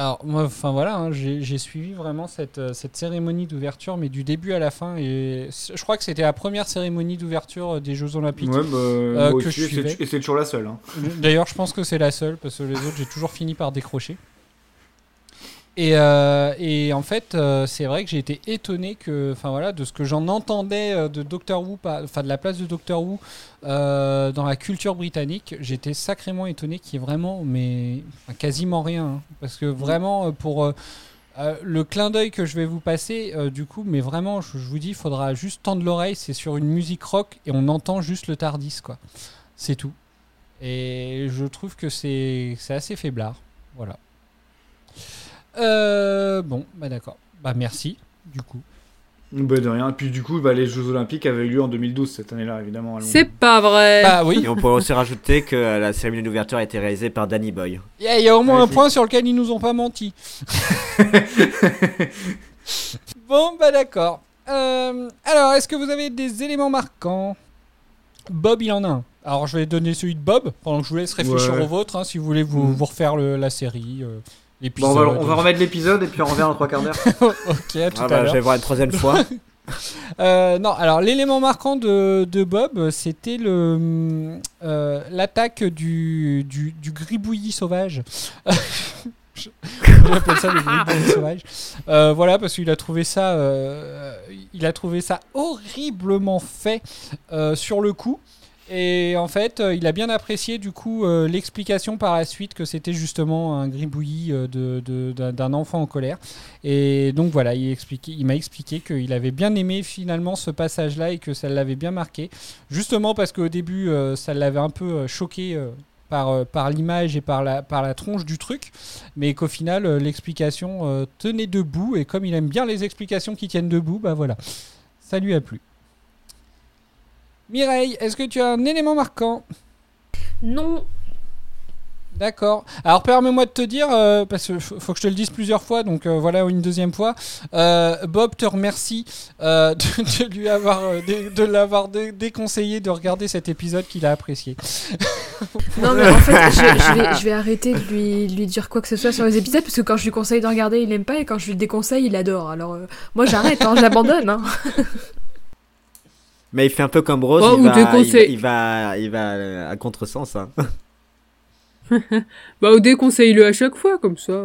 [SPEAKER 1] alors, moi, enfin voilà, hein, j'ai suivi vraiment cette, euh, cette cérémonie d'ouverture, mais du début à la fin. Et je crois que c'était la première cérémonie d'ouverture euh, des Jeux Olympiques.
[SPEAKER 4] ouais, bah,
[SPEAKER 1] euh, que
[SPEAKER 4] aussi,
[SPEAKER 1] je suivais.
[SPEAKER 4] et c'est toujours la seule. hein.
[SPEAKER 1] D'ailleurs, je pense que c'est la seule, parce que les autres, j'ai toujours fini par décrocher. Et, euh, et en fait, euh, c'est vrai que j'ai été étonné que, enfin voilà, de ce que j'en entendais euh, de Doctor Who, enfin de la place de Doctor Who euh, dans la culture britannique. J'étais sacrément étonné qu'il y ait vraiment, mais enfin, quasiment rien, hein. parce que vraiment pour le clin d'œil que je vais vous passer, du coup, mais vraiment, je, je vous dis, il faudra juste tendre l'oreille. C'est sur une musique rock et on entend juste le Tardis, quoi. C'est tout. Et je trouve que c'est assez faiblard. Voilà. Euh, bon, bah d'accord. Bah merci, du coup.
[SPEAKER 4] Bah, de rien. Et puis du coup, bah, les Jeux Olympiques avaient eu lieu en 2012 cette année-là, évidemment. à Londres.
[SPEAKER 9] C'est pas vrai.
[SPEAKER 1] Bah oui,
[SPEAKER 12] Et on pourrait aussi rajouter que euh, la cérémonie d'ouverture a été réalisée par Danny Boy.
[SPEAKER 1] il y, y a au moins
[SPEAKER 4] Ouais,
[SPEAKER 1] un point sur lequel ils nous ont pas menti. bon, bah d'accord. Euh, alors, est-ce que vous avez des éléments marquants? Bob, il en a un. Alors, je vais donner celui de Bob pendant que je vous laisse réfléchir
[SPEAKER 4] Ouais.
[SPEAKER 1] au vôtre, hein, si vous voulez vous,
[SPEAKER 4] Mm.
[SPEAKER 1] vous refaire le- la série, euh,
[SPEAKER 4] Bon, on, va, on va remettre l'épisode et puis on revient dans trois quarts d'heure.
[SPEAKER 1] ok, à tout
[SPEAKER 11] Ah
[SPEAKER 1] à
[SPEAKER 11] bah,
[SPEAKER 1] l'heure.
[SPEAKER 11] je vais voir une troisième fois.
[SPEAKER 1] Euh, non, alors l'élément marquant de, de Bob, c'était le euh, l'attaque du, du, du gribouillis sauvage. Je- J'appelle ça le gribouillis sauvage. Euh, voilà, parce qu'il a trouvé ça, il a trouvé ça horriblement fait sur le coup. Et en fait, euh, il a bien apprécié du coup euh, l'explication par la suite que c'était justement un gribouillis euh, de- d'un enfant en colère. Et donc voilà, il, m'a expliqué qu'il avait bien aimé finalement ce passage-là et que ça l'avait bien marqué. Justement parce qu'au début, ça l'avait un peu choqué par, par l'image et par la, par la tronche du truc. Mais qu'au final, l'explication tenait debout. Et comme il aime bien les explications qui tiennent debout, bah voilà, ça lui a plu. Mireille, est-ce que tu as un élément marquant?
[SPEAKER 6] Non.
[SPEAKER 1] D'accord. Alors permets-moi de te dire, euh, parce qu'il faut que je te le dise plusieurs fois, donc euh, voilà une deuxième fois. Euh, Bob te remercie euh, de, de lui avoir, de l'avoir dé- déconseillé de regarder cet épisode qu'il a apprécié.
[SPEAKER 6] Non, mais en fait, je, je vais, je vais arrêter de lui, lui dire quoi que ce soit sur les épisodes parce que quand je lui conseille de regarder, il aime pas et quand je lui le déconseille, il adore. Alors, euh, moi j'arrête, hein, j'abandonne. Hein.
[SPEAKER 11] Mais il fait un peu comme Rose,
[SPEAKER 9] Oh,
[SPEAKER 11] il,
[SPEAKER 9] ou
[SPEAKER 11] va, il, va,
[SPEAKER 9] conseils.
[SPEAKER 11] il va, il va, euh, à contresens. Hein.
[SPEAKER 9] Bah, ou déconseille-le à chaque fois, comme ça.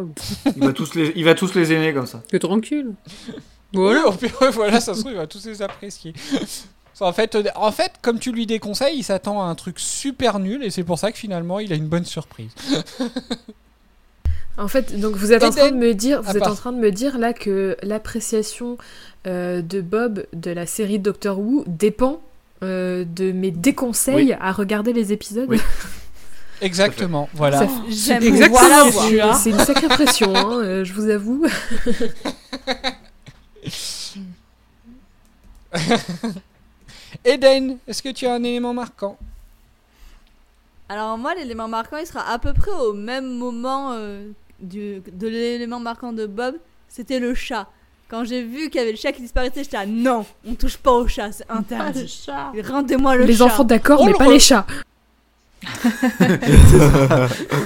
[SPEAKER 4] Il va tous les, il va tous les aimer comme ça.
[SPEAKER 9] C'est tranquille.
[SPEAKER 1] Voilà, au pire, voilà ça se trouve, il va tous les apprécier. En fait, euh, en fait, comme tu lui déconseilles, il s'attend à un truc super nul et c'est pour ça que finalement il a une bonne surprise.
[SPEAKER 6] En fait, donc vous êtes en train de
[SPEAKER 1] Eden.
[SPEAKER 6] me dire, vous êtes en train de me dire là que l'appréciation euh, de Bob de la série Doctor Who dépend euh, de mes déconseils
[SPEAKER 4] Oui.
[SPEAKER 6] à regarder les épisodes.
[SPEAKER 4] Oui.
[SPEAKER 1] Exactement, voilà.
[SPEAKER 5] J'aime
[SPEAKER 9] Exactement,
[SPEAKER 5] voilà.
[SPEAKER 6] C'est une sacrée pression, hein, euh, je vous avoue.
[SPEAKER 1] Eden, est-ce que tu as un élément marquant?
[SPEAKER 5] Alors moi, l'élément marquant, il sera à peu près au même moment euh, du, de l'élément marquant de Bob. C'était le chat. Quand j'ai vu qu'il y avait le chat qui disparaissait, j'étais là, non, on touche pas au chat, c'est interdit.
[SPEAKER 7] chat.
[SPEAKER 5] Rendez-moi le
[SPEAKER 6] les
[SPEAKER 5] chat.
[SPEAKER 6] enfants d'accord,
[SPEAKER 1] Oh,
[SPEAKER 6] mais pas les chats.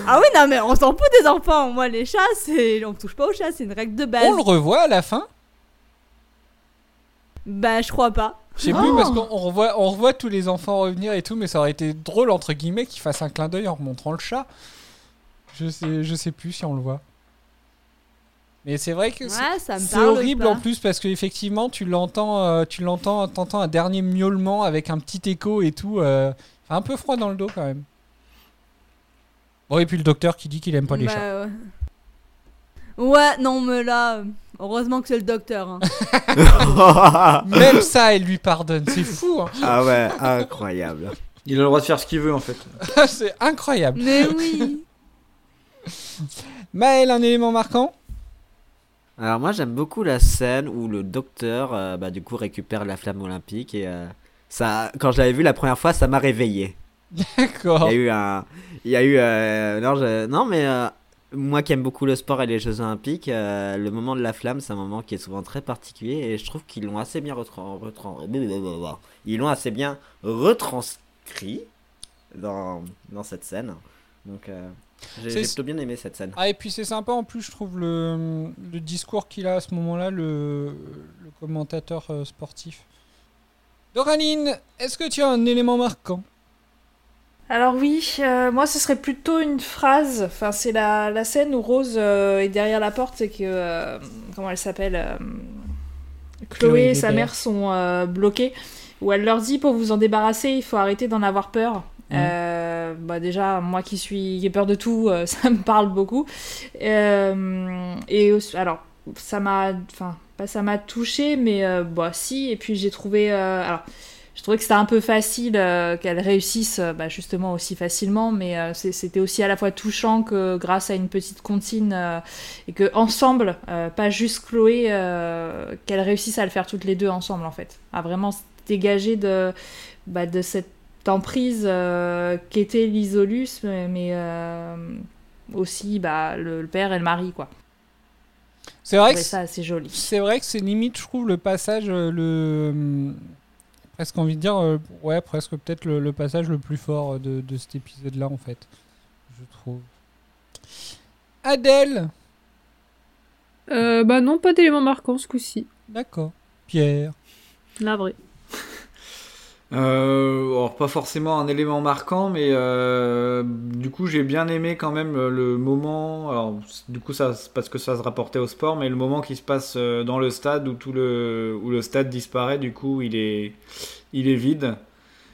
[SPEAKER 5] Ah oui, non, mais on s'en fout des enfants. Moi, les chats, c'est. On touche pas aux chats, c'est une règle de base.
[SPEAKER 1] On le revoit à la fin?
[SPEAKER 5] Bah, je crois pas.
[SPEAKER 1] Je sais plus parce qu'on on revoit, on revoit tous les enfants revenir et tout, mais ça aurait été drôle entre guillemets qu'il fasse un clin d'œil en remontrant le chat. Je sais, je sais plus si on le voit. Mais c'est vrai que c'est-
[SPEAKER 5] Ouais,
[SPEAKER 1] horrible
[SPEAKER 5] pas.
[SPEAKER 1] en plus parce qu'effectivement tu l'entends, euh, tu l'entends, t'entends un dernier miaulement avec un petit écho et tout. euh, un peu froid dans le dos quand même. Bon et puis le docteur qui dit qu'il aime pas les
[SPEAKER 5] Bah,
[SPEAKER 1] chats.
[SPEAKER 5] ouais. Ouais, non, mais là, heureusement que c'est le docteur. hein.
[SPEAKER 1] Même ça elle lui pardonne, c'est fou. Hein.
[SPEAKER 11] ah ouais, incroyable.
[SPEAKER 4] Il a le droit de faire ce qu'il veut en fait.
[SPEAKER 1] c'est incroyable.
[SPEAKER 5] mais oui.
[SPEAKER 1] Maël, un élément marquant?
[SPEAKER 11] Alors moi j'aime beaucoup la scène où le docteur euh, bah, du coup récupère la flamme olympique et euh, ça quand je l'avais vu la première fois ça m'a réveillé.
[SPEAKER 1] D'accord.
[SPEAKER 11] Il y a eu un il y a eu euh, non, je- non mais moi qui aime beaucoup le sport et les Jeux Olympiques, le moment de la flamme, c'est un moment qui est souvent très particulier et je trouve qu'ils l'ont assez bien retran- retran- ils l'ont assez bien retranscrit dans, dans cette scène. Donc j'ai
[SPEAKER 1] C'est-
[SPEAKER 11] j'ai plutôt bien aimé cette scène.
[SPEAKER 1] Ah, et puis c'est sympa en plus, je trouve, le, le discours qu'il a à ce moment-là, le, le commentateur euh, sportif. Doraline, est-ce que tu as un élément marquant?
[SPEAKER 7] Alors oui, euh, moi ce serait plutôt une phrase. Enfin, c'est la, la scène où Rose euh, est derrière la porte et que euh, comment elle s'appelle euh, Chloé,
[SPEAKER 1] Chloé
[SPEAKER 7] et sa mère sont euh, bloquées. Où elle leur dit pour vous en débarrasser, il faut arrêter d'en avoir peur. Euh, bah déjà, moi qui suis qui ai peur de tout, euh, ça me parle beaucoup. Euh, et alors, ça m'a, enfin, pas ça m'a touché, mais bah si. Et puis j'ai trouvé, alors. Je trouvais que c'était un peu facile qu'elle réussisse bah, justement aussi facilement, mais c'était aussi à la fois touchant que grâce à une petite comptine et que ensemble, pas juste Chloé, qu'elles réussissent à le faire toutes les deux ensemble en fait, à vraiment se dégager de, bah, de cette emprise euh, qu'était l'isolus, mais, mais, euh, aussi bah, le, le père et le mari quoi.
[SPEAKER 1] C'est vrai que
[SPEAKER 7] trouvais ça assez joli.
[SPEAKER 1] c'est vrai que c'est limite, je trouve, le passage euh, le hum, presque envie de dire, euh, ouais, presque peut-être le, le passage le plus fort de, de cet épisode-là, en fait. Je trouve. Adèle
[SPEAKER 9] Euh, bah non, pas d'éléments marquants ce coup-ci.
[SPEAKER 1] D'accord. Pierre
[SPEAKER 9] Navré.
[SPEAKER 4] Euh, alors pas forcément un élément marquant, mais euh, du coup j'ai bien aimé quand même le, le moment. Alors du coup ça parce que ça se rapportait au sport, mais le moment qui se passe euh, dans le stade où tout le où le stade disparaît, du coup il est il est vide.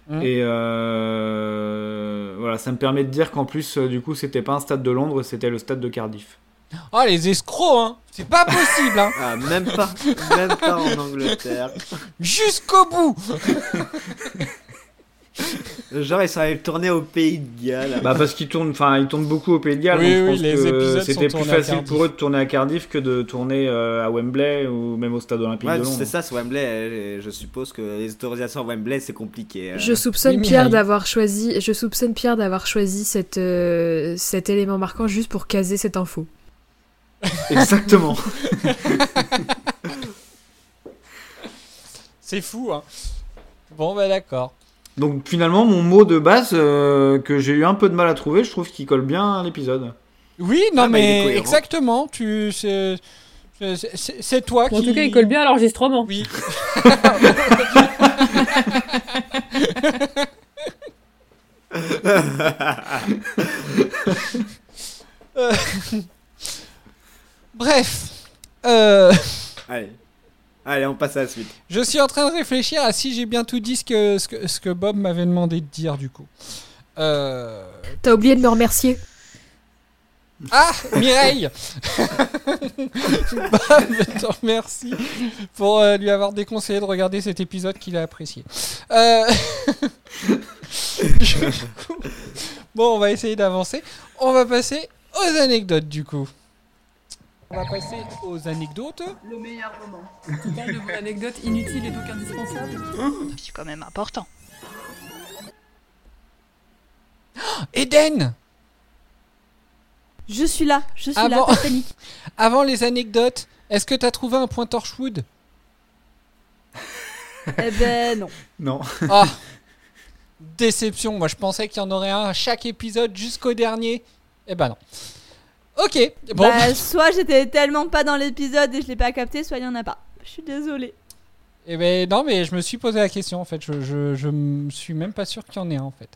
[SPEAKER 1] Mm.
[SPEAKER 4] Et euh, voilà, ça me permet de dire qu'en plus euh, du coup c'était pas un stade de Londres, c'était le stade de Cardiff.
[SPEAKER 1] Oh, les escrocs, hein C'est pas possible, hein
[SPEAKER 12] Ah, même pas, même pas en Angleterre.
[SPEAKER 1] Jusqu'au bout
[SPEAKER 12] Genre, ils sont allés tourner au pays de Galles.
[SPEAKER 4] Bah parce qu'ils tournent, enfin ils tournent beaucoup au Pays de Galles,
[SPEAKER 1] Oui,
[SPEAKER 4] donc je
[SPEAKER 1] oui,
[SPEAKER 4] pense
[SPEAKER 1] les
[SPEAKER 4] que
[SPEAKER 1] épisodes
[SPEAKER 4] c'était
[SPEAKER 1] sont
[SPEAKER 4] plus
[SPEAKER 1] tournés à
[SPEAKER 4] facile
[SPEAKER 1] Cardiff.
[SPEAKER 4] pour eux de tourner à Cardiff que de tourner euh, à Wembley ou même au Stade Olympique
[SPEAKER 12] Ouais,
[SPEAKER 4] de Londres.
[SPEAKER 12] c'est ça, c'est Wembley. euh, Je suppose que les autorisations à Wembley, c'est compliqué. euh.
[SPEAKER 6] Je soupçonne
[SPEAKER 1] Oui,
[SPEAKER 6] Pierre d'avoir choisi, je soupçonne Pierre d'avoir choisi cette, euh, cet élément marquant juste pour caser cette info.
[SPEAKER 4] Exactement.
[SPEAKER 1] C'est fou, hein Bon, bah d'accord.
[SPEAKER 4] Donc finalement mon mot de base euh, que j'ai eu un peu de mal à trouver, je trouve qu'il colle bien à l'épisode.
[SPEAKER 1] Oui, non,
[SPEAKER 12] Ah, bah,
[SPEAKER 1] mais exactement, tu... C'est toi
[SPEAKER 9] Bon, en
[SPEAKER 1] qui...
[SPEAKER 9] tout cas, il colle bien à l'enregistrement.
[SPEAKER 1] Oui. Bref, euh,
[SPEAKER 12] Allez. Allez, on passe à la suite.
[SPEAKER 1] je suis en train de réfléchir à si j'ai bien tout dit ce que, ce que, ce que Bob m'avait demandé de dire du coup. Euh...
[SPEAKER 6] T'as oublié de me remercier.
[SPEAKER 1] Ah, Mireille Bob, je te remercie pour euh, lui avoir déconseillé de regarder cet épisode qu'il a apprécié. Euh, Bon, on va essayer d'avancer. On va passer aux anecdotes du coup. On va passer aux anecdotes.
[SPEAKER 5] Le meilleur moment.
[SPEAKER 9] Parles de vos anecdotes inutiles et donc indispensables
[SPEAKER 10] C'est quand même important.
[SPEAKER 1] Eden
[SPEAKER 5] Je suis là, je suis là,
[SPEAKER 1] Avant-
[SPEAKER 5] pas de panique.
[SPEAKER 1] Avant les anecdotes, est-ce que t'as trouvé un point Torchwood?
[SPEAKER 5] Eh ben non.
[SPEAKER 4] Non.
[SPEAKER 1] Ah Déception, moi je pensais qu'il y en aurait un à chaque épisode jusqu'au dernier. Eh ben non. Ok, bon.
[SPEAKER 5] Bah, soit j'étais tellement pas dans l'épisode et je l'ai pas capté, soit il y en a pas. Je suis désolée.
[SPEAKER 1] Eh ben non, mais je me suis posé la question en fait. Je, je, je me suis même pas sûr qu'il y en ait un en fait.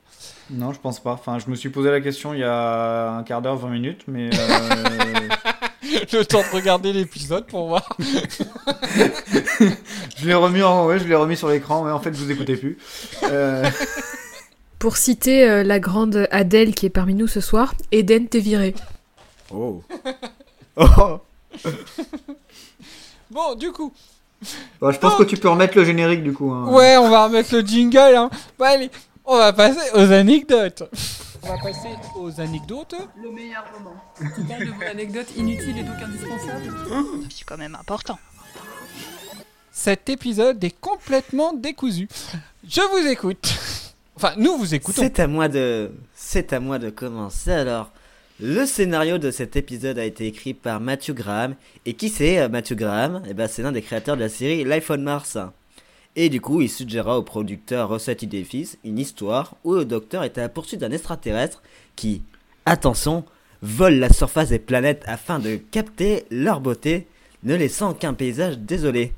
[SPEAKER 4] Non, je pense pas. Enfin, je me suis posé la question il y a un quart d'heure, 20 minutes, mais euh,
[SPEAKER 1] Le temps de regarder l'épisode pour voir.
[SPEAKER 4] je l'ai remis en, ouais, je l'ai remis sur l'écran. Mais en fait, je vous écoutais plus. Euh,
[SPEAKER 6] Pour citer euh, la grande Adèle qui est parmi nous ce soir, Eden t'es viré.
[SPEAKER 12] Oh. oh.
[SPEAKER 1] Bon, du coup.
[SPEAKER 4] bah, je pense que tu peux remettre le générique du coup. hein.
[SPEAKER 1] Ouais, on va remettre le jingle. Hein. Bon, allez, on va passer aux anecdotes. On va passer aux anecdotes.
[SPEAKER 5] Le meilleur moment.
[SPEAKER 9] Tu parles de vos anecdotes inutiles et donc indispensables
[SPEAKER 10] C'est quand même important.
[SPEAKER 1] Cet épisode est complètement décousu. Je vous écoute. Enfin, nous vous écoutons.
[SPEAKER 11] C'est à moi de, c'est à moi de commencer alors. Le scénario de cet épisode a été écrit par Matthew Graham. Et qui c'est euh, Matthew Graham? Eh ben, c'est l'un des créateurs de la série Life on Mars. Et du coup, il suggéra au producteur Rossetti Davis une histoire où le docteur est à la poursuite d'un extraterrestre qui, attention, vole la surface des planètes afin de capter leur beauté, ne laissant aucun paysage désolé.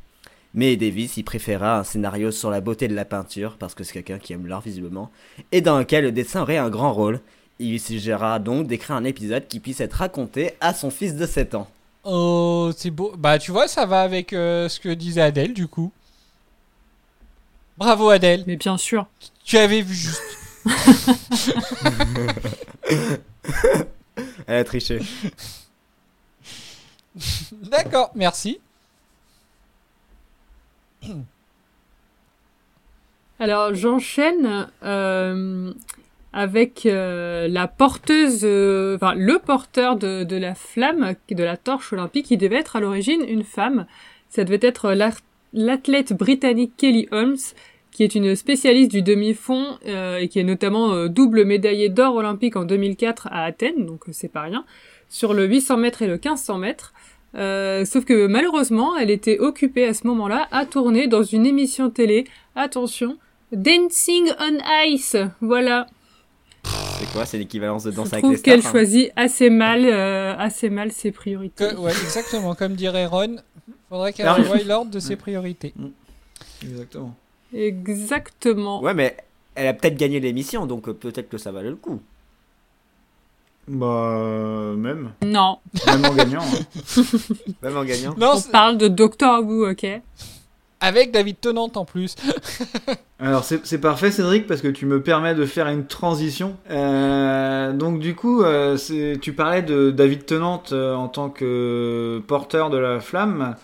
[SPEAKER 11] Mais Davis y préféra un scénario sur la beauté de la peinture, parce que c'est quelqu'un qui aime l'art visiblement, et dans lequel le dessin aurait un grand rôle. Il suggéra donc d'écrire un épisode qui puisse être raconté à son fils de 7 ans.
[SPEAKER 1] Oh, c'est beau. Bah, tu vois, ça va avec euh, ce que disait Adèle, du coup. Bravo, Adèle.
[SPEAKER 9] Mais bien sûr.
[SPEAKER 1] Tu avais vu juste.
[SPEAKER 11] Elle a triché.
[SPEAKER 1] D'accord, merci.
[SPEAKER 9] Alors j'enchaîne euh, avec euh, la porteuse, euh, enfin le porteur de, de la flamme, de la torche olympique, qui devait être à l'origine une femme. Ça devait être l'athlète britannique Kelly Holmes, qui est une spécialiste du demi-fond euh, et qui est notamment euh, double médaillée d'or olympique en 2004 à Athènes, donc euh, c'est pas rien, sur le 800 mètres et le 1500 mètres. Euh, sauf que malheureusement, elle était occupée à ce moment-là à tourner dans une émission télé attention, Dancing on Ice. Voilà.
[SPEAKER 11] C'est quoi C'est l'équivalence de
[SPEAKER 9] Je
[SPEAKER 11] danse avec les
[SPEAKER 9] trouve qu'elle
[SPEAKER 11] stars, hein.
[SPEAKER 9] choisit assez mal, euh, assez mal ses priorités.
[SPEAKER 1] Que- ouais, exactement. Comme dirait Ron, faudrait qu'elle revoie l'ordre de ses priorités.
[SPEAKER 4] Exactement.
[SPEAKER 9] Exactement.
[SPEAKER 11] Ouais, mais elle a peut-être gagné l'émission, donc euh, peut-être que ça valait le coup.
[SPEAKER 4] Bah, euh, même.
[SPEAKER 9] Non.
[SPEAKER 4] Même en gagnant. hein.
[SPEAKER 11] Même en gagnant.
[SPEAKER 1] Non,
[SPEAKER 9] On parle de Doctor Who, ok
[SPEAKER 1] avec David Tennant en plus.
[SPEAKER 4] Alors c'est parfait Cédric parce que tu me permets de faire une transition. Euh, donc du coup, euh, tu parlais de David Tennant euh, en tant que porteur de la flamme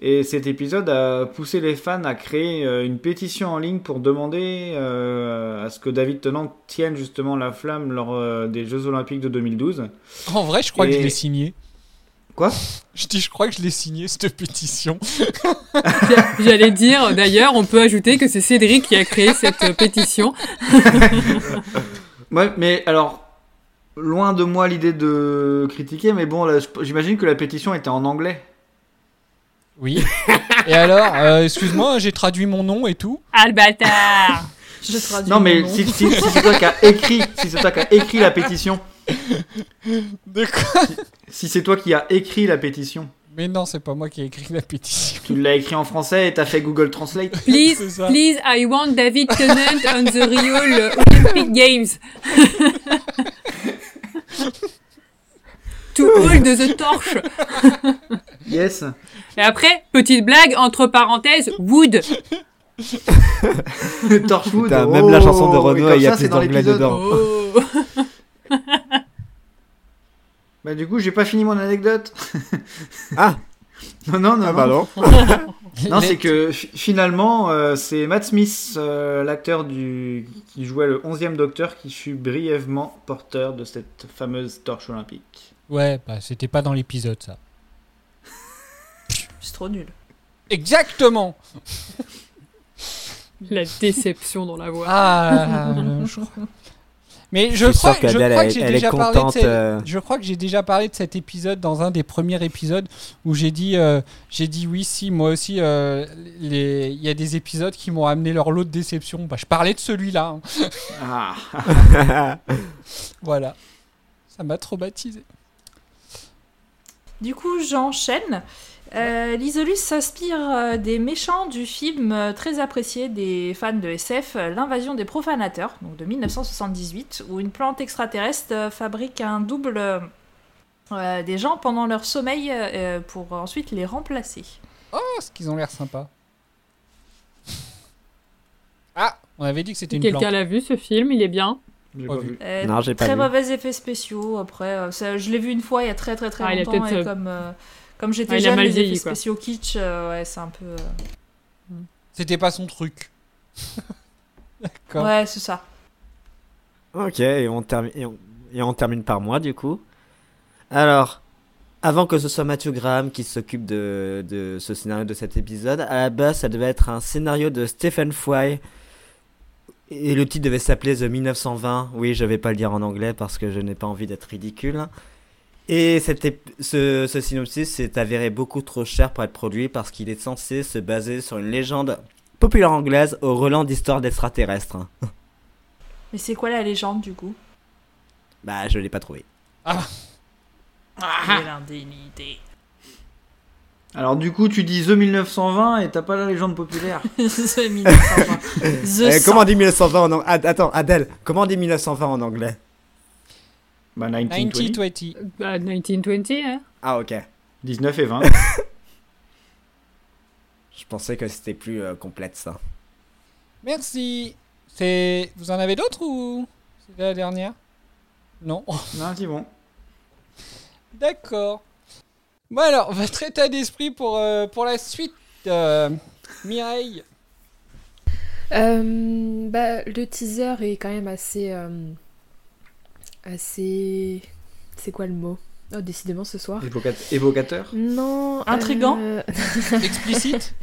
[SPEAKER 4] et cet épisode a poussé les fans à créer une pétition en ligne pour demander euh, à ce que David Tennant tienne justement la flamme lors des Jeux Olympiques de 2012.
[SPEAKER 1] En vrai, je crois que
[SPEAKER 4] Et-
[SPEAKER 1] je l'ai signé.
[SPEAKER 4] Quoi
[SPEAKER 1] Je dis, je crois que je l'ai signé cette pétition.
[SPEAKER 9] J'allais dire, d'ailleurs, on peut ajouter que c'est Cédric qui a créé cette pétition.
[SPEAKER 4] Ouais, mais alors, loin de moi l'idée de critiquer, mais bon, j'imagine que la pétition était en anglais.
[SPEAKER 1] Oui. Et alors, euh, excuse-moi, j'ai traduit mon nom et tout.
[SPEAKER 9] Ah le bâtard
[SPEAKER 5] Je traduis
[SPEAKER 4] Non,
[SPEAKER 5] mon
[SPEAKER 4] mais
[SPEAKER 5] nom.
[SPEAKER 4] si, si- si c'est toi qui as écrit, si c'est toi qui as écrit la pétition,
[SPEAKER 1] De quoi
[SPEAKER 4] si c'est toi qui as écrit la pétition,
[SPEAKER 1] Mais non, c'est pas moi qui ai écrit la pétition.
[SPEAKER 4] tu l'as écrit en français et t'as fait Google Translate.
[SPEAKER 9] Please, please, I want David Tennant on the real Olympic Games. to hold the torch.
[SPEAKER 4] Yes.
[SPEAKER 9] Et après, petite blague, entre parenthèses, Wood.
[SPEAKER 4] Torchwood.
[SPEAKER 11] Putain, même la chanson de
[SPEAKER 4] oh,
[SPEAKER 11] Renaud, il y a plus d'anglais dedans.
[SPEAKER 9] Oh.
[SPEAKER 4] Bah, du coup, j'ai pas fini mon anecdote.
[SPEAKER 11] Ah
[SPEAKER 4] Non, non, non.
[SPEAKER 11] Ah bah non.
[SPEAKER 4] Non,
[SPEAKER 1] Mais-
[SPEAKER 4] c'est que fi- finalement, euh, c'est Matt Smith, euh, l'acteur du qui jouait le 11e Docteur, qui fut brièvement porteur de cette fameuse torche olympique.
[SPEAKER 1] Ouais, bah c'était pas dans l'épisode ça.
[SPEAKER 5] C'est trop nul.
[SPEAKER 1] Exactement
[SPEAKER 9] La déception dans la voix.
[SPEAKER 1] Ah, je crois- Mais je,
[SPEAKER 11] Je suis
[SPEAKER 1] crois,
[SPEAKER 11] sûr
[SPEAKER 1] je crois que j'ai déjà parlé de
[SPEAKER 11] contente,
[SPEAKER 1] cette-
[SPEAKER 11] euh.
[SPEAKER 1] je crois que j'ai déjà parlé de cet épisode dans un des premiers épisodes où j'ai dit euh, j'ai dit oui si moi aussi euh, les il y a des épisodes qui m'ont amené leur lot de déception. Bah je parlais de celui-là. hein.
[SPEAKER 4] Ah.
[SPEAKER 1] Voilà. Ça m'a traumatisé.
[SPEAKER 7] Du coup, j'enchaîne. Euh, L'Isolus s'inspire euh, des méchants du film euh, très apprécié des fans de SF, L'invasion des profanateurs, donc de 1978, où une plante extraterrestre fabrique un double euh, des gens pendant leur sommeil euh, pour ensuite les remplacer.
[SPEAKER 1] Oh, ce qu'ils ont l'air sympas. Ah, on avait dit que c'était une
[SPEAKER 9] Quelqu'un
[SPEAKER 1] plante.
[SPEAKER 9] l'a vu ce film, il est bien.
[SPEAKER 4] J'ai
[SPEAKER 1] Pas
[SPEAKER 4] pas
[SPEAKER 1] vu.
[SPEAKER 4] vu.
[SPEAKER 7] Euh,
[SPEAKER 11] Non, j'ai pas
[SPEAKER 7] très
[SPEAKER 11] vu.
[SPEAKER 7] mauvais effets spéciaux. Après, euh, ça- je l'ai vu une fois il y a très très très
[SPEAKER 9] Ah, il a
[SPEAKER 7] longtemps et comme euh, comme j'étais
[SPEAKER 9] a
[SPEAKER 7] jeune, les effets
[SPEAKER 9] quoi.
[SPEAKER 7] spéciaux kitsch, euh, ouais, c'est un peu. euh,
[SPEAKER 1] C'était pas son truc. D'accord.
[SPEAKER 7] Ouais, c'est ça.
[SPEAKER 11] Ok, et on, termine, et, on, et on termine par moi du coup. Alors, avant que ce soit Matthew Graham qui s'occupe de, de ce scénario de cet épisode, à la base ça devait être un scénario de Stephen Fry. Et le titre devait s'appeler The 1920. Oui, je vais pas le dire en anglais parce que je n'ai pas envie d'être ridicule. Et ce, ce synopsis s'est avéré beaucoup trop cher pour être produit parce qu'il est censé se baser sur une légende populaire anglaise au relan d'histoires d'extraterrestres.
[SPEAKER 7] Mais c'est quoi la légende du coup?
[SPEAKER 11] Bah, je l'ai pas trouvé.
[SPEAKER 1] Ah.
[SPEAKER 7] L'indemnité.
[SPEAKER 4] Alors du coup, tu dis The 1920 et t'as pas la légende populaire.
[SPEAKER 7] 1920. The
[SPEAKER 11] Euh,
[SPEAKER 7] Sang.
[SPEAKER 11] comment on dit 1920 en anglais Attends, Adèle, comment on dit 1920 en anglais?
[SPEAKER 4] Bah 1920.
[SPEAKER 1] 1920.
[SPEAKER 9] Bah, 1920, hein.
[SPEAKER 11] Ah, ok.
[SPEAKER 4] 19 et 20.
[SPEAKER 11] Je pensais que c'était plus euh, complète ça.
[SPEAKER 1] Merci. C'est vous en avez d'autres ou c'est la dernière? Non.
[SPEAKER 4] non, c'est bon.
[SPEAKER 1] D'accord. Bon alors, votre état d'esprit pour, euh, pour la suite, euh, Mireille?
[SPEAKER 6] Euh, bah, le teaser est quand même assez. Assez. C'est quoi le mot? Oh, décidément ce soir.
[SPEAKER 4] Évocat- évocateur?
[SPEAKER 6] Non.
[SPEAKER 7] Intriguant
[SPEAKER 6] euh,
[SPEAKER 1] Explicite?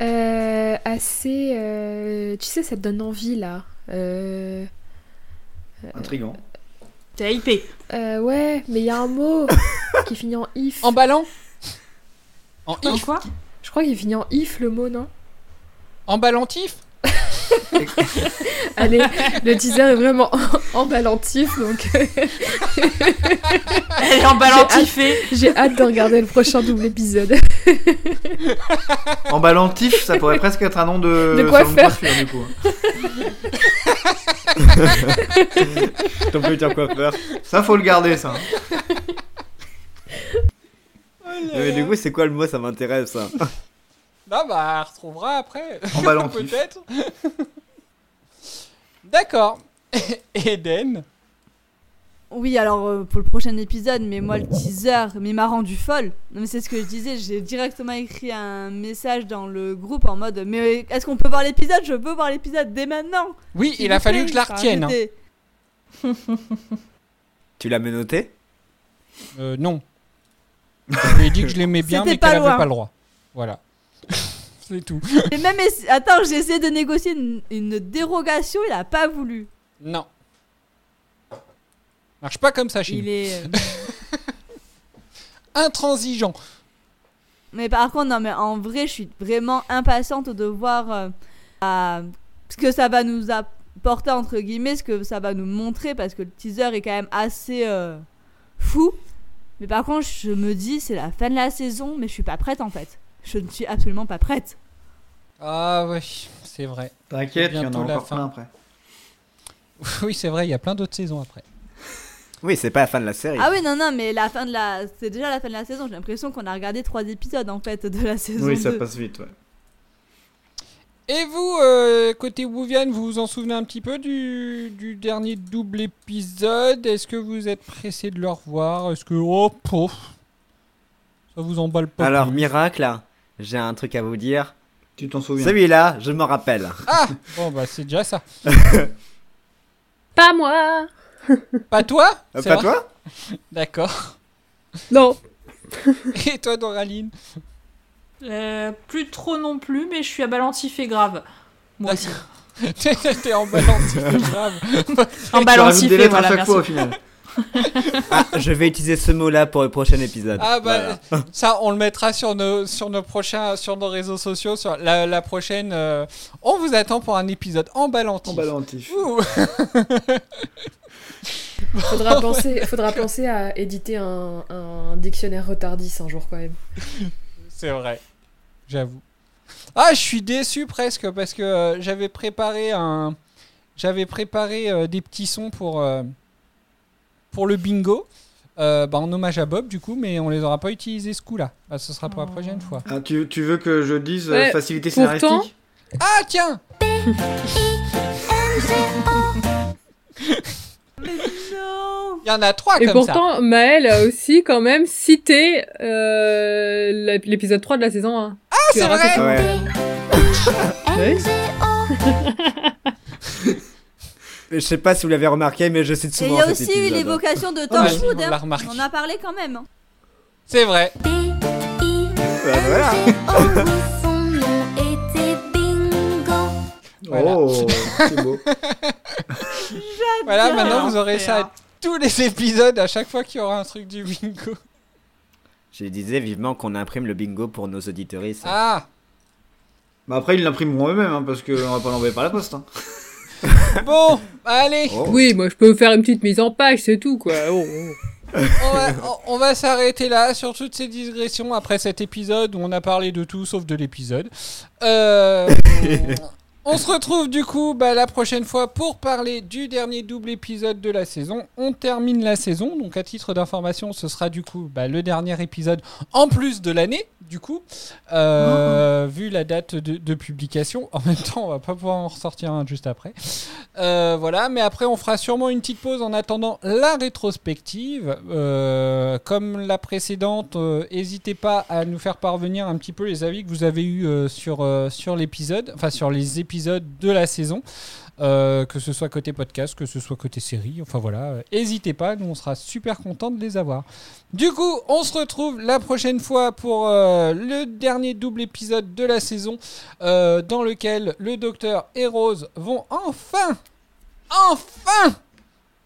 [SPEAKER 6] Euh, Assez. euh, Tu sais, ça te donne envie là. Euh,
[SPEAKER 4] Intrigant.
[SPEAKER 7] T'es hypé.
[SPEAKER 6] euh, ouais, mais il y a un mot qui finit en if.
[SPEAKER 1] En
[SPEAKER 7] En
[SPEAKER 1] if?
[SPEAKER 7] quoi?
[SPEAKER 6] Je crois qu'il finit en if le mot, non?
[SPEAKER 1] Emballantif
[SPEAKER 6] Allez, le teaser est vraiment emballantif, donc
[SPEAKER 7] Elle est emballantifée.
[SPEAKER 6] j'ai hâte, de regarder le prochain double épisode.
[SPEAKER 8] Emballantif, ça pourrait presque être un nom de,
[SPEAKER 6] De
[SPEAKER 8] salon
[SPEAKER 6] coiffeur.
[SPEAKER 8] coiffure, du coup.
[SPEAKER 11] Ton futur coiffeur.
[SPEAKER 8] Ça, faut le garder, ça.
[SPEAKER 11] Mais du coup, c'est quoi le mot? Ça m'intéresse, ça.
[SPEAKER 1] Non, bah, on retrouvera après.
[SPEAKER 8] Emballantif.
[SPEAKER 1] Peut-être. D'accord. Eden.
[SPEAKER 5] Oui, alors euh, pour le prochain épisode, mais moi le teaser, mais m'a rendu folle. Non, mais c'est ce que je disais, j'ai directement écrit un message dans le groupe en mode Mais est-ce qu'on peut voir l'épisode? Je veux voir l'épisode dès maintenant
[SPEAKER 1] Oui, il a fallu que je la retienne. hein.
[SPEAKER 11] Tu l'as menotté?
[SPEAKER 1] Euh, non. Je lui ai dit que je l'aimais bien, mais qu'elle avait
[SPEAKER 5] loin.
[SPEAKER 1] pas le droit. Voilà. C'est tout.
[SPEAKER 5] Et même, essa- attends, j'ai essayé de négocier une, une dérogation, il a pas voulu.
[SPEAKER 1] Non. Marche pas comme ça chez
[SPEAKER 5] Il est. euh,
[SPEAKER 1] Intransigeant.
[SPEAKER 5] Mais par contre, non, mais en vrai, je suis vraiment impatiente de voir euh, à- ce que ça va nous apporter, entre guillemets, ce que ça va nous montrer, parce que le teaser est quand même assez euh, fou. Mais par contre, je me dis, c'est la fin de la saison, mais je suis pas prête en fait. Je ne suis absolument pas prête.
[SPEAKER 1] Ah oui, c'est vrai.
[SPEAKER 8] T'inquiète, il y en a encore
[SPEAKER 1] fin.
[SPEAKER 8] plein après.
[SPEAKER 1] Oui, c'est vrai, il y a plein d'autres saisons après.
[SPEAKER 11] Oui, c'est pas la fin de la série.
[SPEAKER 5] Ah oui, non, non, mais la fin de la. C'est déjà la fin de la saison. J'ai l'impression qu'on a regardé trois épisodes en fait de la saison.
[SPEAKER 8] Oui, ça
[SPEAKER 5] 2.
[SPEAKER 8] passe vite, ouais.
[SPEAKER 1] Et vous, euh, côté Wuvian, vous vous en souvenez un petit peu du, du dernier double épisode? Est-ce que vous êtes pressé de le revoir? Est-ce que... Oh, pouf, ça vous emballe pas
[SPEAKER 11] Alors,
[SPEAKER 1] plus?
[SPEAKER 11] Miracle, j'ai un truc à vous dire.
[SPEAKER 8] Tu t'en souviens
[SPEAKER 11] Celui-là, je m'en rappelle.
[SPEAKER 1] Ah Bon, bah c'est déjà ça.
[SPEAKER 9] Pas moi
[SPEAKER 1] Pas toi
[SPEAKER 11] Euh, pas toi
[SPEAKER 1] D'accord.
[SPEAKER 9] Non.
[SPEAKER 1] Et toi, Doraline
[SPEAKER 7] Euh, plus trop non plus, mais je suis abalantifée grave. Moi aussi.
[SPEAKER 1] T'es en balance, grave.
[SPEAKER 7] En
[SPEAKER 8] lettres
[SPEAKER 7] voilà,
[SPEAKER 8] à chaque
[SPEAKER 7] merci.
[SPEAKER 8] fois au final.
[SPEAKER 11] Ah, je vais utiliser ce mot-là pour le prochain épisode.
[SPEAKER 1] Ah bah
[SPEAKER 11] Voilà.
[SPEAKER 1] ça on le mettra sur nos sur nos prochains sur nos réseaux sociaux sur la, la prochaine euh, on vous attend pour un épisode emballantif.
[SPEAKER 8] Emballantif.
[SPEAKER 1] Ouh.
[SPEAKER 6] Faudra penser, faudra penser à éditer un, un dictionnaire retardis un jour quand même.
[SPEAKER 1] C'est vrai. J'avoue. Ah, je suis déçu presque parce que euh, j'avais préparé un j'avais préparé euh, des petits sons pour euh, pour le bingo. Euh, bah, en hommage à Bob du coup mais on les aura pas utilisés ce coup là bah, ce sera pour la prochaine fois
[SPEAKER 8] Ah, tu, tu veux que je dise euh,
[SPEAKER 9] Ouais,
[SPEAKER 8] facilité
[SPEAKER 9] pourtant-
[SPEAKER 8] scénaristique
[SPEAKER 1] ah tiens il y en a trois
[SPEAKER 9] Et
[SPEAKER 1] comme ça
[SPEAKER 9] pourtant, Maël a aussi quand même cité euh, l'épisode 3 de la saison 1.
[SPEAKER 1] ah c'est vrai
[SPEAKER 11] Ouais. Je sais pas si vous l'avez remarqué, mais je cite
[SPEAKER 5] Et il
[SPEAKER 11] souvent
[SPEAKER 5] y a aussi eu l'évocation de
[SPEAKER 1] ouais,
[SPEAKER 5] Torchwood.
[SPEAKER 1] on l'a
[SPEAKER 5] hein.
[SPEAKER 1] remarqué.
[SPEAKER 5] On en a parlé quand même. hein.
[SPEAKER 1] c'est vrai
[SPEAKER 11] Bah, voilà.
[SPEAKER 1] Voilà.
[SPEAKER 8] Oh, c'est beau.
[SPEAKER 1] voilà maintenant vous aurez ça à tous les épisodes à chaque fois qu'il y aura un truc du bingo
[SPEAKER 11] Je disais vivement qu'on imprime le bingo pour nos auditoristes.
[SPEAKER 1] ah
[SPEAKER 8] Bah après, ils l'imprimeront eux-mêmes, hein, parce qu'on va pas l'envoyer par la poste. Hein.
[SPEAKER 1] bon allez
[SPEAKER 11] Oh.
[SPEAKER 9] Oui, moi je peux faire une petite mise en page, c'est tout quoi. Oh, oh.
[SPEAKER 1] on va, on- on va s'arrêter là sur toutes ces digressions après cet épisode où on a parlé de tout sauf de l'épisode. Euh, on se retrouve du coup bah, la prochaine fois pour parler du dernier double épisode de la saison. On termine la saison, donc à titre d'information, ce sera du coup bah, le dernier épisode en plus de l'année, du coup, euh, vu la date de, publication. En même temps, on va pas pouvoir en ressortir un juste après. Euh, voilà, mais après on fera sûrement une petite pause en attendant la rétrospective. Euh, comme la précédente, n'hésitez pas à nous faire parvenir un petit peu les avis que vous avez eus sur, sur l'épisode, enfin sur les épisodes de la saison. Euh, que ce soit côté podcast, que ce soit côté série, enfin voilà, n'hésitez pas, nous on sera super contents de les avoir. Du coup, on se retrouve la prochaine fois pour euh, le dernier double épisode de la saison, euh, dans lequel le docteur et Rose vont enfin, enfin,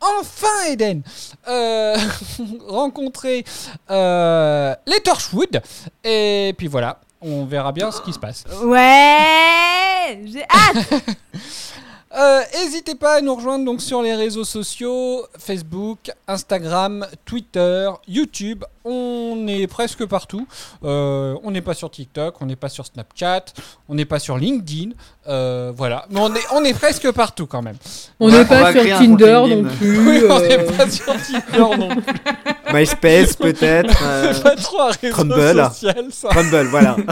[SPEAKER 1] enfin Eden, euh, rencontrer euh, les Torchwood. Et puis voilà. On verra bien ce qui se passe.
[SPEAKER 5] Ouais J'ai hâte
[SPEAKER 1] Euh, N'hésitez pas à nous rejoindre donc sur les réseaux sociaux Facebook, Instagram, Twitter, YouTube. On est presque partout. Euh, on n'est pas sur TikTok, on n'est pas sur Snapchat, on n'est pas sur LinkedIn. Euh, voilà, mais on est, on est presque partout quand même.
[SPEAKER 9] On n'est pas sur Tinder non plus.
[SPEAKER 1] Oui, on n'est pas sur Tinder non plus.
[SPEAKER 12] MySpace peut-être. euh,
[SPEAKER 1] Pas trop un réseau
[SPEAKER 12] Crumble.
[SPEAKER 1] social, ça.
[SPEAKER 12] Crumble, voilà.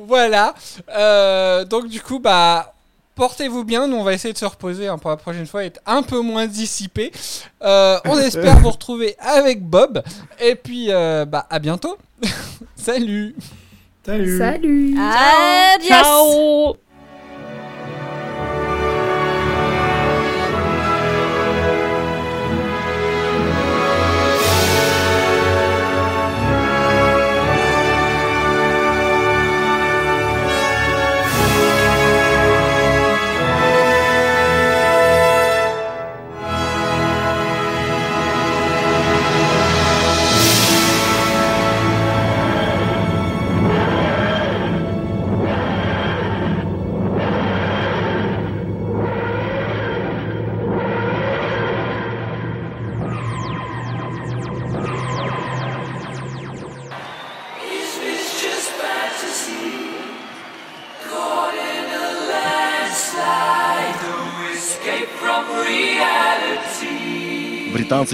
[SPEAKER 1] Voilà. Euh, donc du coup, bah, portez-vous bien. Nous, on va essayer de se reposer hein, pour la prochaine fois, être un peu moins dissipé. Euh, on espère vous retrouver avec Bob. Et puis, euh, bah, à bientôt. Salut.
[SPEAKER 8] Salut.
[SPEAKER 6] Salut
[SPEAKER 5] Adios
[SPEAKER 9] Ciao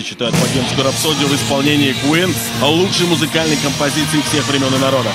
[SPEAKER 13] Считают богемскую рапсодию в исполнении Queen лучшей музыкальной композицией всех времен и народов.